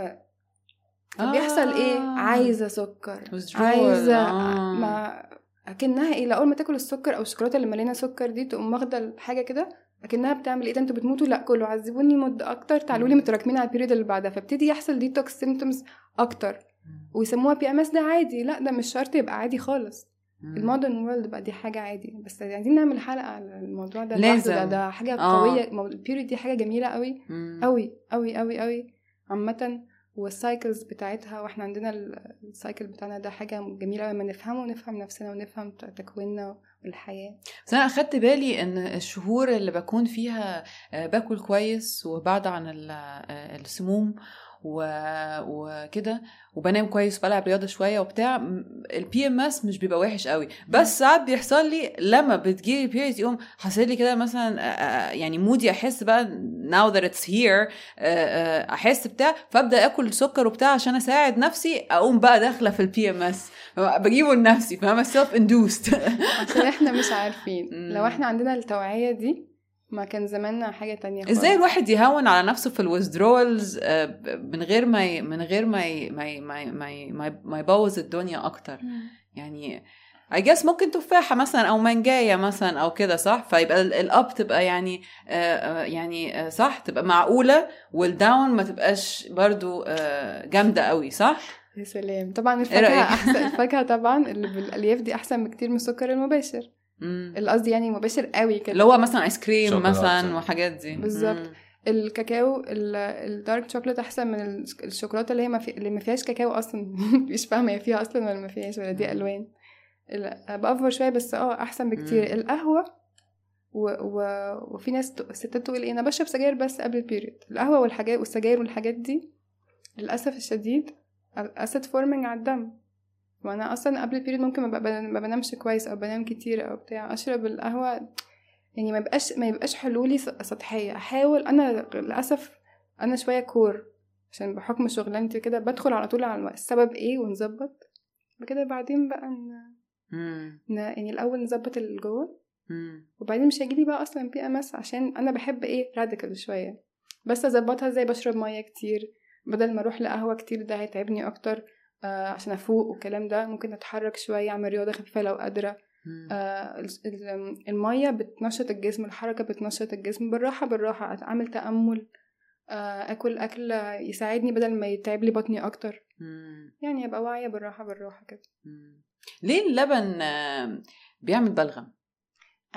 إيه؟ آه. عايزة سكر. عايزة آه. ما أكنها إيه لا اول ما تاكل السكر أو الشوكولاتة اللي مليانه سكر دي تقوم واخدة الحاجة كده أكنها بتعمل إيه ده؟ أنتوا بتموتوا؟ لأ كله عذبوني مدة أكتر. تعالوا لي. متراكمين على ال period اللي بعدها. فابتدي يحصل detox symptoms أكتر. ويسموها PMS ده عادي. لأ ده مش شرط يبقى عادي خالص. ال modern world بقى دي حاجة عادي. بس عايزين نعمل حلقة على الموضوع ده لازم. ده, ده حاجة آه. قوية. دي حاجة جميلة قوي. قوي قوي قوي قوي. عامة وال cycles بتاعتها وإحنا عندنا ال- ال cycle بتاعنا ده حاجة جميلة لما نفهمه ونفهم نفسنا ونفهم تكويننا والحياة. بس أنا أخدت بالي إن الشهور اللي بكون فيها آه، باكل كويس وبعد عن آه، السموم و- وكده وبنام كويس وبلعب رياضة شوية وبتاع ال PMS مش بيبقى وحش قوي. بس ساعات بيحصل لي لما بتجيلي ال period يقوم حاصل لي كده مثلا يعني mood ي أحس بقى now that it's here آه، آه، أحس بتاع فأبدأ آكل سكر وبتاع عشان أساعد نفسي أقوم بقى داخلة في ال PMS بجيبه لنفسي فاهمة؟ self-induced عشان إحنا مش عارفين. [LAUGHS] لو إحنا عندنا التوعية دي ما كان زماننا حاجة تانية خالص. إزاي الواحد يهون على نفسه في ال withdrawals من غير ما ي... من غير ما ي... ما ي... ما ي... ما. ما, يبوظ الدنيا أكتر. يعني I guess ممكن تفاحة مثلا أو مانجاية مثلا أو كده صح فيبقى ال- ال up تبقى يعني آه، آه، يعني آه، صح تبقى معقولة وال down ما تبقاش برضو آه، جامدة قوي صح؟ يا سلام طبعا رأيك؟ الفاكهة أحسن [LAUGHS] الفاكهة طبعا اللي بالألياف دي أحسن بكتير من السكر المباشر. القصدي يعني مباشر قوي كده. اللي هو مثلا ice cream. مثلا وحاجات دي. بالظبط. الكاكاو ال- ال dark chocolate أحسن من ال- الشوكولاتة اللي هي ما في اللي ما فيهاش كاكاو أصلا. [LAUGHS] مش فاهمة هي فيها أصلا ولا ما فيهاش ولا دي ألوان. ال- بأفور شوية بس آه أحسن بكتير. مم. القهوة و... و... وفي ناس ت- ستات تقول إيه أنا بشرب سجاير بس قبل ال period. القهوة والحاجات والسجاير والحاجات دي للأسف الشديد acid forming على الدم. وأنا أصلا قبل ال period ممكن ما بنامش كويس أو بنام كتير أو بتاع. أشرب القهوة يعني ما يبقاش ما يبقاش حلول ي سطحية. أحاول أنا للأسف أنا شوية core عشان بحكم شغلانتي كده بدخل على طول على السبب إيه ونظبط. كده بعدين بقى ن... مم. ن... يعني الأول نظبط اللي جوه. وبعدين مش هيجيلي بقى أصلا PMS عشان أنا بحب إيه؟ radical شوية. بس أظبطها إزاي؟ بشرب مية كتير. بدل ما أروح لقهوة كتير ده هيتعبني أكتر. آه عشان أفوق والكلام ده ممكن أتحرك شوية أعمل رياضة خفيفة لو قادرة. آه ال- ال- المية بتنشط الجسم الحركة بتنشط الجسم بالراحة بالراحة أعمل تأمل آه آكل أكل يساعدني بدل ما يتعب لي بطني أكتر مم. يعني أبقى واعية بالراحة بالراحة كده مم. ليه اللبن آه، بيعمل بلغم؟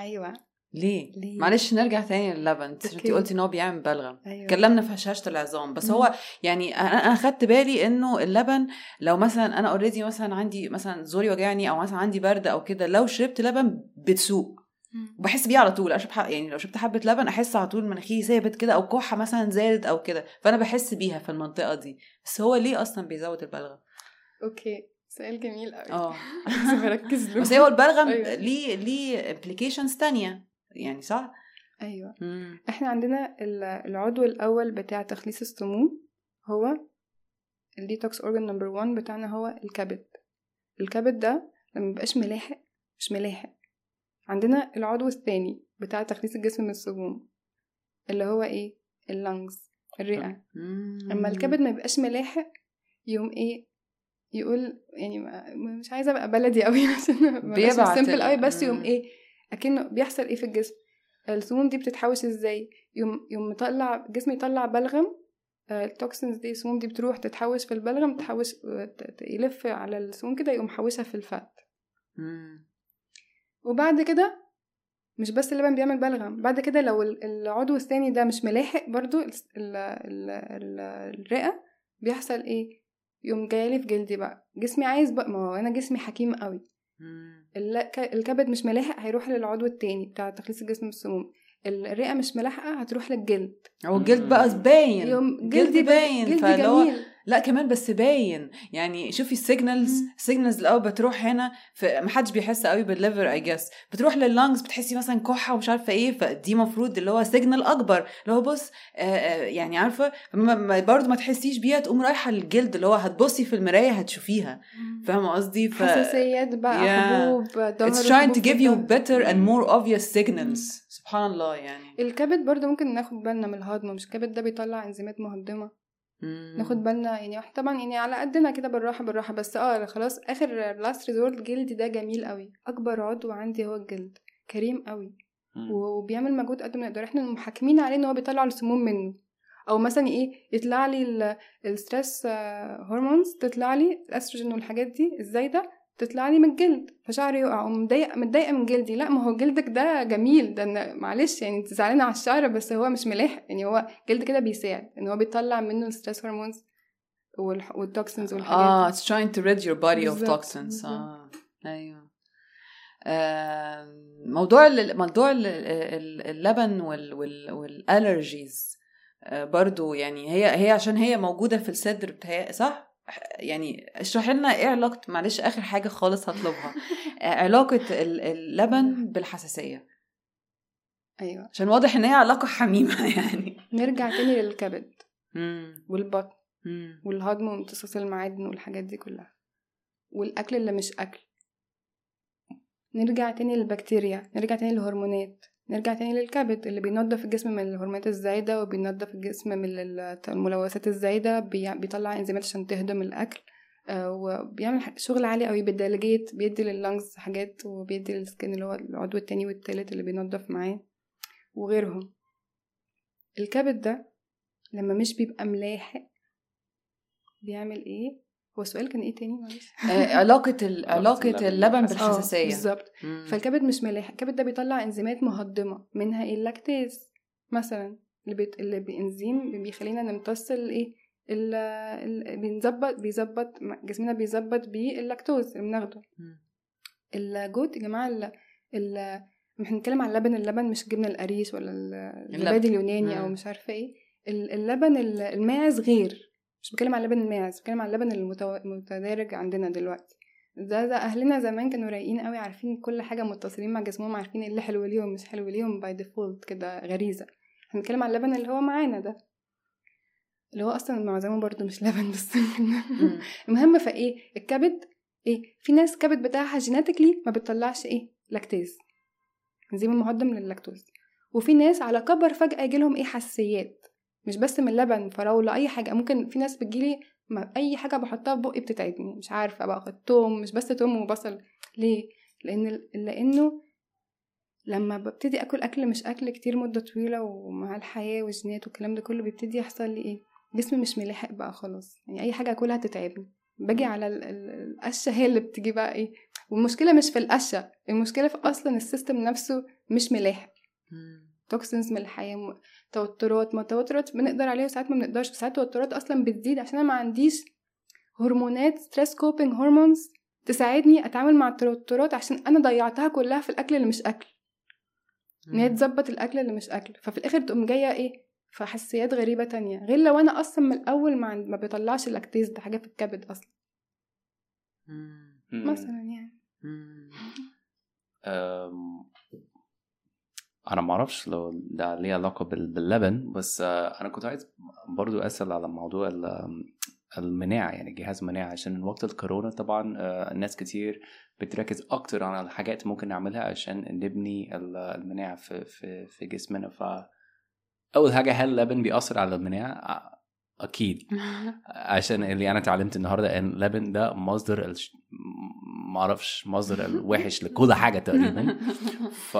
أيوه ليه؟ ليه؟ معلش نرجع تاني للبن. انت. قلتي إن هو بيعمل بلغم. أيوه. اتكلمنا في هشاشة العظام. بس مم. هو يعني أنا خدت بالي إنه اللبن لو مثلا أنا already مثلا عندي مثلا زوري وجعني أو مثلا عندي برد أو كده لو شربت لبن بتسوق. مم. وبحس بيه على طول. أشرب يعني لو شربت حبة لبن أحس على طول مناخيري ثابت كده أو كحة مثلا زادت أو كده. فأنا بحس بيها في المنطقة دي. بس هو ليه أصلا بيزود البلغم؟ okay. سؤال جميل قوي آه. [LAUGHS] له. بس هو البلغم أيوة. ليه ليه implications تانية. يعني صح؟ أيوه مم. إحنا عندنا ال- العضو الأول بتاع تخليص السموم هو ال detox organ number 1 بتاعنا هو الكبد الكبد ده لما مبقاش ملاحق مش ملاحق عندنا العضو الثاني بتاع تخليص الجسم من السموم اللي هو إيه ال lungs الرئة. اما الكبد ما يبقاش ملاحق يقوم إيه يقول يعني مش عايزة أبقى بلدي قوي [LAUGHS] عشان بيبعت قوي بس يقوم. إيه أكنه بيحصل إيه في الجسم؟ السموم دي بتتحوش إزاي؟ يقوم يقوم مطلع الجسم يطلع بلغم آه، ال toxins دي السموم دي بتروح تتحوش في البلغم تحوش آه، يلف على السموم كده يقوم محوشها في ال fat. وبعد كده مش بس اللبن بيعمل بلغم بعد كده لو ال- العضو الثاني ده مش ملاحق برضو ال ال ال ال الرئة بيحصل إيه؟ يقوم جايلي في جلدي بقى. جسمي عايز بقى ما هو أنا جسمي حكيم قوي. الكبد مش ملاحق هيروح للعضو التاني بتاع تخليص الجسم من السموم. الرئة مش ملاحقة هتروح للجلد. هو الجلد بقى باين. يوم جلدي جلدي باين جلدي فاللي هو جميل. لا كمان بس باين. يعني شوفي ال signals. ال signals الأول بتروح هنا ما حدش بيحس قوي بال liver I guess بتروح لل lungs بتحسي مثلا كحة ومش عارفة إيه فدي مفروض اللي هو signal أكبر. اللي هو بص آه آه يعني عارفة؟ برضه ما تحسيش بيها تقوم رايحة للجلد اللي هو هتبصي في المراية هتشوفيها. فاهمة قصدي؟ ف حساسيات بقى Yeah. حبوب ظهر it's trying to give you better and more obvious signals. سبحان الله يعني. الكبد برضو ممكن ناخد بالنا من الهضم مش الكبد ده بيطلع إنزيمات مهضمة؟ مم. ناخد بالنا يعني طبعا يعني على قدنا كده بالراحة بالراحة بس آه خلاص آخر last resort جلدي ده جميل قوي أكبر عضو عندي هو الجلد كريم قوي مم. وبيعمل مجهود قد ما يقدر إحنا محاكمين عليه إن هو بيطلع السموم منه أو مثلا إيه يطلع لي ال- ال stress hormones تطلع لي الأستروجين والحاجات دي الزايدة تطلع لي من الجلد فشعري يقع ومضايقه متضايقة من جلدي. لا ما هو جلدك ده جميل ده أنا- معلش يعني أنت زعلانة على الشعر بس هو مش ملاحق يعني هو جلد كده بيساعد إن هو بيطلع منه ال stress hormones وال toxins والحاجات آه it's trying to rid your body of toxins. آه أيوه. موضوع موضوع ال- ال- اللبن وال وال والالرجيز آه، برضو يعني هي هي عشان هي موجودة في الصدر صح؟ يعني اشرح لنا إيه علاقة معلش آخر حاجة خالص هطلبها. [LAUGHS] علاقة ال- اللبن بالحساسية. أيوه. عشان واضح إن هي علاقة حميمة [LAUGHS] يعني. نرجع تاني للكبد. والبطن. والهضم وامتصاص المعادن والحاجات دي كلها. والأكل اللي مش أكل. نرجع تاني للبكتيريا. نرجع تاني للهرمونات. نرجع تاني للكبد اللي بينظف الجسم من الهرمونات الزايدة وبينظف الجسم من ال- الملوثات الزايدة بي- بيطلع إنزيمات عشان تهضم الأكل آه، وبيعمل شغل عالي قوي بي delegate بيدي لل lungs حاجات وبيدي لل skin اللي هو العضو التاني والتالت اللي بينظف معاه وغيرهم. الكبد ده لما مش بيبقى ملاحق بيعمل إيه؟ هو السؤال كان إيه تاني؟ معلش. آه، علاقة ال- علاقة علاقة اللبن. آه، بالحساسية. بالظبط. فالكبد مش ملاحق الكبد ده بيطلع إنزيمات مهضمة منها إيه؟ ال lactase مثلا اللي بيت... اللي بانزيم بيخلينا نمتص الايه ال... ال... بنظبط بيظبط جسمنا بيظبط بيه اللاكتوز اللي بناخده. الجوت يا جماعة ال... ال... إحنا بنتكلم عن اللبن اللبن مش الجبنه القريش ولا ال- الزبادي اليوناني أو. مش عارفة إيه. ال- اللبن ال- الماعز غير. مش بتكلم عن اللبن الماعز بتكلم عن اللبن المتدارج عندنا دلوقتي. ده, ده أهلنا زمان كانوا رايقين قوي عارفين كل حاجة متصلين مع جسمهم عارفين إيه اللي حلو ليهم مش حلو ليهم by default كده غريزة. إحنا بنتكلم عن اللبن اللي هو معانا ده. اللي هو أصلا معظمه برضو مش لبن بس. [LAUGHS] المهم فإيه الكبد إيه في ناس كبد بتاعها genetically ما بتطلعش إيه lactase انزيم مهضم لللاكتوز وفي ناس على كبر فجأة يجيلهم إيه حساسيات. مش بس من اللبن فراولة أي حاجة. ممكن في ناس بتجيلي ما أي حاجة بحطها في بقي بتتعبني. مش عارفة باخد توم. مش بس توم وبصل. ليه؟ لأن لأنه لما ببتدي أكل أكل مش أكل كتير مدة طويلة ومع الحياة والجينات والكلام ده كله بيبتدي يحصل لي إيه؟ جسمي مش ملاحق بقى خلاص. يعني أي حاجة أكلها تتعبني. باجي على ال- ال- القشة هي اللي بتيجي بقى إيه؟ والمشكلة مش في القشة. المشكلة في أصلا ال system نفسه مش ملاحق. مم. toxins من الحياة م- توترات ما التوترات بنقدر عليها وساعات ما بنقدرش وساعات التوترات أصلا بتزيد عشان أنا ما عنديش هرمونات stress coping hormones تساعدني أتعامل مع التوترات عشان أنا ضيعتها كلها في الأكل اللي مش أكل. إن هي تظبط الأكل اللي مش أكل. ففي الآخر تقوم جاية إيه؟ في حساسيات غريبة تانية. غير لو أنا أصلا من الأول ما, عند... ما بيطلعش ال lactase ده حاجة في الكبد. مم. مثلا يعني. أنا ما أعرفش لو ده ليه علاقة بال- باللبن بس أنا كنت عايز برضو أسأل على موضوع ال- المناعة يعني جهاز المناعه عشان وقت الكورونا طبعا آه، الناس كتير بتركز أكتر على الحاجات ممكن نعملها عشان نبني ال- المناعة في في في جسمنا. ف أول حاجة هل اللبن بيأثر على المناعة؟ أكيد. [LAUGHS] عشان اللي أنا اتعلمت النهارده إن اللبن ده مصدر الش... ما أعرفش مصدر الوحش لكل حاجة تقريبا. ف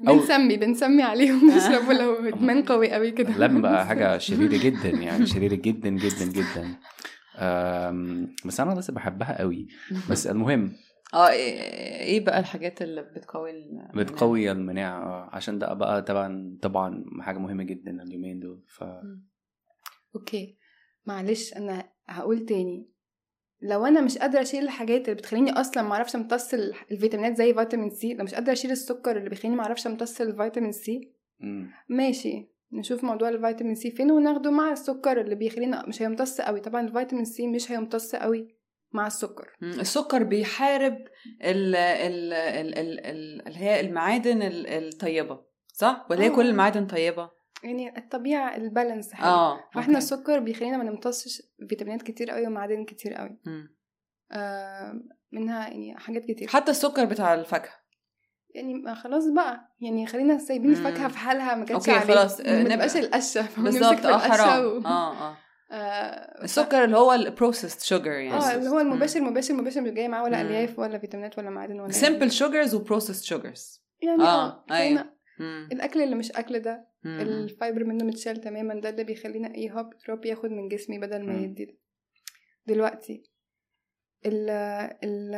بنسمي بنسمي عليهم بيشربوا لو [LAUGHS] ادمان قوي قوي كده. اللبن بقى حاجة شريرة جدا يعني شريرة جدا جدا جدا. أم، بس أنا لسه بحبها قوي. بس المهم آه إيه إيه بقى الحاجات اللي بتقوي ال- بتقوي المناعة آه، عشان ده بقى طبعا طبعا حاجة مهمة جدا اليومين دول ف okay. معلش أنا هقول تاني. لو أنا مش قادرة أشيل الحاجات اللي بتخليني أصلا ما أعرفش أمتص ال- الفيتامينات زي فيتامين سي لو مش قادرة أشيل السكر اللي بيخليني ما أعرفش أمتص الفيتامين سي مم. ماشي. نشوف موضوع الفيتامين سي فين وناخده مع السكر اللي بيخلينا مش هيمتص قوي. طبعا الفيتامين سي مش هيمتص قوي. مع السكر. السكر بيحارب ال ال ال ال ال اللي هي المعادن ال- الطيبة صح؟ ولا هي آه. كل المعادن طيبة؟ يعني الطبيعة ال balance حلو. آه فإحنا okay. السكر بيخلينا ما نمتصش فيتامينات كتير قوي ومعادن كتير قوي. آه منها يعني حاجات كتير. حتى السكر بتاع الفاكهة. يعني ما خلاص بقى. يعني خلينا سايبين. الفاكهة في حالها ما okay، عليه خلاص، آه، ما نبقاش القشة بالظبط آه حرام. و... آه آه. آه السكر اللي هو ال processed sugar يعني آه اللي هو المباشر مباشر مباشر مش جاي معاه ولا. ألياف ولا فيتامينات ولا معادن ولا simple sugars و processed sugars يعني آه، آه أيوة. خلينا الأكل اللي مش أكل ده. ال fiber منه متشال تماما ده اللي بيخلينا إيه هوب دروب ياخد من جسمي بدل ما. يدي ده. دلوقتي ال ال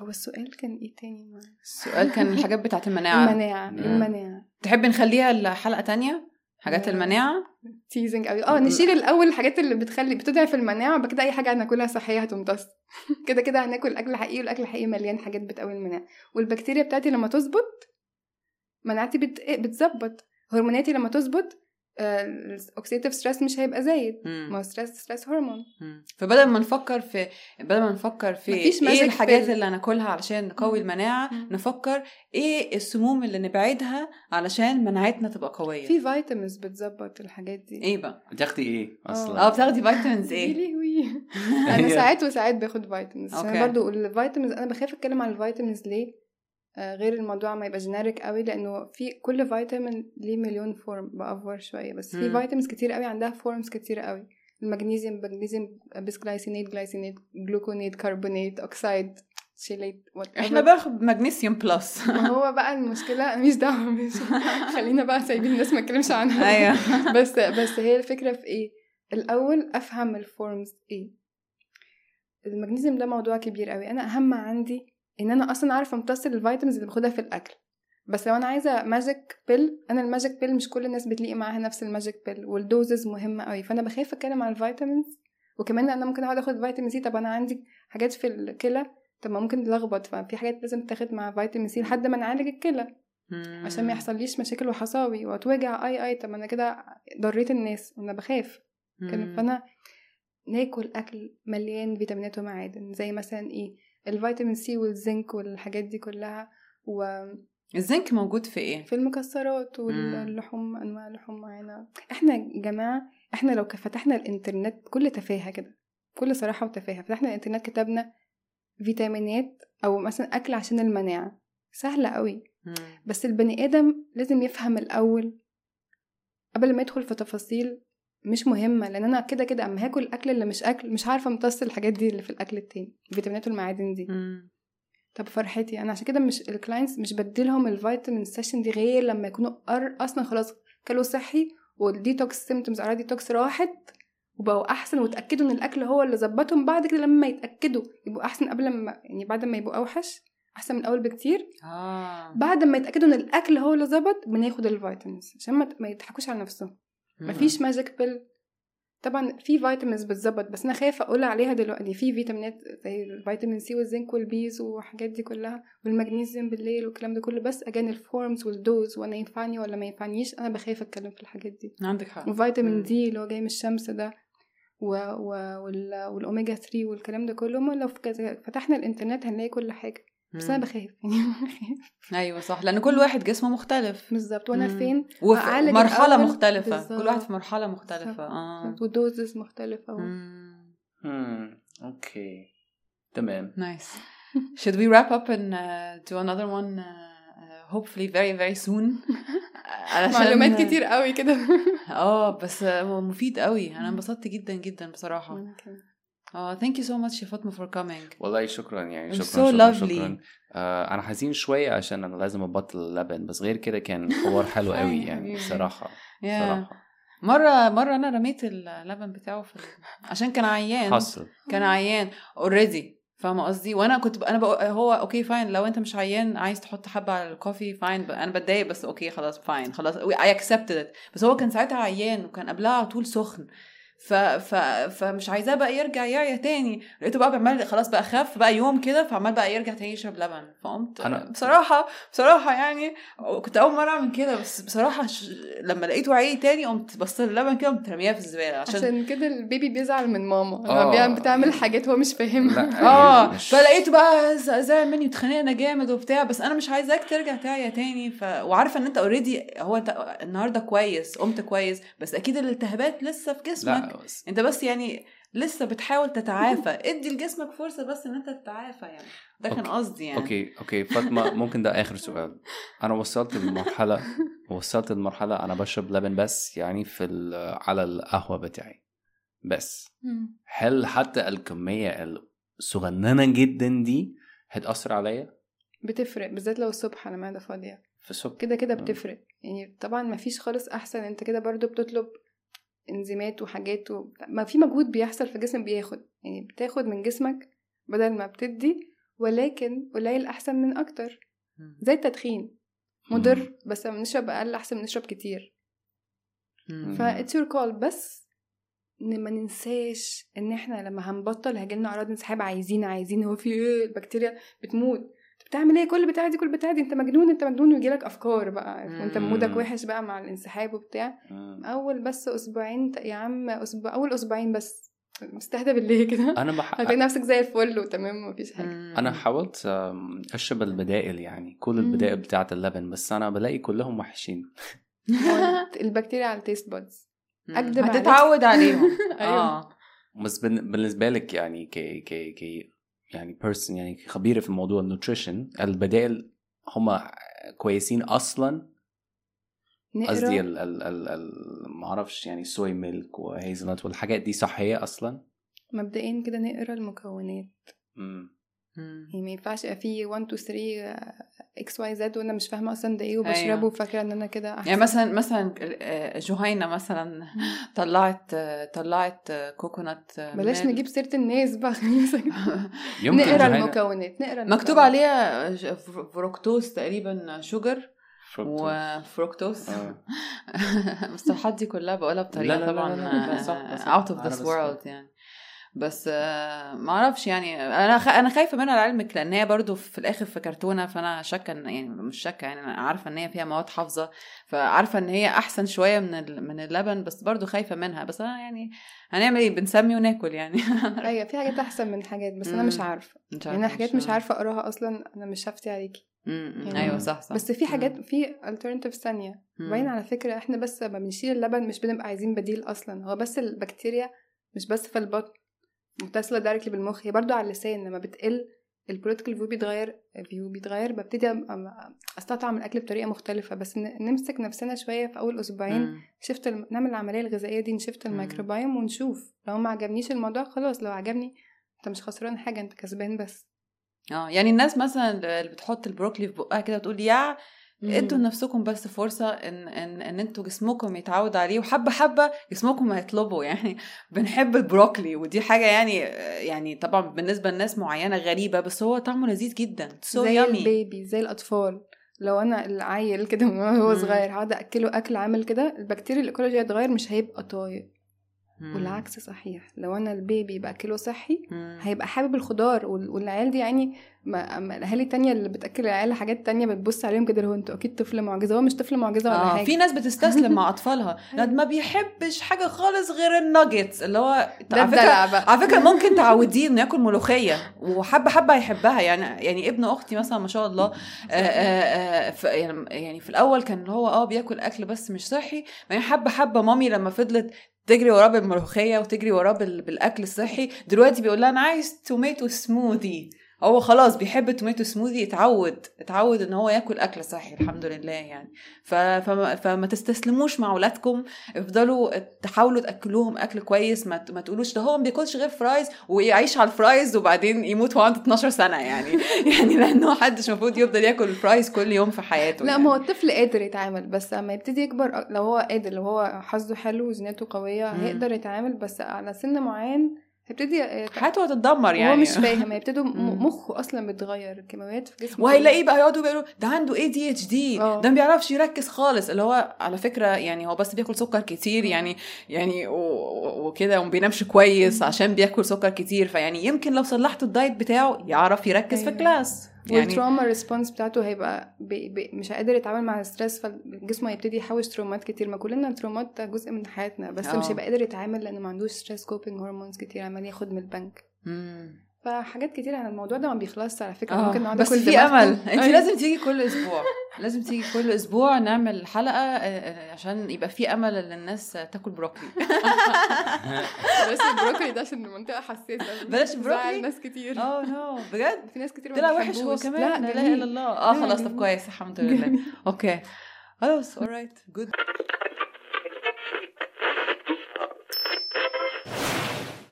هو السؤال كان إيه تاني السؤال كان [LAUGHS] الحاجات بتاعت المناعة المناعة مم. المناعة تحب نخليها لحلقة تانية حاجات. المناعة؟ teasing قوي. آه نشيل الأول الحاجات اللي بتخلي بتضعف المناعة وبعد كده أي حاجة هناكلها صحية هتمتص [LAUGHS] كده كده هناكل أكل حقيقي والأكل الحقيقي مليان حاجات بتقوي المناعة. والبكتيريا بتاعتي لما تظبط مناعتي بت... بتظبط. هرموناتي لما تظبط ال oxidative stress مش هيبقى زايد ما هو stress stress hormone. فبدل ما نفكر في بدل ما نفكر في مفيش إيه الحاجات. اللي ناكلها علشان نقوي مم. المناعة مم. نفكر إيه السموم اللي نبعدها علشان مناعتنا تبقى قوية في vitamins بتظبط الحاجات دي إيه بقى بتاخدي إيه أصلا آه بتاخدي vitamins إيه [LAUGHS] [LAUGHS] أنا ساعات وساعات باخد vitamins عشان. برضو ال vitamins أنا بخاف أتكلم عن ال vitamins ليه آه، غير الموضوع ما يبقى generic قوي لأنه في كل فيتامين ليه مليون form بافور شوية بس في. vitamins كتير قوي عندها forms كتير قوي. المغنيسيوم مغنيسيوم bisglycinate glycinate gluconate carbonate oxide chelate. إحنا باخد مغنيسيوم plus ما هو بقى المشكلة مش دعوه مش [LAUGHS] خلينا بقى سايبين الناس ما تتكلمش عنها. أيوه. [LAUGHS] بس بس هي الفكرة في إيه؟ الأول أفهم ال forms إيه. المغنيسيوم ده موضوع كبير قوي. أنا أهم عندي إن أنا أصلا عارفة أمتص ال vitamins اللي باخدها في الأكل. بس لو أنا عايزة magic pill أنا ال magic pill مش كل الناس بتلاقي معاها نفس ال magic pill وال doses مهمة قوي فأنا بخاف أتكلم عن ال vitamins وكمان أنا ممكن أقعد أخد فيتامين سي طب أنا عندي حاجات في الكلى طب ما ممكن تلخبط. ففي حاجات لازم تاخد مع فيتامين سي لحد ما نعالج الكلى. عشان ما يحصليش مشاكل وحصاوي واتوجع آي آي. طب أنا كده ضريت الناس وأنا بخاف. فأنا ناكل أكل مليان فيتامينات ومعادن زي مثلا إيه؟ الفيتامين سي والزنك والحاجات دي كلها وفي الزنك موجود في إيه؟ المكسرات واللحوم أنواع اللحوم معانا إحنا يا جماعة إحنا لو فتحنا الإنترنت بكل تفاهة كده بكل صراحة وتفاهة فتحنا الإنترنت كتبنا فيتامينات أو مثلا أكل عشان المناعة. سهلة قوي. مم. بس البني آدم لازم يفهم الأول قبل ما يدخل في تفاصيل مش مهمة لأن أنا كده كده أما هاكل الأكل اللي مش أكل مش عارفة أمتص الحاجات دي اللي في الأكل التاني الفيتامينات والمعادن دي. مم. طب فرحتي أنا عشان كده مش ال clients مش بديلهم ال vitamin session دي غير لما يكونوا أر أصلا خلاص كلوا صحي وال detox symptoms على ديتوكس راحت وبقوا أحسن وتأكدوا إن الأكل هو اللي ظبطهم بعد كده لما يتأكدوا يبقوا أحسن قبل ما يعني بعد ما يبقوا أوحش أحسن من الأول بكتير. آه. بعد ما يتأكدوا إن الأكل هو اللي ظبط بناخد ال vitamins عشان ما يضحكوش على نفسهم. مفيش magic pill طبعا في vitamins بتظبط بس أنا خايفة أقول عليها دلوقتي. في فيتامينات زي الفيتامين سي والزنك وال B's والحاجات دي كلها والمغنيسيوم بالليل والكلام ده كله. بس again ال forms وال dose وأنا ينفعني ولا ما ينفعنيش أنا بخاف أتكلم في الحاجات دي. عندك حق. وفيتامين. دي اللي هو جاي من الشمس ده و... و... وال... والاوميجا 3 والكلام ده كله. ما لو فتحنا الإنترنت هنلاقي كل حاجة. بس أنا. بخاف [LAUGHS] يعني بخاف أيوه صح لأن كل واحد جسمه مختلف بالظبط وأنا. فين وفي مرحلة. مختلفة بالظبط. كل واحد في مرحلة مختلفة بالظبط. آه و doses مختلفة و... مم. مم. أوكي تمام Nice. Should we wrap up and uh, do another one uh, uh, hopefully very very soon? [LAUGHS] علشان- معلومات كتير قوي كده آه بس مفيد قوي أنا انبسطت جدا جدا بصراحة. آه thank you so much يا فاطمة for coming والله شكرا يعني شكرا so شكرا, lovely. شكرا. آه أنا حزين شوية عشان أنا لازم أبطل اللبن بس غير كده كان حوار حلو [LAUGHS] قوي Fine, يعني حبيبي. بصراحة Yeah. بصراحة مرة مرة أنا رميت اللبن بتاعه في. عشان كان عيان حصل كان عيان already فاهمة قصدي وأنا كنت ب... أنا بق... هو okay fine لو أنت مش عيان عايز تحط حبة على ال coffee fine ب... أنا بتضايق بس okay خلاص fine خلاص I accepted بس هو كان ساعتها عيان وكان قبلها على طول سخن ف... ف... فمش عايزاه بقى يرجع يعيا تاني. لقيته بقى بيعمل خلاص بقى خف بقى يوم كده فعمال بقى يرجع تاني يشرب لبن. فقمت أنا- بصراحة بصراحة يعني كنت أول مرة أعمل كده بس بصراحة ش... لما لقيته عيا تاني قمت بصيت اللبن كده قمت رميها في الزبالة. عشان عشان كده ال baby بيزعل من ماما. لما آه. بيعمل- بتعمل حاجات هو مش فاهمها. [LAUGHS] آه. مش- فلقيته بقى زعل مني واتخانقنا جامد وبتاع بس أنا مش عايزاك ترجع تعيا تاني. ف... وعارفة إن أنت already هو أنت النهارده كويس قمت كويس بس أكيد الالتهابات لسه في جسمك. بس انت بس يعني لسه بتحاول تتعافى. [LAUGHS] ادي لجسمك فرصة بس ان انت تتعافى يعني. ده كان. قصدي يعني. أوكي أوكي. فاطمة [LAUGHS] ممكن ده آخر سؤال. أنا وصلت لمرحلة وصلت لمرحلة أنا بشرب لبن بس يعني في ال- على القهوة بتاعي. بس. هل حتى الكمية الصغننة جدا دي هتأثر عليا؟ بتفرق بالذات لو الصبح على معدة فاضية. في السكر كده كده مم. بتفرق. يعني طبعا ما فيش خالص أحسن. أنت كده برضو بتطلب إنزيمات وحاجات و... ما في مجهود بيحصل في الجسم بياخد يعني بتاخد من جسمك بدل ما بتدي ولكن قليل أحسن من أكتر. زي التدخين. مضر بس لما نشرب أقل أحسن من نشرب كتير. ف it's your call. بس ان ما ننساش إن إحنا لما هنبطل هيجيلنا أعراض انسحاب عايزين عايزين هو في إيه؟ البكتيريا بتموت. بتعمل إيه كل بتاع دي كل بتاع دي انت مجنون انت مجنون ويجي لك افكار بقى وانت. مودك وحش بقى مع الانسحاب وبتاع. اول بس أسبوعين يا عم أسبوع اول أسبوعين بس مستهدى بالله كده أنا بح... هتلاقي نفسك زي الفل وتمام ومفيش حاجة مم. أنا حاولت اشرب البدائل يعني كل. البدائل بتاعة اللبن بس أنا بلاقي كلهم وحشين [LAUGHS] البكتيريا على ال taste buds عليك. هتتعود عليهم [LAUGHS] أيوة. آه بس بن- بالنسبة لك يعني ك ك ك يعني person يعني خبيرة في موضوع ال nutrition البدائل هم كويسين أصلا؟ قصدي ال ال ال ال ما أعرفش يعني soy milk و hazelnut والحاجات دي صحية أصلا؟ مبدئيا كده نقرأ المكونات. مم. يعني ما ينفعش يبقى في 1 2 3 X Y Z وأنا مش فاهمه أصلا ده إيه وبشربه أيوة. وفاكره ان أنا كده احسن يعني مثلا مثلا آه، جهينة مثلا طلعت آه، طلعت آه، coconut آه، بلاش. نجيب سيره الناس بقى نقرا المكونات نقرا مكتوب. عليها فروكتوز تقريبا sugar آه. المصطلحات دي كلها بقولها بطريقه لا، طبعا. out of this world يعني بس آه، ما أعرفش يعني أنا خ... أنا خايفة منها لعلمك لأن هي برضو في الآخر في كرتونة فأنا شاكة يعني مش شاكة يعني أنا عارفة إن هي فيها مواد حافظة فعارفة إن هي أحسن شوية من ال... من اللبن بس برضو خايفة منها بس أنا يعني هنعمل إيه؟ بنسمي وناكل يعني. [LAUGHS] أيوه في حاجات أحسن من حاجات بس أنا مش. عارفة. يعني أنا حاجات مش عارفة. أقراها أصلا أنا مش هفتي عليكي. يعني- أيوه صح صح. بس في حاجات. في alternatives ثانية. باين على فكرة إحنا بس لما بنشيل اللبن مش بنبقى عايزين بديل أصلا هو بس البكتيريا مش بس في البطن. متصلة directly بالمخ هي برضو على اللسان لما بتقل البوليتيكال view بيتغير view بيتغير ببتدي أستطعم الأكل بطريقة مختلفة بس نمسك نفسنا شوية في أول أسبوعين. شفت الم... نعمل العملية الغذائية دي نشفت. الميكروبايوم ونشوف لو ما عجبنيش الموضوع خلاص لو عجبني انت مش خسران حاجة انت كسبان بس آه يعني الناس مثلا اللي بتحط البروكلي في بقها كده وتقول يا ادوا لنفسكم بس فرصة إن إن إن أنتوا جسمكم يتعود عليه وحبة حبة جسمكم هيطلبه يعني بنحب البروكلي ودي حاجة يعني يعني طبعا بالنسبة لناس معينة غريبة بس هو طعمه لذيذ جدا. so زي yummy ال baby زي الأطفال. لو أنا العيل كده وهو. صغير هقعد أكله أكل عامل كده البكتيريا ال ecology هيتغير مش هيبقى طايق. والعكس صحيح. لو أنا البيبي باكله صحي هيبقى حابب الخضار. وال- والعيال دي يعني ما الأهالي التانية اللي بتأكل العيال حاجات تانية بتبص عليهم كده اللي هو أنتوا أكيد طفل معجزة هو مش طفل معجزة ولا آه حاجة. في ناس بتستسلم مع [LAUGHS] أطفالها. لا ما بيحبش حاجة خالص غير الناجتس اللي هو على فكره على فكرة [LAUGHS] ممكن تعوديه انه ياكل ملوخية وحبة حبة هيحبها يعني يعني ابن أختي مثلا ما شاء الله آه، آه، آه، ف- يعني يعني في الأول كان هو آه بياكل أكل بس مش صحي. بعدين حبة حبة mommy لما فضلت تجري وراه بالملوخية وتجري وراه بال- بالأكل الصحي دلوقتي بيقول لها أنا عايز tomato smoothie هو خلاص بيحب ال tomato smoothie اتعود اتعود ان هو ياكل اكل صحي الحمد لله يعني ف... فما... فما تستسلموش مع اولادكم افضلوا تحاولوا تأكلوهم أكل كويس ما, ت... ما تقولوش ده هو ما بياكلش غير fries ويعيش على ال fries وبعدين يموت وهو عنده 12 سنة يعني [LAUGHS] يعني لأنه محدش المفروض يفضل ياكل ال fries كل يوم في حياته لا يعني. ما هو الطفل قادر يتعامل بس لما يبتدي يكبر لو هو قادر لو هو حظه حلو وجيناته قوية مم. هيقدر يتعامل بس على سن معين هيبتدي يت- حياته هتتدمر يعني وهو مش فاهم هيبتدوا [LAUGHS] مخه أصلا بيتغير الكيماويات في جسمه. وهيلاقيه بقى يقعدوا بيقولوا ده عنده ADHD. ده ما بيعرفش يركز خالص. اللي هو على فكرة يعني هو بس بياكل سكر كتير يعني يعني وكده وما بينامش كويس عشان بياكل سكر كتير. فيعني يمكن لو صلحتوا ال diet بتاعه يعرف يركز في أيوة. class يعني وال trauma response بتاعته هيبقى baby مش قادر يتعامل مع ال stress فجسمه هيبتدي يحوش trauma ات كتير ما كلنا ال trauma ات ده جزء من حياتنا بس آه. مش هيبقى قادر يتعامل لأنه ما عندوش stress coping hormones كتير عمال ياخد من البنك. فحاجات كتير عن الموضوع ده ما بيخلصش على فكرة آه، ممكن نقعد بس في. أمل [LAUGHS] انت أيوة. لازم تيجي كل أسبوع لازم تيجي كل أسبوع نعمل حلقة آه، آه، عشان يبقى في أمل إن الناس تاكل بروكلي [LAUGHS] بلاش البروكلي ده عشان المنطقة حساسة بلاش البروكلي؟ ناس كتير آه no بجد [LAUGHS] في ناس كتير طلع وحش هو. كمان لا لا إله. إلا الله آه لا، خلاص طب. كويس الحمد لله. أوكي خلاص alright good